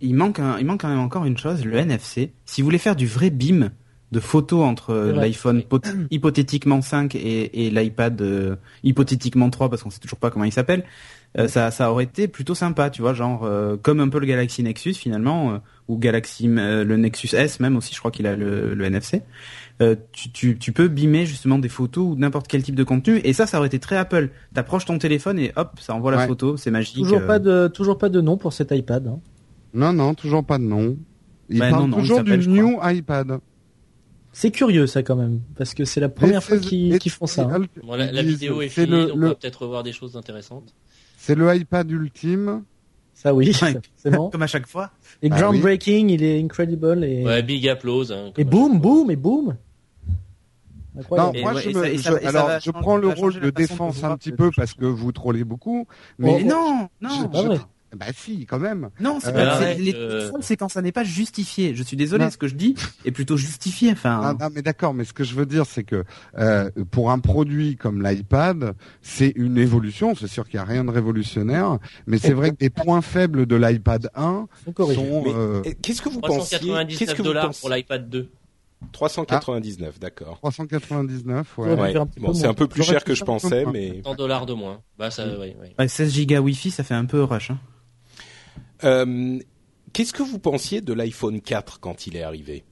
il manque un, il manque quand même encore une chose, le NFC. Si vous voulez faire du vrai beam de photos entre euh, l'iPhone pot- hypothétiquement 5 et, et l'iPad euh, hypothétiquement 3 parce qu'on sait toujours pas comment il s'appelle, euh, ça ça aurait été plutôt sympa, tu vois, genre euh, comme un peu le Galaxy Nexus finalement euh, ou Galaxy euh, le Nexus S même aussi, je crois qu'il a le, le NFC. Euh, tu, tu, tu peux beamer justement des photos ou n'importe quel type de contenu et ça ça aurait été très Apple. T'approches ton téléphone et hop, ça envoie la photo, c'est magique. Toujours euh. pas de toujours pas de nom pour cet iPad. hein. Non, non, toujours pas de nom. Il Bah, parle non, non, il toujours du. New iPad. C'est curieux ça quand même, parce que c'est la première fois qu'ils font ça. hein. Bon, la, vidéo est finie, le- donc le- on va peut-être revoir des choses intéressantes. C'est le iPad ultime. Ça oui, Ouais. forcément. Comme à chaque fois. Et Ah groundbreaking, il est incredible et Ouais, big applause. Hein, et fois. boum et boum. Non, Incroyable. Et moi ouais, je, me- ça- je- ça alors je changer- prends le rôle de défense un petit peu parce que vous trollez beaucoup, mais Oh, Mais non, non. C'est pas vrai. Bah si, quand même. Non, c'est Euh, pas, c'est- arrête, les euh. c'est quand ça n'est pas justifié. Je suis désolé, Non. ce que je dis est plutôt justifié. Enfin, Ah, non, mais d'accord, mais ce que je veux dire, c'est que euh, pour un produit comme l'iPad, c'est une évolution. C'est sûr qu'il n'y a rien de révolutionnaire, mais c'est vrai que les points faibles de l'iPad 1 Faut corriger. sont. Qu'est-ce que vous Qu'est-ce 399 que vous dollars pensez pour l'iPad 2. 399, d'accord. 399, ouais. Bon, c'est un peu plus cher que je pensais, mais 100 dollars de moins. Bah ça, ouais, ouais. ouais, 16 gigas Wi-Fi, ça fait un peu rush. Hein. Euh, qu'est-ce que vous pensiez de l'iPhone 4 quand il est arrivé?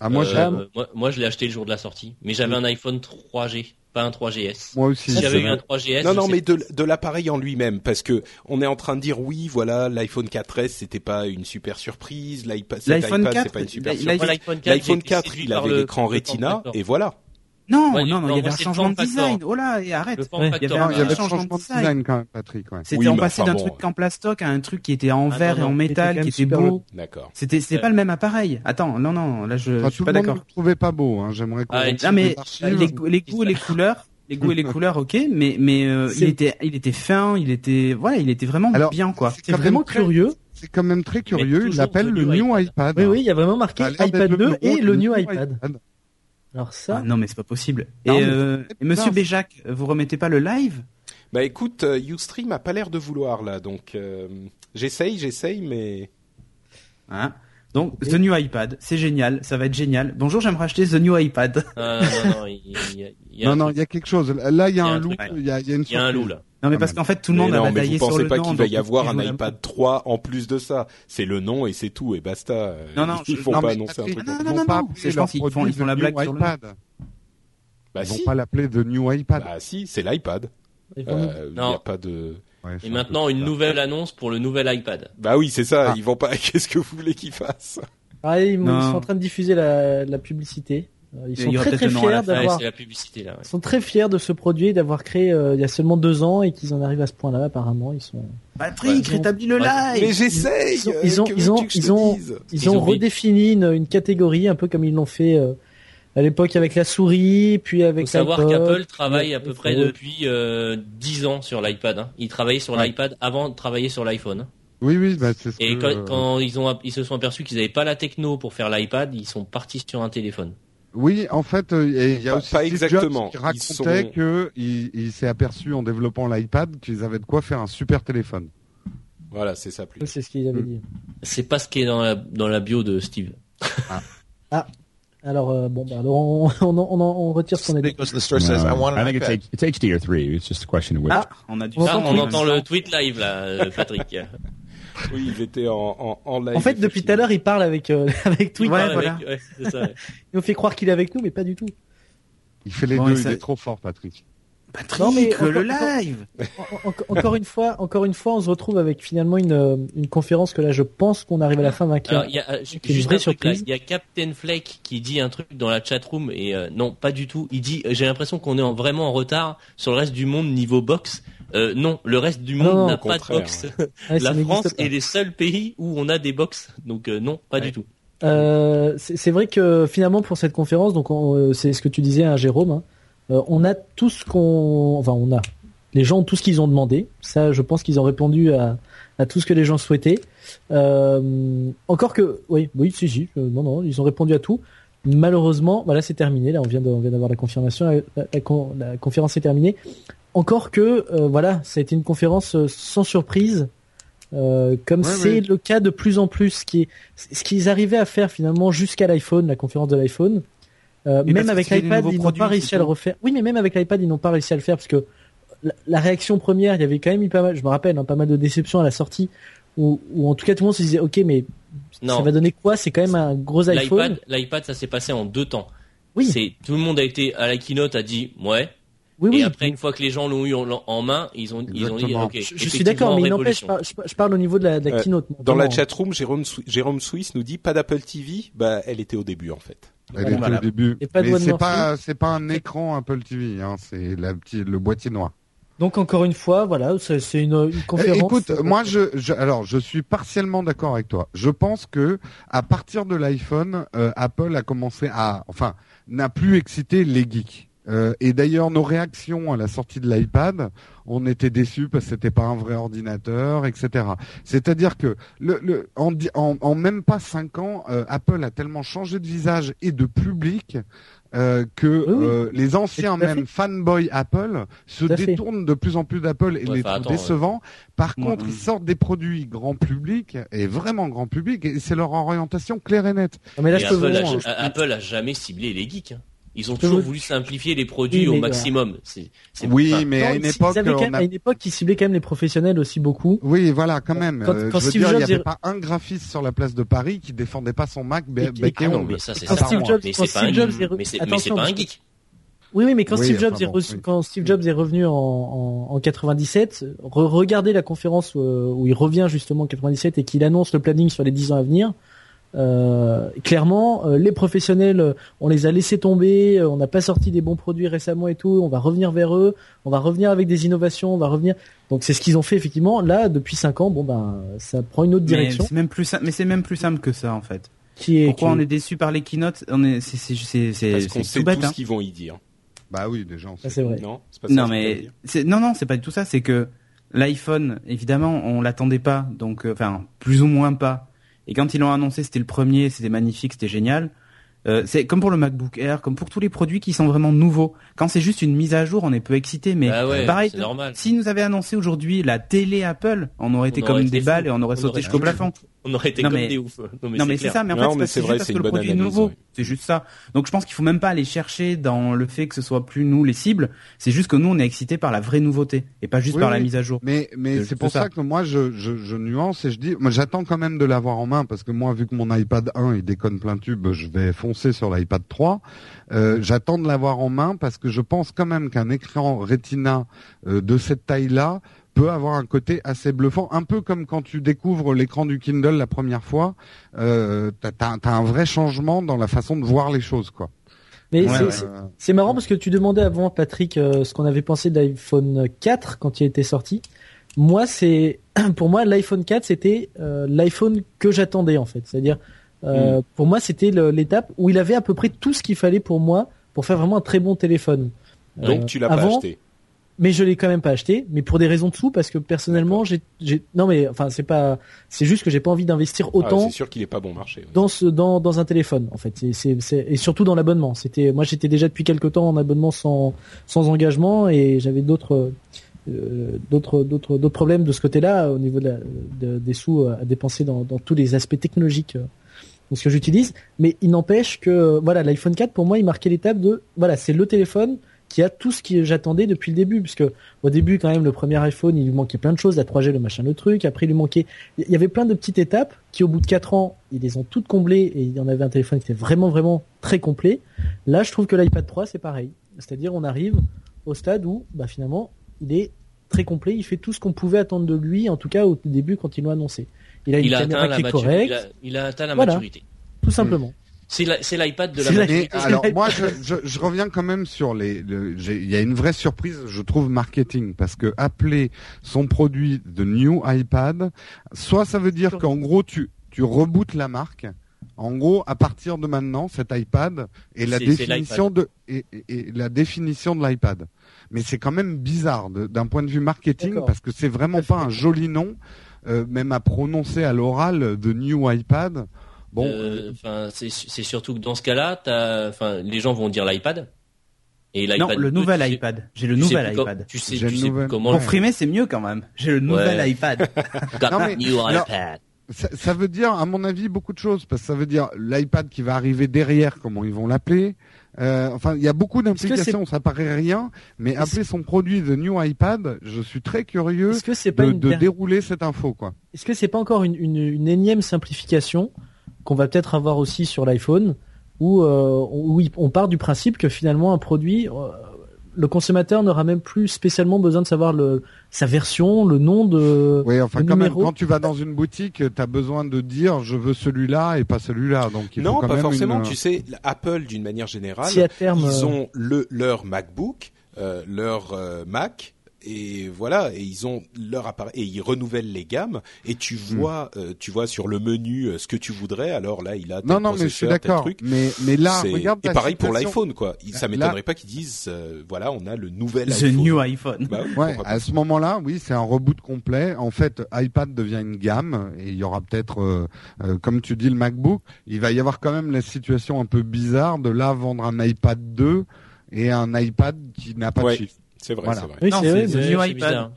Ah, moi, Euh, j'ai- moi, moi, je l'ai acheté le jour de la sortie, mais j'avais un iPhone 3G, pas un 3GS. moi aussi. Si j'avais eu un 3GS, Non, non, mais de, de l'appareil en lui-même, parce que on est en train de dire oui, voilà, l'iPhone 4S, c'était pas une super surprise, l'iPad, cet L'iPhone iPad, 4, c'est pas une super surprise. L'iPhone 4, L'iPhone j'ai été 4, séduit il avait l'écran Retina, et voilà. Non, Ouais, non, non, il y avait un changement de design. Oh là, et arrête. Il y avait un y avait changement de de design. quand même, Patrick. Ouais. C'était Oui, en passé enfin d'un bon. truc en plastoc à un truc qui était en Ah, verre non, et en métal, qui était beau. D'accord. C'était, c'était Ouais. pas le même appareil. Attends, non, non, là je, Enfin, je tout suis pas le monde ne d'accord. le trouvait pas beau. Hein. J'aimerais qu'on Ah, Non mais les archives. les, goûts- les goûts et les couleurs, les goûts et les couleurs, ok, mais mais euh, il était il était fin, il était voilà, il était vraiment Alors, bien quoi. C'est quand vraiment très- curieux. C'est quand même très curieux. Il l'appelle le new iPad. Oui, oui, il y a vraiment marqué iPad d'être 2 le et le New iPad. Alors ça, Ah, non mais c'est pas possible. Non, et euh, et Monsieur. Béjac, vous remettez pas le live? Bah écoute, euh, Ustream a pas l'air de vouloir là, donc euh, j'essaye, j'essaye, mais hein? Donc The New iPad, c'est génial, ça va être génial. Bonjour, j'aimerais acheter The New iPad. Ah, non, non, il, il y a, il y a Non, un non, il y a quelque chose. Là, il y a un loup. Il y a, il y a une il y a un loup là. Non mais parce qu'en fait tout le mais monde a non, mais bataillé vous sur pensez le pas nom. qu'il va y avoir un ils vont- iPad 3 en plus de ça? C'est le nom et c'est tout et basta. Non, non, ils font pas mais annoncer un truc. Non, non, non, je pense qu'ils font- ils font la New blague sur le. Bah Ils vont si, pas l'appeler The New iPad. bah si, c'est l'iPad. Euh, Il Non. y a pas de. Ouais, Et maintenant, une nouvelle annonce pour le nouvel iPad. Bah oui, c'est ça. Ah. Ils vont pas. Qu'est-ce que vous voulez qu'ils fassent? Ah, ils, sont en train de diffuser la, la publicité. Ils Il sont très très le fiers d'avoir. ouais. Ils sont très fiers de ce produit, d'avoir créé euh, il y a seulement deux ans et qu'ils en arrivent à ce point-là. Apparemment, ils sont. Patrick, Ouais. rétablis le Ouais. live. Mais j'essaye. ils ont- euh, ils ont- ils ont- ils ont- redéfini une, une catégorie, un peu comme ils l'ont fait euh, à l'époque avec la souris, puis Il avec faut savoir qu'Apple travaille à peu près depuis euh, 10 ans sur l'iPad. Hein. Ils travaillaient sur Ouais. l'iPad avant de travailler sur l'iPhone. hein. Oui, oui, bah, c'est ce Et que, quand, quand ils ont ils se sont aperçus qu'ils n'avaient pas la techno pour faire l'iPad, ils sont partis sur un téléphone. Oui, en fait, euh, il y a Pas- aussi pas Steve exactement. Jobs qui racontait sont- que il, il s'est aperçu en développant l'iPad qu'ils avaient de quoi faire un super téléphone. Voilà, c'est ça plus. C'est ce qu'ils avaient Mm. dit. C'est pas ce qui est dans la, dans la bio de Steve. Alors euh, bon, bah, alors on, on, en- on, en- on retire ce qu'on a dit. Because the store says, I want an I think it's, it's HD or 3. It's just a question of which. Ah, on a On Ah, entend on le entend le tweet live là, euh, Patrick. Oui, il était en, en, en live. En fait, depuis tout à l'heure, il parle avec euh, avec Twitch. Ouais, Avec- voilà. ouais, c'est ça, ouais. Il nous fait croire qu'il est avec nous, mais pas du tout. Il fait les Bon, deux, et ça- il est trop fort, Patrick. Patrick, Non, mais le live. En- en- encore une fois, encore une fois, on se retrouve avec finalement une euh, une conférence que là, je pense qu'on arrive à la fin d'un Alors, il y a, euh, juste surprise. Il y a Captain Flake qui dit un truc dans la chatroom et euh, non, pas du tout. Il dit, j'ai l'impression qu'on est en- vraiment en retard sur le reste du monde niveau box. Euh, non, le reste du Ah monde n'a pas de box. Ouais, ça la France est les seuls pays où on a des box. Donc euh, non, pas Ouais. du tout. Euh, c'est vrai que finalement pour cette conférence, donc on, euh, c'est ce que tu disais, hein, Jérôme. hein, on a tout ce qu'on, enfin on a. Les gens ont tout ce qu'ils ont demandé. Ça, je pense qu'ils ont répondu à, à tout ce que les gens souhaitaient. Euh, encore que, oui, oui, si, si, non, non, ils ont répondu à tout. Malheureusement, voilà, c'est terminé. Là, on vient d'avoir la confirmation. La, la- la con- la conférence est terminée. Encore que, euh, voilà, ça a été une conférence euh, sans surprise. Euh, comme Ouais, c'est ouais. le cas de plus en plus, ce qui est, ce qu'ils arrivaient à faire finalement jusqu'à l'iPhone, la conférence de l'iPhone. Euh, même avec l'iPad, ils n'ont pas réussi à le refaire. Oui, mais même avec l'iPad, ils n'ont pas réussi à le faire parce que la, la réaction première, il y avait quand même eu pas mal, je me rappelle, hein, pas mal de déceptions à la sortie, où, où en tout cas tout le monde se disait, ok, mais ça va donner quoi? C'est quand même un gros iPhone. L'iPad, l'iPad, ça s'est passé en deux temps. Oui. C'est tout le monde a été à la keynote a dit ouais. Oui, Et oui. après une fois que les gens l'ont eu en, en main, ils ont ils ont dit ok. je, je suis d'accord, mais il n'empêche, je, je parle au niveau de la, de la Euh, keynote. Dans la chatroom, Jérôme, Jérôme Suisse nous dit pas d'Apple TV. Bah, elle était au début en fait. Elle Voilà. était Voilà. au début. Et pas de Mais c'est pas, c'est pas un écran Apple TV, hein, c'est la petite, le boîtier noir. Donc encore une fois, voilà, c'est c'est une, une Eh, conférence. Écoute, moi, je, je- alors, je suis partiellement d'accord avec toi. Je pense que à partir de l'iPhone, euh, Apple a commencé à, enfin, n'a plus excité les geeks. Euh, et d'ailleurs, nos réactions à la sortie de l'iPad, on était déçus parce que c'était pas un vrai ordinateur, etc. C'est-à-dire que le, le, en, di- en- en même pas cinq ans, euh, Apple a tellement changé de visage et de public euh, que Oui, oui. euh, les anciens même fanboy Apple se détournent de plus en plus d'Apple et Ouais, les trouvent décevants. Par Ouais. contre, Mm. ils sortent des produits grand public et vraiment grand public et c'est leur orientation claire et nette. Non, mais là, Et je peux Apple, a, Apple a jamais ciblé les geeks. hein. Ils ont toujours vous- voulu simplifier les produits Oui, au maximum. C'est, c'est- Oui, mais à une époque, on même- a à une époque, ils ciblaient quand même les professionnels aussi beaucoup. Oui, voilà, quand même. Quand- Euh, quand je veux Steve dire, il n'y avait pas un graphiste sur la place de Paris qui défendait pas son Mac bec et- ah non, mais ça c'est Quand ça. Steve Jobs- mais quand c'est pas un Steve Jobs geek. pas un. Oui, oui, mais quand Oui, Steve Jobs enfin est bon, reçu- oui. quand Steve Jobs est revenu en, en, en 97, re- regardez la conférence euh, où il revient justement en 97 et qu'il annonce le planning sur les 10 ans à venir. Euh, clairement, euh, les professionnels, euh, on les a laissés tomber, euh, on n'a pas sorti des bons produits récemment et tout. On va revenir vers eux, on va revenir avec des innovations, on va revenir. Donc c'est ce qu'ils ont fait effectivement. Là, depuis 5 ans, bon ben, ça prend une autre Mais direction. c'est même plus simple, mais c'est même plus simple que ça en fait. Qui est, Pourquoi qui- on est déçu par les keynotes? On est, c'est, c'est, c'est, c'est, Parce qu'on tout sait bête. tout hein. ce qu'ils vont y dire. Bah oui, déjà. on Ça, sait. c'est vrai. Non, c'est pas ça Non mais c'est, non non c'est pas du tout ça. C'est que l'iPhone, évidemment, on l'attendait pas, donc euh, enfin plus ou moins pas. Et quand ils l'ont annoncé, c'était le premier, c'était magnifique, c'était génial. Euh, c'est comme pour le MacBook Air, comme pour tous les produits qui sont vraiment nouveaux. Quand c'est juste une mise à jour, on est peu excité, mais Bah ouais, pareil, normal. s'ils nous avaient annoncé aujourd'hui la télé Apple, on aurait été comme des balles et on aurait On sauté jusqu'au plafond. On aurait été Non, comme mais- des oufs. Non mais non c'est mais c'est clair. ça, mais en Non, fait c'est parce c'est que vrai, juste c'est parce que une le produit est nouveau. C'est juste ça. Donc je pense qu'il faut même pas aller chercher dans le fait que ce soit plus nous les cibles. C'est juste que nous on est excités par la vraie nouveauté et pas juste Oui, par la mise à jour. Mais mais C'est c'est pour ça. ça que moi je, je je nuance et je dis moi j'attends quand même de l'avoir en main parce que moi vu que mon iPad 1 il déconne plein tube, je vais foncer sur l'iPad 3. Euh, j'attends de l'avoir en main parce que je pense quand même qu'un écran Retina euh, de cette taille-là peut avoir un côté assez bluffant, un peu comme quand tu découvres l'écran du Kindle la première fois, euh, t'as t'as un vrai changement dans la façon de voir les choses quoi. Mais Ouais, c'est- ouais. marrant parce que tu demandais avant, Patrick, euh, ce qu'on avait pensé de l'iPhone 4 quand il était sorti. Moi, c'est pour moi l'iPhone 4, c'était euh, l'iPhone que j'attendais en fait. C'est-à-dire, euh, pour moi, c'était l'étape où il avait à peu près tout ce qu'il fallait pour moi pour faire vraiment un très bon téléphone. Donc Euh, tu l'as pas acheté. Mais je l'ai quand même pas acheté, mais pour des raisons de sous, parce que personnellement, j'ai, j'ai, non mais enfin c'est pas, c'est juste que j'ai pas envie d'investir Ah, autant c'est sûr qu'il est pas bon marché. ouais. dans ce dans dans un téléphone en fait c'est c'est c'est- et surtout dans l'abonnement c'était moi j'étais déjà depuis quelque temps en abonnement sans sans engagement et j'avais d'autres euh, d'autres d'autres d'autres problèmes de ce côté-là au niveau de la, de- des sous à dépenser dans dans tous les aspects technologiques euh, de ce que j'utilise mais il n'empêche que voilà l'iPhone 4 pour moi il marquait l'étape de voilà c'est le téléphone qui a tout ce que j'attendais depuis le début puisque au début quand même le premier iPhone il lui manquait plein de choses la 3G le machin le truc. Après il lui manquait il y avait plein de petites étapes qui au bout de 4 ans ils les ont toutes comblées et il y en avait un téléphone qui était vraiment vraiment très complet. Là je trouve que l'iPad 3 c'est pareil. C'est-à-dire on arrive au stade où bah finalement il est très complet. Il fait tout ce qu'on pouvait attendre de lui en tout cas au début quand ils l'ont annoncé. Il a une Il a caméra atteint la qui est maturité. correcte. Il a, il a atteint la Voilà. maturité. tout simplement. La- c'est l'iPad de la c'est alors moi je, je, je reviens quand même sur les le- j'ai- il y a une vraie surprise je trouve marketing parce que appeler son produit de new iPad soit ça veut dire qu'en gros tu tu rebootes la marque en gros à partir de maintenant cet iPad est la définition de et, et- et la définition de l'iPad. Mais c'est quand même bizarre d'un point de vue marketing parce que c'est vraiment pas un joli nom euh, même à prononcer à l'oral de new iPad bon Euh, Enfin, c'est c'est surtout que dans ce cas-là, t'as- enfin, les gens vont dire l'iPad. Et Non, l'iPad. le 2, nouvel iPad. J'ai le tu sais nouvel plus com- iPad. Tu sais, J'ai tu le sais comment. Pour frimer, c'est mieux quand même. J'ai le nouvel Ouais. iPad. Got Non, mais- new alors- iPad. ça, ça veut dire, à mon avis, beaucoup de choses, parce que ça veut dire l'iPad qui va arriver derrière, comment ils vont l'appeler. Euh, enfin, il y a beaucoup d'implications, ça paraît rien, mais appeler son produit de New iPad, je suis très curieux que pas de, une de dérouler cette info, quoi. Est-ce que c'est pas encore une, une, une énième simplification qu'on va peut-être avoir aussi sur l'iPhone, où, euh, où il- on part du principe que finalement un produit, euh, le consommateur n'aura même plus spécialement besoin de savoir le, sa version, le nom de. Oui, enfin, quand même, quand tu vas dans une boutique, tu as besoin de dire je veux celui-là et pas celui-là. Donc, il faut Non, quand pas même forcément. une- Tu sais, Apple d'une manière générale, Si à terme, ils euh, ont le leur MacBook, euh, leur euh, Mac et voilà, et ils ont leur appareil et ils renouvellent les gammes et tu Hmm. vois, euh, tu vois sur le menu euh, ce que tu voudrais. Alors là, il a tel Non, non, mais je suis processeur, tel d'accord. truc. Mais, mais là, regarde et pareil pour l'iPhone, quoi. Il- Ça Là- m'étonnerait pas qu'ils disent, euh, voilà, on a le nouvel The iPhone. new iPhone. Bah oui, Ouais, à ce moment-là, oui, c'est un reboot complet. En fait, iPad devient une gamme et il y aura peut-être, euh, euh, comme tu dis, le MacBook. Il va y avoir quand même la situation un peu bizarre de là vendre un iPad 2 et un iPad qui n'a pas Ouais. de chiffre. C'est vrai, Voilà. c'est vrai. Oui, Non, c'est vrai. c'est- mais- The new c'est iPad. bizarre.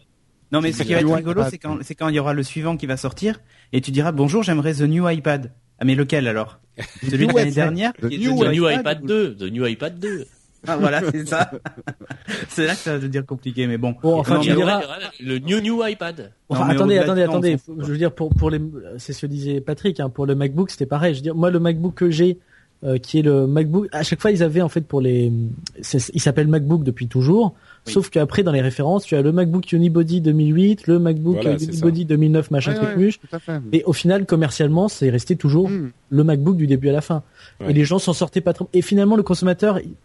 Non, mais ce qui va être rigolo, c'est quand, c'est quand il y aura le suivant qui va sortir et tu diras bonjour, j'aimerais the new iPad. Ah, mais lequel alors Celui de l'année dernière The new The New iPad iPad ou- 2, The New iPad 2. Ah, voilà, c'est ça. c'est là que ça va devenir compliqué, mais bon. Bon, enfin, Non, tu mais- diras- aura le New New iPad. Enfin, Non, attendez, attendez, de attendez. Je veux dire, pour pour les, c'est ce que disait Patrick. Hein, pour le MacBook, c'était pareil. Je veux dire, moi, le MacBook que j'ai, euh, qui est le MacBook, à chaque fois, ils avaient en fait pour les, c'est- il s'appelle MacBook depuis toujours. Oui. Sauf qu'après, dans les références, tu as le MacBook Unibody 2008, le MacBook Voilà, Unibody 2009, machin Ouais, truc ouais, muche. à. Et au final, commercialement, c'est resté toujours Hmm. le MacBook du début à la fin. Ouais. Et les gens s'en sortaient pas trop. Et finalement, le consommateur, il-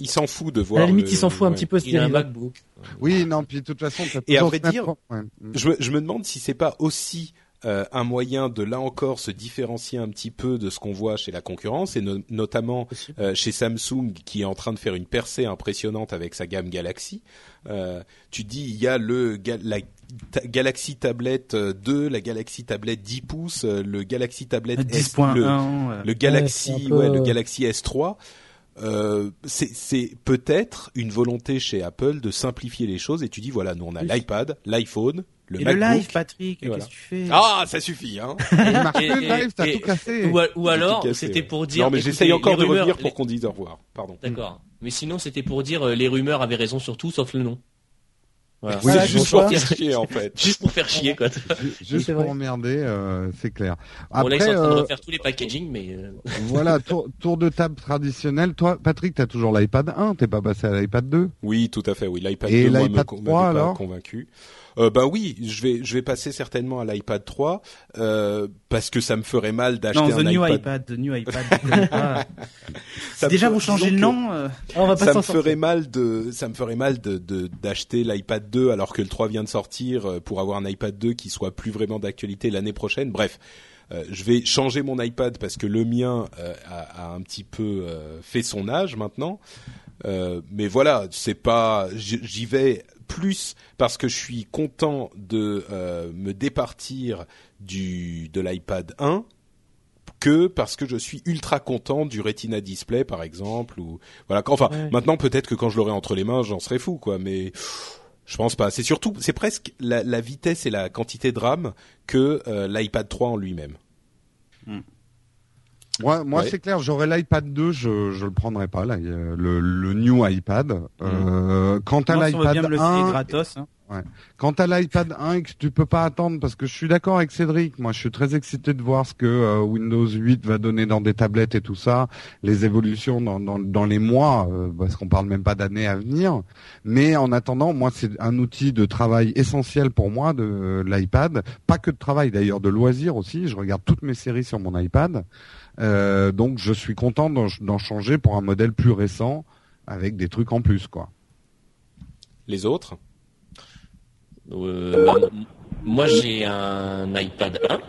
Il s'en fout de à voir. la limite, le- il s'en fout un ouais. petit peu. Il a un. MacBook. Oui, non, puis de toute façon, Et à ce dire, ouais. Je me, je me demande si c'est pas aussi euh, un moyen de là encore se différencier un petit peu de ce qu'on voit chez la concurrence et no- notamment euh, chez Samsung qui est en train de faire une percée impressionnante avec sa gamme Galaxy. Euh, tu dis il y a le ga- la ta- Galaxy Tablet euh, 2, la Galaxy Tablet 10 pouces, le Galaxy Tablet S, le, 10.1. le Galaxy peu- ouais, le Galaxy S3 euh, c'est peut-être une volonté chez Apple de simplifier les choses et tu dis voilà nous on a l'iPad, l'iPhone, le Et live, Patrick, Et voilà. qu'est-ce que tu fais Ah, ça suffit, hein. Il marche Et- plus, le et- live, t'as et- tout cassé. Ou, a- ou J'ai alors, c'était pour dire. Non, mais j'essaye encore les de rumeurs- revenir pour les- qu'on dise au revoir. Pardon. D'accord. Mais sinon, c'était pour dire euh, les rumeurs avaient raison sur tout sauf le nom. Voilà. Oui, juste pour faire chier, en fait. Juste pour faire chier, quoi. Ju- Juste pour emmerder, euh, c'est clair. Bon, là, ils sont Après, en train de euh, refaire tous les packaging, mais euh, voilà, tour, tour de table traditionnel. Toi, Patrick, t'as toujours l'iPad 1, t'es pas passé à l'iPad 2 Oui, tout à fait. Oui, l'iPad Et 2 moi, me l'iPad con- 3, m'avait pas alors? convaincu. Euh, ben oui, je vais je vais passer certainement à l'iPad 3 euh, parce que ça me ferait mal d'acheter Non, the un new iPad. iPad, the new iPad. Ça Déjà, vous changez le nom. euh, Ah, on va pas ça me sortir. ferait mal de ça me ferait mal de de- d'acheter l'iPad 2 alors que le 3 vient de sortir euh, pour avoir un iPad 2 qui soit plus vraiment d'actualité l'année prochaine. Bref, euh, je vais changer mon iPad parce que le mien euh, a, a un petit peu euh, fait son âge maintenant. Euh, mais voilà, c'est pas j'y vais plus parce que je suis content de euh, me départir du de l'iPad 1 que parce que je suis ultra content du Retina Display par exemple ou voilà. Enfin Ouais. maintenant peut-être que quand je l'aurai entre les mains j'en serai fou quoi mais je pense pas. C'est surtout c'est presque la, la vitesse et la quantité de RAM que euh, l'iPad 3 en lui-même Moi, moi Ouais. c'est clair, j'aurais l'iPad 2, je je le prendrais pas là, le, le new iPad. Euh, quant à l'iPad me le filer 1, gratos. hein. quant à l'iPad 1 et que tu peux pas attendre parce que je suis d'accord avec Cédric, moi je suis très excité de voir ce que euh, Windows 8 va donner dans des tablettes et tout ça, les évolutions dans dans, dans les mois euh, parce qu'on parle même pas d'années à venir. Mais en attendant, moi c'est un outil de travail essentiel pour moi de l'iPad, pas que de travail d'ailleurs, de loisir aussi, je regarde toutes mes séries sur mon iPad. Euh, donc je suis content d'en d'en changer pour un modèle plus récent avec des trucs en plus quoi. les autres? Euh, bah, moi, j'ai un iPad 1.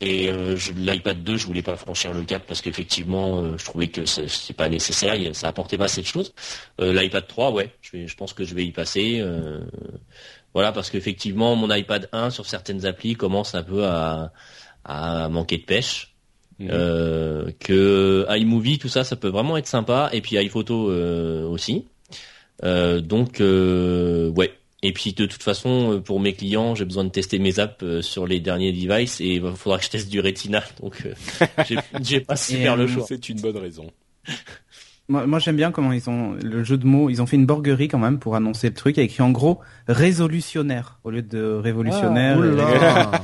Et euh, l'iPad 2, je voulais pas franchir le cap parce qu'effectivement, euh, je trouvais que c'est pas nécessaire, ça apportait pas cette chose. Euh, L'iPad 3, ouais, je, vais, je pense que je vais y passer. euh, voilà, parce qu'effectivement, mon iPad 1 sur certaines applis commence un peu à, à manquer de pêche. Mhm. Euh, que iMovie, tout ça, ça peut vraiment être sympa. Et puis iPhoto euh, aussi. Euh, donc, euh, ouais. Et puis de toute façon, euh, pour mes clients, j'ai besoin de tester mes apps sur les derniers devices et il faudra que je teste du Retina. Donc, euh, j'ai- pas super le choix. c'est une bonne raison Moi, moi j'aime bien comment ils ont le jeu de mots. Ils ont fait une borguerie quand même pour annoncer le truc. Il y a écrit en gros résolutionnaire au lieu de révolutionnaire.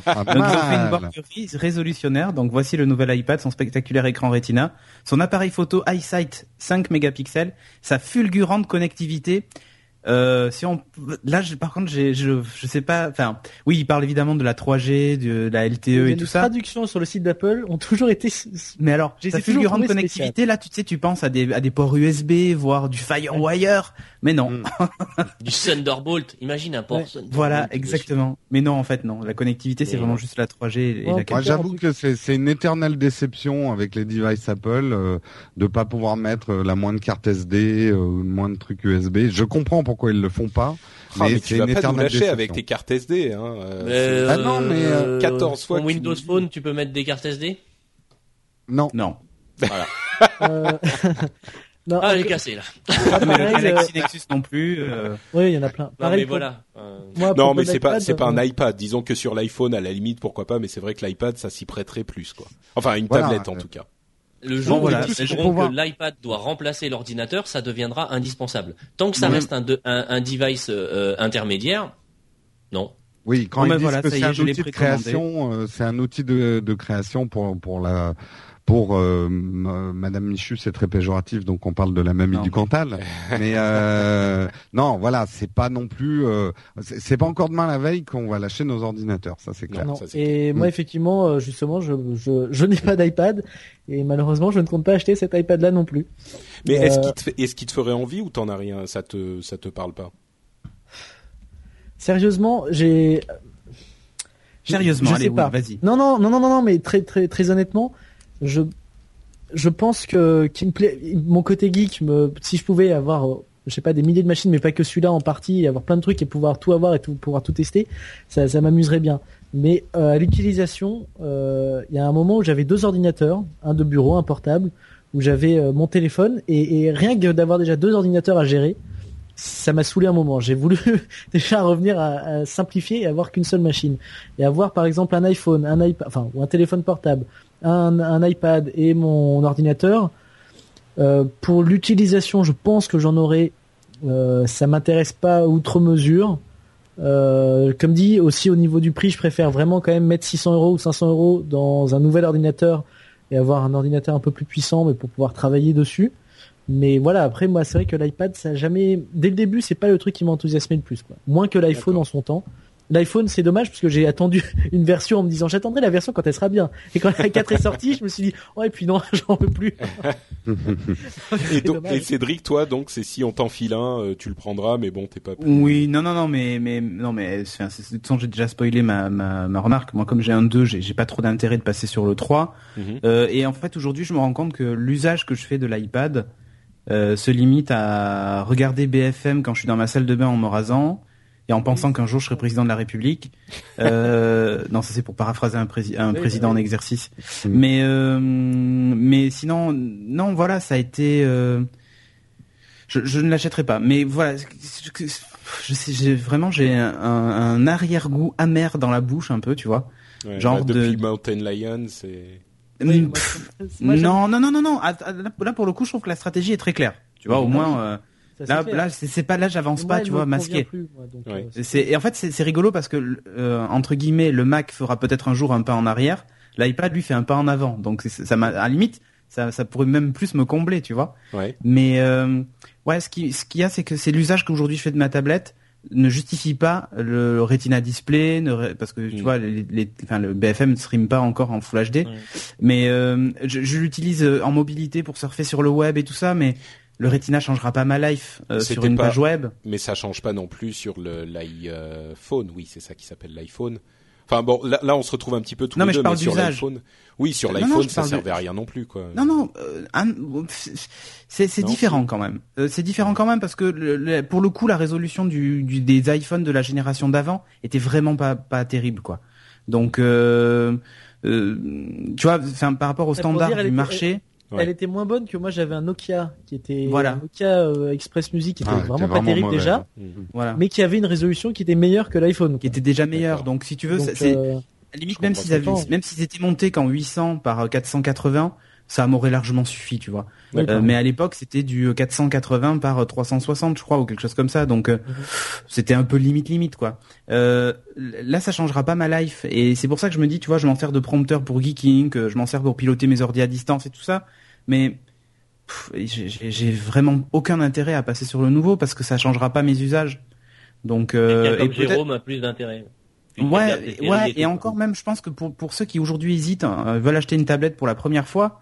Pas Donc ils ont fait une borguerie résolutionnaire. Donc voici le nouvel iPad, son spectaculaire écran Retina, son appareil photo EyeSight 5 mégapixels, sa fulgurante connectivité Euh, si on, là, je- par contre, j'ai, je, je sais pas. Enfin, oui, il parle évidemment de la 3G, de la LTE les et tout ça. traductions sur le site d'Apple ont toujours été Mais alors, J'ai toujours fulgurante connectivité, là, tu sais, tu penses à des, à des ports USB, voire du FireWire. Mais non. Mm. Du Thunderbolt. Imagine un port Ouais. Voilà, dessus. exactement. Mais non, en fait, non. La connectivité, c'est vraiment juste la 3G et Ouais, la ok. Moi, 4G. j'avoue que c'est une éternelle déception avec les devices Apple euh, de pas pouvoir mettre euh, la moindre carte SD, euh, ou le moindre truc USB. Je comprends pourquoi ils le font pas, Ah, mais, mais, tu c'est vas une pas nous éternelle lâcher déception. avec tes cartes SD. Hein. euh, c'est- Ah non, mais, euh, 14 fois tu Windows. Phone, tu peux mettre des cartes SD Non, Non. euh, non, Ah, j'ai encore- cassé là. ah, Mais le pareil, Galaxy euh, Nexus non plus. euh, Oui, il y en a plein. Non, Pareil mais pour- voilà. Euh, moi, Non, mais c'est pas c'est pas un iPad. Disons que sur l'iPhone, à la limite, pourquoi pas. Mais c'est vrai que l'iPad, ça s'y prêterait plus, quoi. Enfin, une Voilà, tablette en euh, tout cas. Le jour où voilà, ils décideront pour voir. que l'iPad doit remplacer l'ordinateur, ça deviendra indispensable. Tant que ça reste un, de- un, un device euh, intermédiaire, non. oui, quand Bon, ils disent voilà, que c'est est, un outil de précommandé. création, c'est un outil de, de création pour pour la pour euh, Madame Michu, c'est très péjoratif, donc on parle de la mamie Non. du Cantal. mais euh, non, voilà, c'est pas non plus, euh, c'est pas encore demain la veille qu'on va lâcher nos ordinateurs, ça c'est clair. Non. ça, c'est Et moi, Mm. effectivement, euh, justement, je, je, je n'ai pas d'iPad et malheureusement, je ne compte pas acheter cet iPad-là non plus. Mais Euh, est-ce qu'il te ferait envie ou t'en as rien? Ça te ça te parle pas? Sérieusement, j'ai. Sérieusement, je allez, sais oui, pas. vas-y. Non, non, non, non, non, non, mais très, très, très honnêtement, je, je pense que qu'il me plaît, mon côté geek, me, si je pouvais avoir, euh, je sais pas, des milliers de machines, mais pas que celui-là en partie, et avoir plein de trucs et pouvoir tout avoir et tout, pouvoir tout tester, ça, ça m'amuserait bien. Mais euh, à l'utilisation, euh, il y a un moment où j'avais deux ordinateurs, un de bureau, un portable, où j'avais euh, mon téléphone et, et rien que d'avoir déjà deux ordinateurs à gérer, ça m'a saoulé un moment. J'ai voulu déjà revenir à, à simplifier et avoir qu'une seule machine et avoir par exemple un iPhone, un iPad, enfin ou un téléphone portable, un, un iPad et mon ordinateur. Euh, pour l'utilisation, je pense que j'en aurai. Euh, ça m'intéresse pas outre mesure. Euh, comme dit aussi au niveau du prix, je préfère vraiment quand même mettre 600 euros ou 500 euros dans un nouvel ordinateur et avoir un ordinateur un peu plus puissant, mais pour pouvoir travailler dessus. Mais voilà, après moi c'est vrai que l'iPad ça a jamais dès le début c'est pas le truc qui m'a enthousiasmé le plus quoi. Moins que l'iPhone en son temps. L'iPhone c'est dommage parce que j'ai attendu une version en me disant j'attendrai la version quand elle sera bien. Et quand la 4 est sortie, je me suis dit oh et puis non, j'en veux plus. et, C'est donc- et Cédric, toi, donc c'est si on t'enfile un, euh, tu le prendras, mais bon, t'es pas. Oui, non, non, non, mais, mais, non, mais, c'est- c'est- de toute façon, j'ai déjà spoilé ma, ma, ma remarque. Moi, comme j'ai un 2, j'ai j'ai pas trop d'intérêt de passer sur le 3. Mhm. Euh, et en fait, aujourd'hui, je me rends compte que l'usage que je fais de l'iPad euh, se limite à regarder BFM quand je suis dans ma salle de bain en me rasant et en pensant qu'un jour je serai président de la République. Euh, non, ça c'est pour paraphraser un, prési- un Oui, président oui. en exercice. Mhm. Mais, euh, mais sinon, non, voilà, ça a été. euh, je, je ne l'achèterai pas. Mais voilà, je, sais, j'ai vraiment j'ai un, un arrière-goût amer dans la bouche un peu, tu vois. Ouais, genre bah, de- depuis Mountain Lion, c'est. Oui, Mm, non, non, non, non, non. Ah, ah, Là, pour le coup, je trouve que la stratégie est très claire. Tu vois, au Mhm. moins, euh, ça, là, là, c'est pas là, j'avance pas, tu vois, masqué. plus, moi, donc, Ouais. euh, C'est et en fait c'est c'est rigolo parce que euh, entre guillemets le Mac fera peut-être un jour un pas en arrière, l'iPad lui fait un pas en avant. Donc ça m'a à la limite ça ça pourrait même plus me combler, tu vois. Ouais. Mais euh, ouais, ce qui ce qu'il y a c'est que c'est l'usage qu'aujourd'hui je fais de ma tablette ne justifie pas le Retina display ne parce que tu Mm. vois les, les enfin le BFM ne stream pas encore en Full HD mais euh, je, je l'utilise euh, en mobilité pour surfer sur le web et tout ça mais le Retina changera pas ma life euh, sur une pas- page web. Mais ça change pas non plus sur le l'iPhone. Oui, c'est ça qui s'appelle l'iPhone. Enfin bon, là, là, on se retrouve un petit peu tous Non, les mais je parle mais sur d'usage. l'iPhone. Oui, sur l'iPhone, ça parle de- servait à rien non plus, quoi. Non, non, euh, c'est différent quand même. Euh, c'est différent quand même parce que le- le- pour le coup, la résolution du, du- des iPhones de la génération d'avant était vraiment pas pas terrible, quoi. Donc, euh, euh, tu vois, par rapport au Ouais, pour standard dire, elle du était- marché, Ouais. Elle était moins bonne que moi j'avais un Nokia qui était Voilà. un Nokia euh, Express Music qui était Ah, vraiment pas terrible mauvais. déjà, Mhm. voilà, mais qui avait une résolution qui était meilleure que l'iPhone. qui était déjà meilleur. D'accord. Donc, si tu veux, Donc, ça- c'est euh, limite même s'ils avaient, même s'ils étaient montés qu'en 800 par euh, 480, ça m'aurait largement suffi, tu vois. Euh, mais à l'époque, c'était du 480 par euh, 360, je crois, ou quelque chose comme ça. Donc, euh, Mhm. c'était un peu limite limite, quoi. Euh, là, ça changera pas ma life, et c'est pour ça que je me dis, tu vois, je m'en sers de prompteur pour geeking, que je m'en sers pour piloter mes ordi à distance et tout ça. Mais j'ai- vraiment aucun intérêt à passer sur le nouveau parce que ça changera pas mes usages. Donc euh, et comme peut-être- Jérôme a plus d'intérêt. Il Ouais, ouais, et encore même, je pense que pour pour ceux qui aujourd'hui hésitent, hein, veulent acheter une tablette pour la première fois,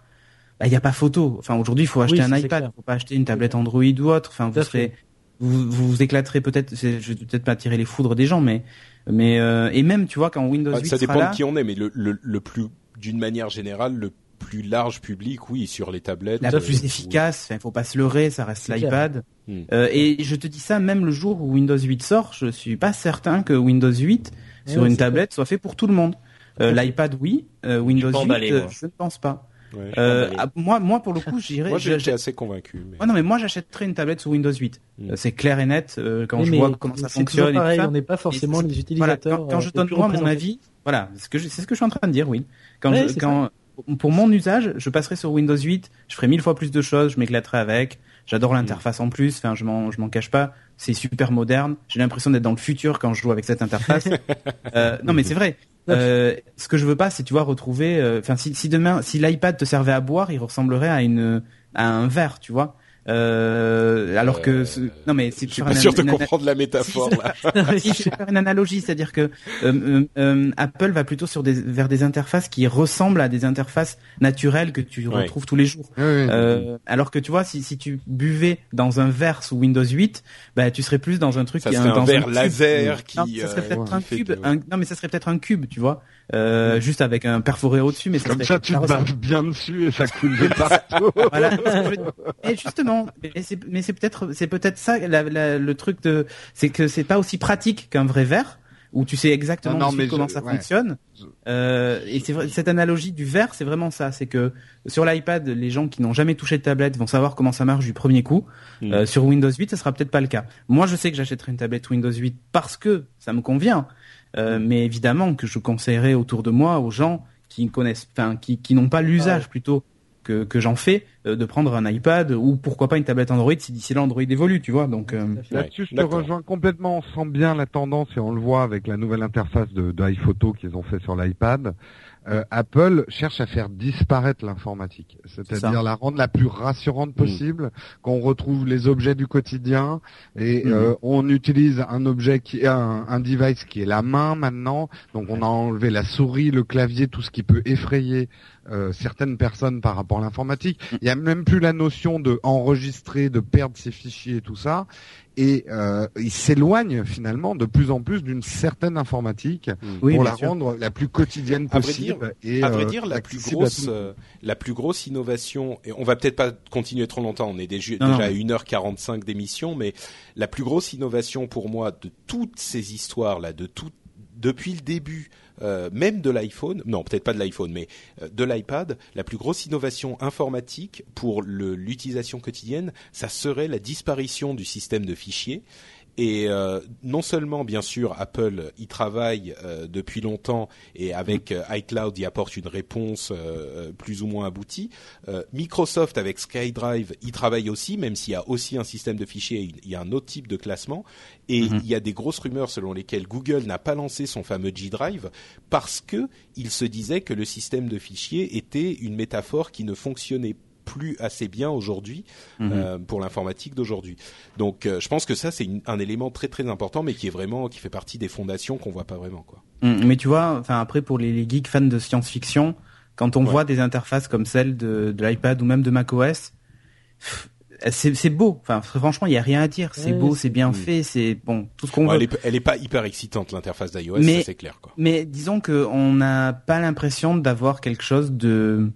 bah il y a pas photo. Enfin aujourd'hui, il faut acheter Oui, un iPad, clair. faut pas acheter une tablette Android ou autre. Enfin, vous serez, vous, vous vous éclaterez peut-être. Je vais peut-être pas tirer les foudres des gens, mais mais euh, et même tu vois quand Windows Ah, 8 ça sera dépend là, de qui on est, mais le, le, le plus, d'une manière générale, le plus large public, oui, sur les tablettes. la euh, plus oui. efficace. Enfin, faut pas se leurrer, ça reste l'iPad. Hmm. Euh, et je te dis ça même le jour où Windows 8 sort, je suis pas certain que Windows 8 sur une tablette soit fait pour tout le monde. Euh. L'iPad oui, euh, Windows pas 8 emballé, euh, moi. je ne pense pas. Ouais. Euh, ah, moi, moi pour le coup, j'irais. Moi, j'ai été j'ai- assez convaincu. mais- Ouais, non, mais moi j'achèterais une tablette sous Windows 8. Mm. Euh, c'est clair et net euh, quand Oui, je mais vois comment ça fonctionne. et tout pareil, ça. on n'est pas forcément les Voilà, utilisateurs. quand, quand je donne moi mon avis, voilà, c'est ce que je- c'est ce que je suis en train de dire, oui. Quand, Ouais, je- c'est quand pour mon usage, je passerai sur Windows 8, je ferai mille fois plus de choses, je m'éclaterai avec. J'adore l'interface en plus, enfin je m'en je m'en cache pas, c'est super moderne. J'ai l'impression d'être dans le futur quand je joue avec cette interface. euh, non mais c'est vrai. Euh, ce que je veux pas, c'est tu vois retrouver. euh, Enfin, si, si demain, si l'iPad te servait à boire, il ressemblerait à une à un verre, tu vois. Euh, alors que Euh, non mais c'est Je suis pour pas sûr de comprendre la métaphore là. si je vais faire une analogie, c'est-à-dire que euh, euh, euh, Apple va plutôt sur des, vers des interfaces qui ressemblent à des interfaces naturelles que tu Ouais. retrouves tous les jours. Ouais, ouais. Euh, alors que tu vois, si, si tu buvais dans un verre sous Windows 8, bah tu serais plus dans un truc Ça qui serait un dans verre cube. laser qui. Non, ça serait euh, peut-être un fait cube. non, mais ça serait peut-être un cube, tu vois, euh, juste avec un perforé au-dessus. Mais ça Comme ça, tu te bien dessus et ça coule de partout. voilà. Et justement, mais c'est, mais c'est peut-être, c'est peut-être ça la- la- le truc de, c'est que c'est pas aussi pratique qu'un vrai verre où tu sais exactement Non, non, dessus mais comment je- ça ouais. fonctionne. Euh, et c'est vrai, cette analogie du verre, c'est vraiment ça. C'est que sur l'iPad, les gens qui n'ont jamais touché de tablette vont savoir comment ça marche du premier coup. Mm. Euh, sur Windows 8, ça sera peut-être pas le cas. Moi, je sais que j'achèterai une tablette Windows 8 parce que ça me convient. Euh, mais évidemment que je conseillerais autour de moi aux gens qui connaissent, enfin, qui, qui n'ont pas l'usage plutôt que, que j'en fais, euh, de prendre un iPad ou pourquoi pas une tablette Android si d'ici là Android évolue, tu vois. Donc, euh, Là-dessus, je te rejoins complètement. On sent bien la tendance et on le voit avec la nouvelle interface de, de iPhoto qu'ils ont fait sur l'iPad. Euh, Apple cherche à faire disparaître l'informatique, c'est-à-dire la rendre la plus rassurante possible, qu'on retrouve les objets du quotidien et Mhm. euh, on utilise un objet qui est un, un device qui est la main maintenant. Donc on a enlevé la souris, le clavier, tout ce qui peut effrayer euh, certaines personnes par rapport à l'informatique. Il y a même plus la notion de enregistrer, de perdre ses fichiers et tout ça. Et euh, il s'éloigne finalement de plus en plus d'une certaine informatique oui, pour la sûr. rendre la plus quotidienne À vrai possible. et, À vrai euh, dire, la plus accessible à grosse, tout le monde. euh, la plus grosse innovation, et on va peut-être pas continuer trop longtemps, on est déjà, Non, déjà à non. 1h45 d'émission, mais la plus grosse innovation pour moi de toutes ces histoires-là, de tout, depuis le début, euh, même de l'iPhone, non peut-être pas de l'iPhone, mais euh, de l'iPad, la plus grosse innovation informatique pour l'utilisation quotidienne, ça serait la disparition du système de fichiers. Et euh, non seulement, bien sûr, Apple y travaille euh, depuis longtemps et avec euh, iCloud y apporte une réponse plus ou moins aboutie. Microsoft avec SkyDrive y travaille aussi, même s'il y a aussi un système de fichiers, il y a un autre type de classement. Et Mhm. il y a des grosses rumeurs selon lesquelles Google n'a pas lancé son fameux G Drive parce que il se disait que le système de fichiers était une métaphore qui ne fonctionnait plus assez bien aujourd'hui Mhm. euh, pour l'informatique d'aujourd'hui. Donc, euh, je pense que ça c'est un élément très très important, mais qui est vraiment qui fait partie des fondations qu'on voit pas vraiment quoi. Mm, Mais tu vois, enfin après pour les, les geeks fans de science-fiction, quand on Ouais. voit des interfaces comme celle de, de l'iPad ou même de macOS, c'est beau. Enfin franchement, il y a rien à dire. C'est beau, c'est- bien Mm. fait, c'est bon, tout ce qu'on veut. elle, est, elle est pas hyper excitante l'interface d'iOS, c'est clair quoi. Mais disons que on n'a pas l'impression d'avoir quelque chose de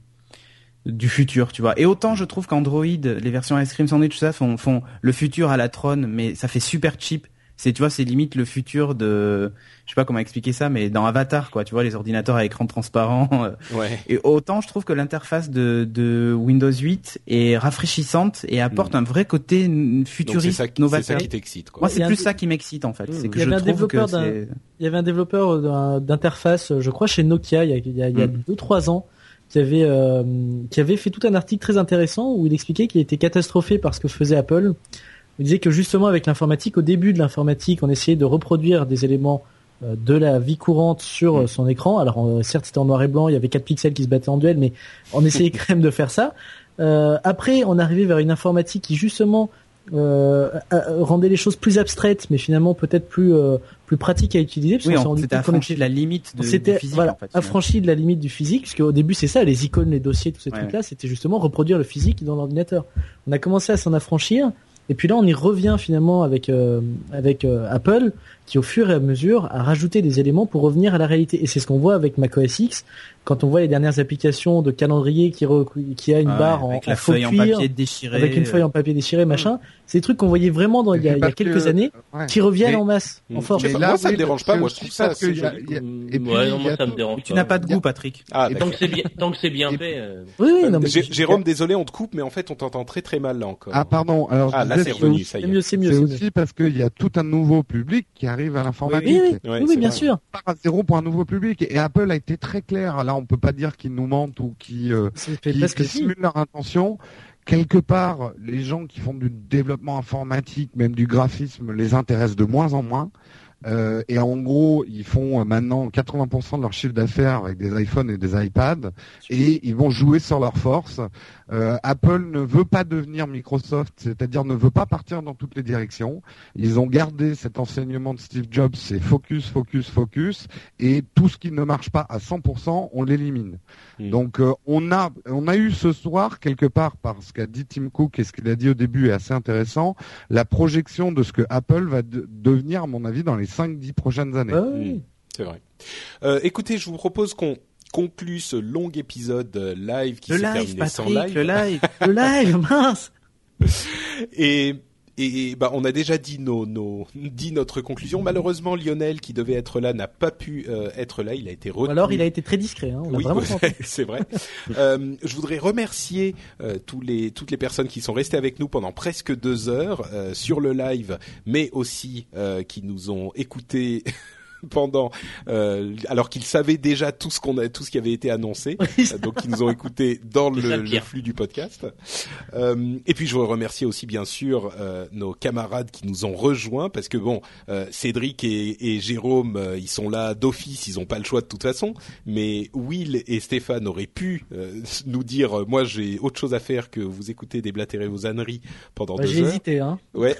du futur, tu vois. Et autant je trouve qu'Android, les versions Ice Cream Sandwich, tout ça font, font le futur à la Tron, mais ça fait super cheap. C'est tu vois, c'est limite le futur de, je sais pas comment expliquer ça, mais dans Avatar, quoi. Tu vois, les ordinateurs à écran transparent. euh, Ouais. Et autant je trouve que l'interface de, de Windows 8 est rafraîchissante et apporte un vrai côté Mm. Futuriste, ça, qui- c'est ça novateur. qui t'excite quoi. Moi, c'est plus un- ça qui m'excite en fait. Mm. C'est que Il y je avait un trouve que. Il y avait un développeur d'un- d'interface, je crois chez Nokia, il y a, il y a, il y a Mm. deux trois ans, qui avait euh, qui avait fait tout un article très intéressant où il expliquait qu'il était catastrophé par ce que faisait Apple. Il disait que justement avec l'informatique, au début de l'informatique, on essayait de reproduire des éléments euh, de la vie courante sur euh, son écran. Alors certes c'était en noir et blanc, il y avait quatre pixels qui se battaient en duel, mais on essayait quand même de faire ça. Euh, après, on arrivé vers une informatique qui justement euh, euh, rendait les choses plus abstraites, mais finalement peut-être plus euh, plus pratiques à utiliser. parce Oui, on s'était affranchi de la limite de, physique, voilà, en fait, affranchi de la limite du physique, parce qu'au début c'est ça, les icônes, les dossiers, tous ces Ouais. trucs-là, c'était justement reproduire le physique dans l'ordinateur. On a commencé à s'en affranchir, et puis là on y revient finalement avec euh, avec euh, Apple, qui au fur et à mesure a rajouté des éléments pour revenir à la réalité. Et c'est ce qu'on voit avec macOS X, quand on voit les dernières applications de calendrier qui re- qui a une Ah ouais, barre en, avec en la faux feuille en cuir, papier déchirée. avec une feuille en papier déchiré, machin. C'est des trucs qu'on voyait vraiment dans, il y a, il y a Parce que- quelques années, ouais. qui reviennent Mais- en masse, en force. Pas, moi, ça me dérange pas, c'est moi, je trouve ça parce assez a- joli. il y a- et puis, ouais, non, il y moi a ça me dérange Tu n'as pas de Il y a- goût, Patrick. Ah, Et tant que c'est bien, tant que c'est bien fait. euh, Oui, oui, non, mais Gé- Jérôme, désolé, on te coupe, mais en fait, on t'entend très très mal là encore. Ah pardon. Alors Ah, là, c'est revenu, ça y c'est est. mieux, c'est mieux. C'est c'est mieux. aussi parce qu'il y a tout un nouveau public qui arrive à l'informatique. Oui, oui, Ouais, oui, c'est oui, bien vrai. sûr. part à zéro pour un nouveau public. Et Apple a été très clair. Là, on peut pas dire qu'ils nous mentent ou qu'ils euh, simulent leur intention. Quelque part, les gens qui font du développement informatique, même du graphisme, les intéressent de moins en moins. Euh, et en gros, ils font euh, maintenant 80% de leur chiffre d'affaires avec des iPhones et des iPads, et ils vont jouer sur leur force. Euh, Apple ne veut pas devenir Microsoft, c'est-à-dire ne veut pas partir dans toutes les directions. Ils ont gardé cet enseignement de Steve Jobs, c'est focus, focus, focus, et tout ce qui ne marche pas à 100%, on l'élimine. Mm. Donc euh, on a on a eu ce soir quelque part parce qu'a dit Tim Cook et ce qu'il a dit au début est assez intéressant, la projection de ce que Apple va de- devenir à mon avis dans les 5-10 prochaines années. Ouais, ouais. Mm. C'est vrai. Euh, écoutez, je vous propose qu'on conclue ce long épisode euh, live qui Le s'est live, terminé sans Patrick, live. le live. Le live, mince. Et et bah on a déjà dit nos, nos dit notre conclusion. Malheureusement, Lionel qui devait être là n'a pas pu euh, être là. Il a été retenu. alors il a été très discret. Hein. On Oui, c'est vrai. Euh, je voudrais remercier euh, tous les toutes les personnes qui sont restées avec nous pendant presque deux heures euh, sur le live, mais aussi euh, qui nous ont écoutés pendant euh, alors qu'ils savaient déjà tout ce qu'on a tout ce qui avait été annoncé Euh, donc qui nous ont écoutés dans le, flux du podcast Euh, et puis je veux remercier aussi bien sûr euh, nos camarades qui nous ont rejoints parce que bon Cédric et, et Jérôme ils sont là d'office ils ont pas le choix de toute façon mais Will et Stéphane auraient pu nous dire moi j'ai autre chose à faire que vous écouter déblatérer vos âneries pendant Bah, deux J'ai heures hésité. Hein. Ouais.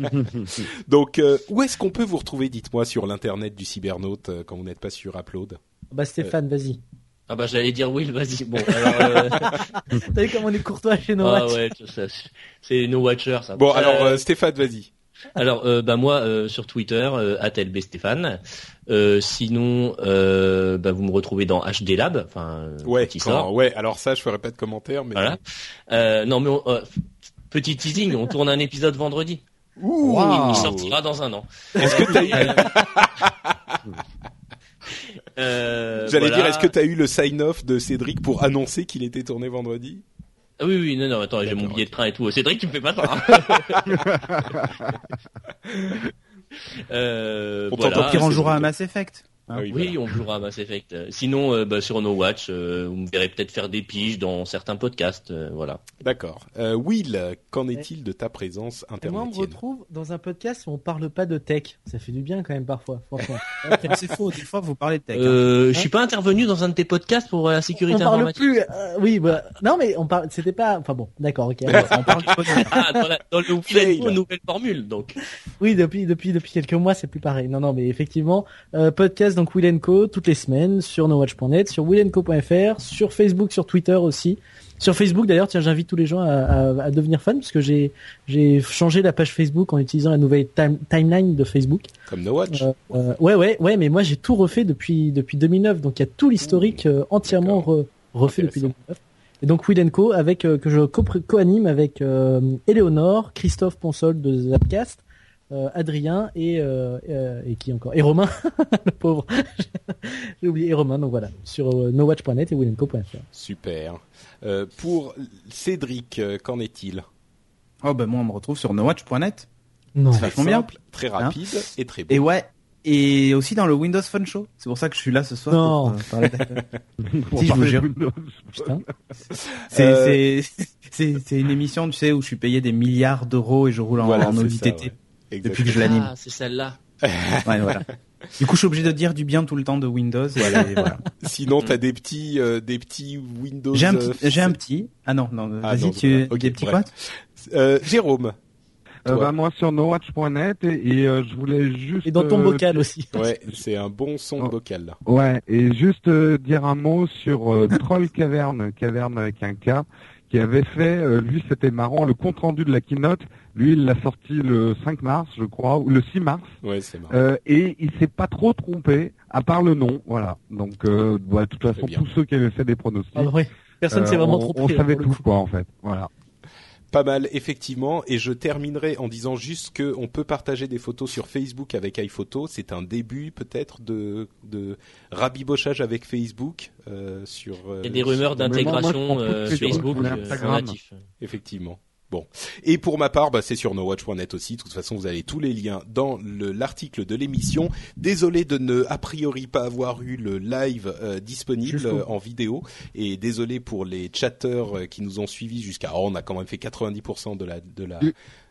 Donc, où est-ce qu'on peut vous retrouver Dites-moi sur l'internet? Du cybernaute euh, quand vous n'êtes pas sur Upload. Bah Stéphane, vas-y. Ah bah j'allais dire Will, vas-y. Bon, alors, euh, T'as vu comme on est courtois chez nos ah ouais, c'est nos watchers. Ça. Bon, Euh, alors euh, Stéphane, vas-y. Alors, euh, bah moi euh, sur Twitter, euh, @lbstéphane. Euh, sinon, euh, bah, vous me retrouvez dans HD Lab, enfin euh, Ouais, qui quand- sort. ouais. Alors ça, je ferai pas de commentaires, mais Voilà. Euh, non mais on- euh, petit teasing, on tourne un épisode vendredi. Ouh. Il sortira dans un an. Est-ce que t'as eu... Euh, J'allais voilà. dire, est-ce que t'as eu le sign-off de Cédric pour annoncer qu'il était tourné vendredi? Ah oui oui non non attends j'ai mon billet de train et tout. Cédric tu me fais pas ça. euh, On voilà. t'entend Qui à Mass Effect. Ah oui, Oui, voilà. on jouera à Mass Effect. Euh, Sinon, euh, bah, sur No Watch, euh, vous me verrez peut-être faire des piges dans certains podcasts. euh, voilà. D'accord. Euh, Will, qu'en est-il de ta présence Et moi, on me retrouve dans un podcast où on parle pas de tech. Ça fait du bien quand même parfois, franchement. C'est faux, des fois vous parlez de tech. hein. Euh, je suis pas intervenu dans un de tes podcasts pour la on sécurité parle informatique. plus. euh, oui, bah, non mais on parle. C'était pas. Enfin bon, d'accord, ok. On parle du podcast. Ah, dans, la, dans le. Will nouvelle formule, donc. Oui, depuis depuis depuis quelques mois, c'est plus pareil. Non, non, mais effectivement, euh, podcast donc Will Co toutes les semaines sur nowatch.net, sur willenco.fr, sur Facebook, sur Twitter aussi. Sur Facebook d'ailleurs, tiens, j'invite tous les gens à, à, à devenir fans parce que j'ai j'ai changé la page Facebook en utilisant la nouvelle time- timeline de Facebook. Comme No Watch Euh, euh, ouais, ouais, ouais, mais moi j'ai tout refait depuis depuis 2009, donc il y a tout l'historique euh, entièrement re- refait depuis Intéressant. 2009. Et donc Will Co avec euh, que je co- co-anime avec euh, Éléonore, Christophe Ponsol de Zapcast, euh, Adrien et euh, euh, et qui encore? Et Romain, le pauvre. J'ai oublié et Romain. Donc voilà sur euh, nowatch.net et willenco.fr. Super. Euh, pour Cédric, euh, qu'en est-il? Oh bah moi on me retrouve sur nowatch.net. Non. C'est vachement bien. Très rapide et très beau. Et ouais. Et aussi dans le Windows Phone Show. C'est pour ça que je suis là ce soir. Non. pour, euh, parler de- Pour Si, je vous jure. C'est Euh, c'est c'est c'est une émission tu sais où je suis payé des milliards d'euros et je roule en, Voilà, en c'est Audi ça, TT depuis que je l'anime. Ah, c'est celle-là. Ouais, voilà. Du coup, je suis obligé de dire du bien tout le temps de Windows. et voilà. Sinon, t'as des petits, euh, des petits Windows. J'ai un euh, petit, j'ai un petit. Ah non, non, Ah, vas-y, tu, voilà. Ok, des petits bref. quoi Euh, Jérôme. Euh, bah, moi sur nowatch.net et, et, euh, je voulais juste Et dans ton euh, bocal aussi. Ouais, c'est un bon son Oh. vocal là. Ouais, et juste euh, dire un mot sur euh, Troll Caverne, Caverne avec un K, qui avait fait, euh, lui c'était marrant, le compte rendu de la keynote, lui il l'a sorti le 5 mars je crois, ou le 6 mars, Ouais, c'est marrant. euh, et il s'est pas trop trompé, à part le nom, voilà. Donc euh, bah, de toute façon tous ceux qui avaient fait des pronostics, Ah, oui. Personne euh, s'est vraiment on, trompé. on hein, savait tout quoi en fait, voilà. Pas mal, effectivement. Et je terminerai en disant juste que on peut partager des photos sur Facebook avec iPhoto. C'est un début peut-être de, de rabibochage avec Facebook euh, sur. euh, Il y a des rumeurs d'intégration euh, Facebook photos euh, natif. Effectivement. Bon. Et pour ma part, bah, c'est sur nowatch.net aussi. De toute façon, vous avez tous les liens dans le- l'article de l'émission. Désolé de ne, a priori, pas avoir eu le live euh, disponible euh, en vidéo. Et désolé pour les chatteurs euh, qui nous ont suivis jusqu'à... Oh, on a quand même fait 90% de la... De la...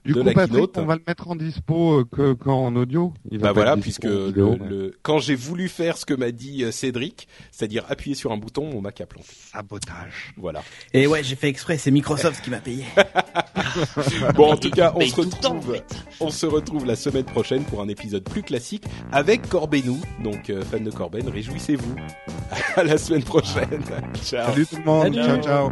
Du- de coup, la Patrick, keynote. on va le mettre en dispo euh, que quand en audio. Il va Bah voilà, puisque le, vidéo, mais- le- quand j'ai voulu faire ce que m'a dit euh, Cédric, c'est-à-dire appuyer sur un bouton, mon Mac a planté. sabotage. Voilà. Et ouais, j'ai fait exprès. C'est Microsoft qui m'a payé. Bon, en tout cas, on se tout le temps, en retrouve, fait. on se retrouve la semaine prochaine pour un épisode plus classique avec Corbenou. Donc, euh, fan de Corben, réjouissez-vous. À la semaine prochaine. Ciao. Salut tout le monde, Salut. ciao ciao.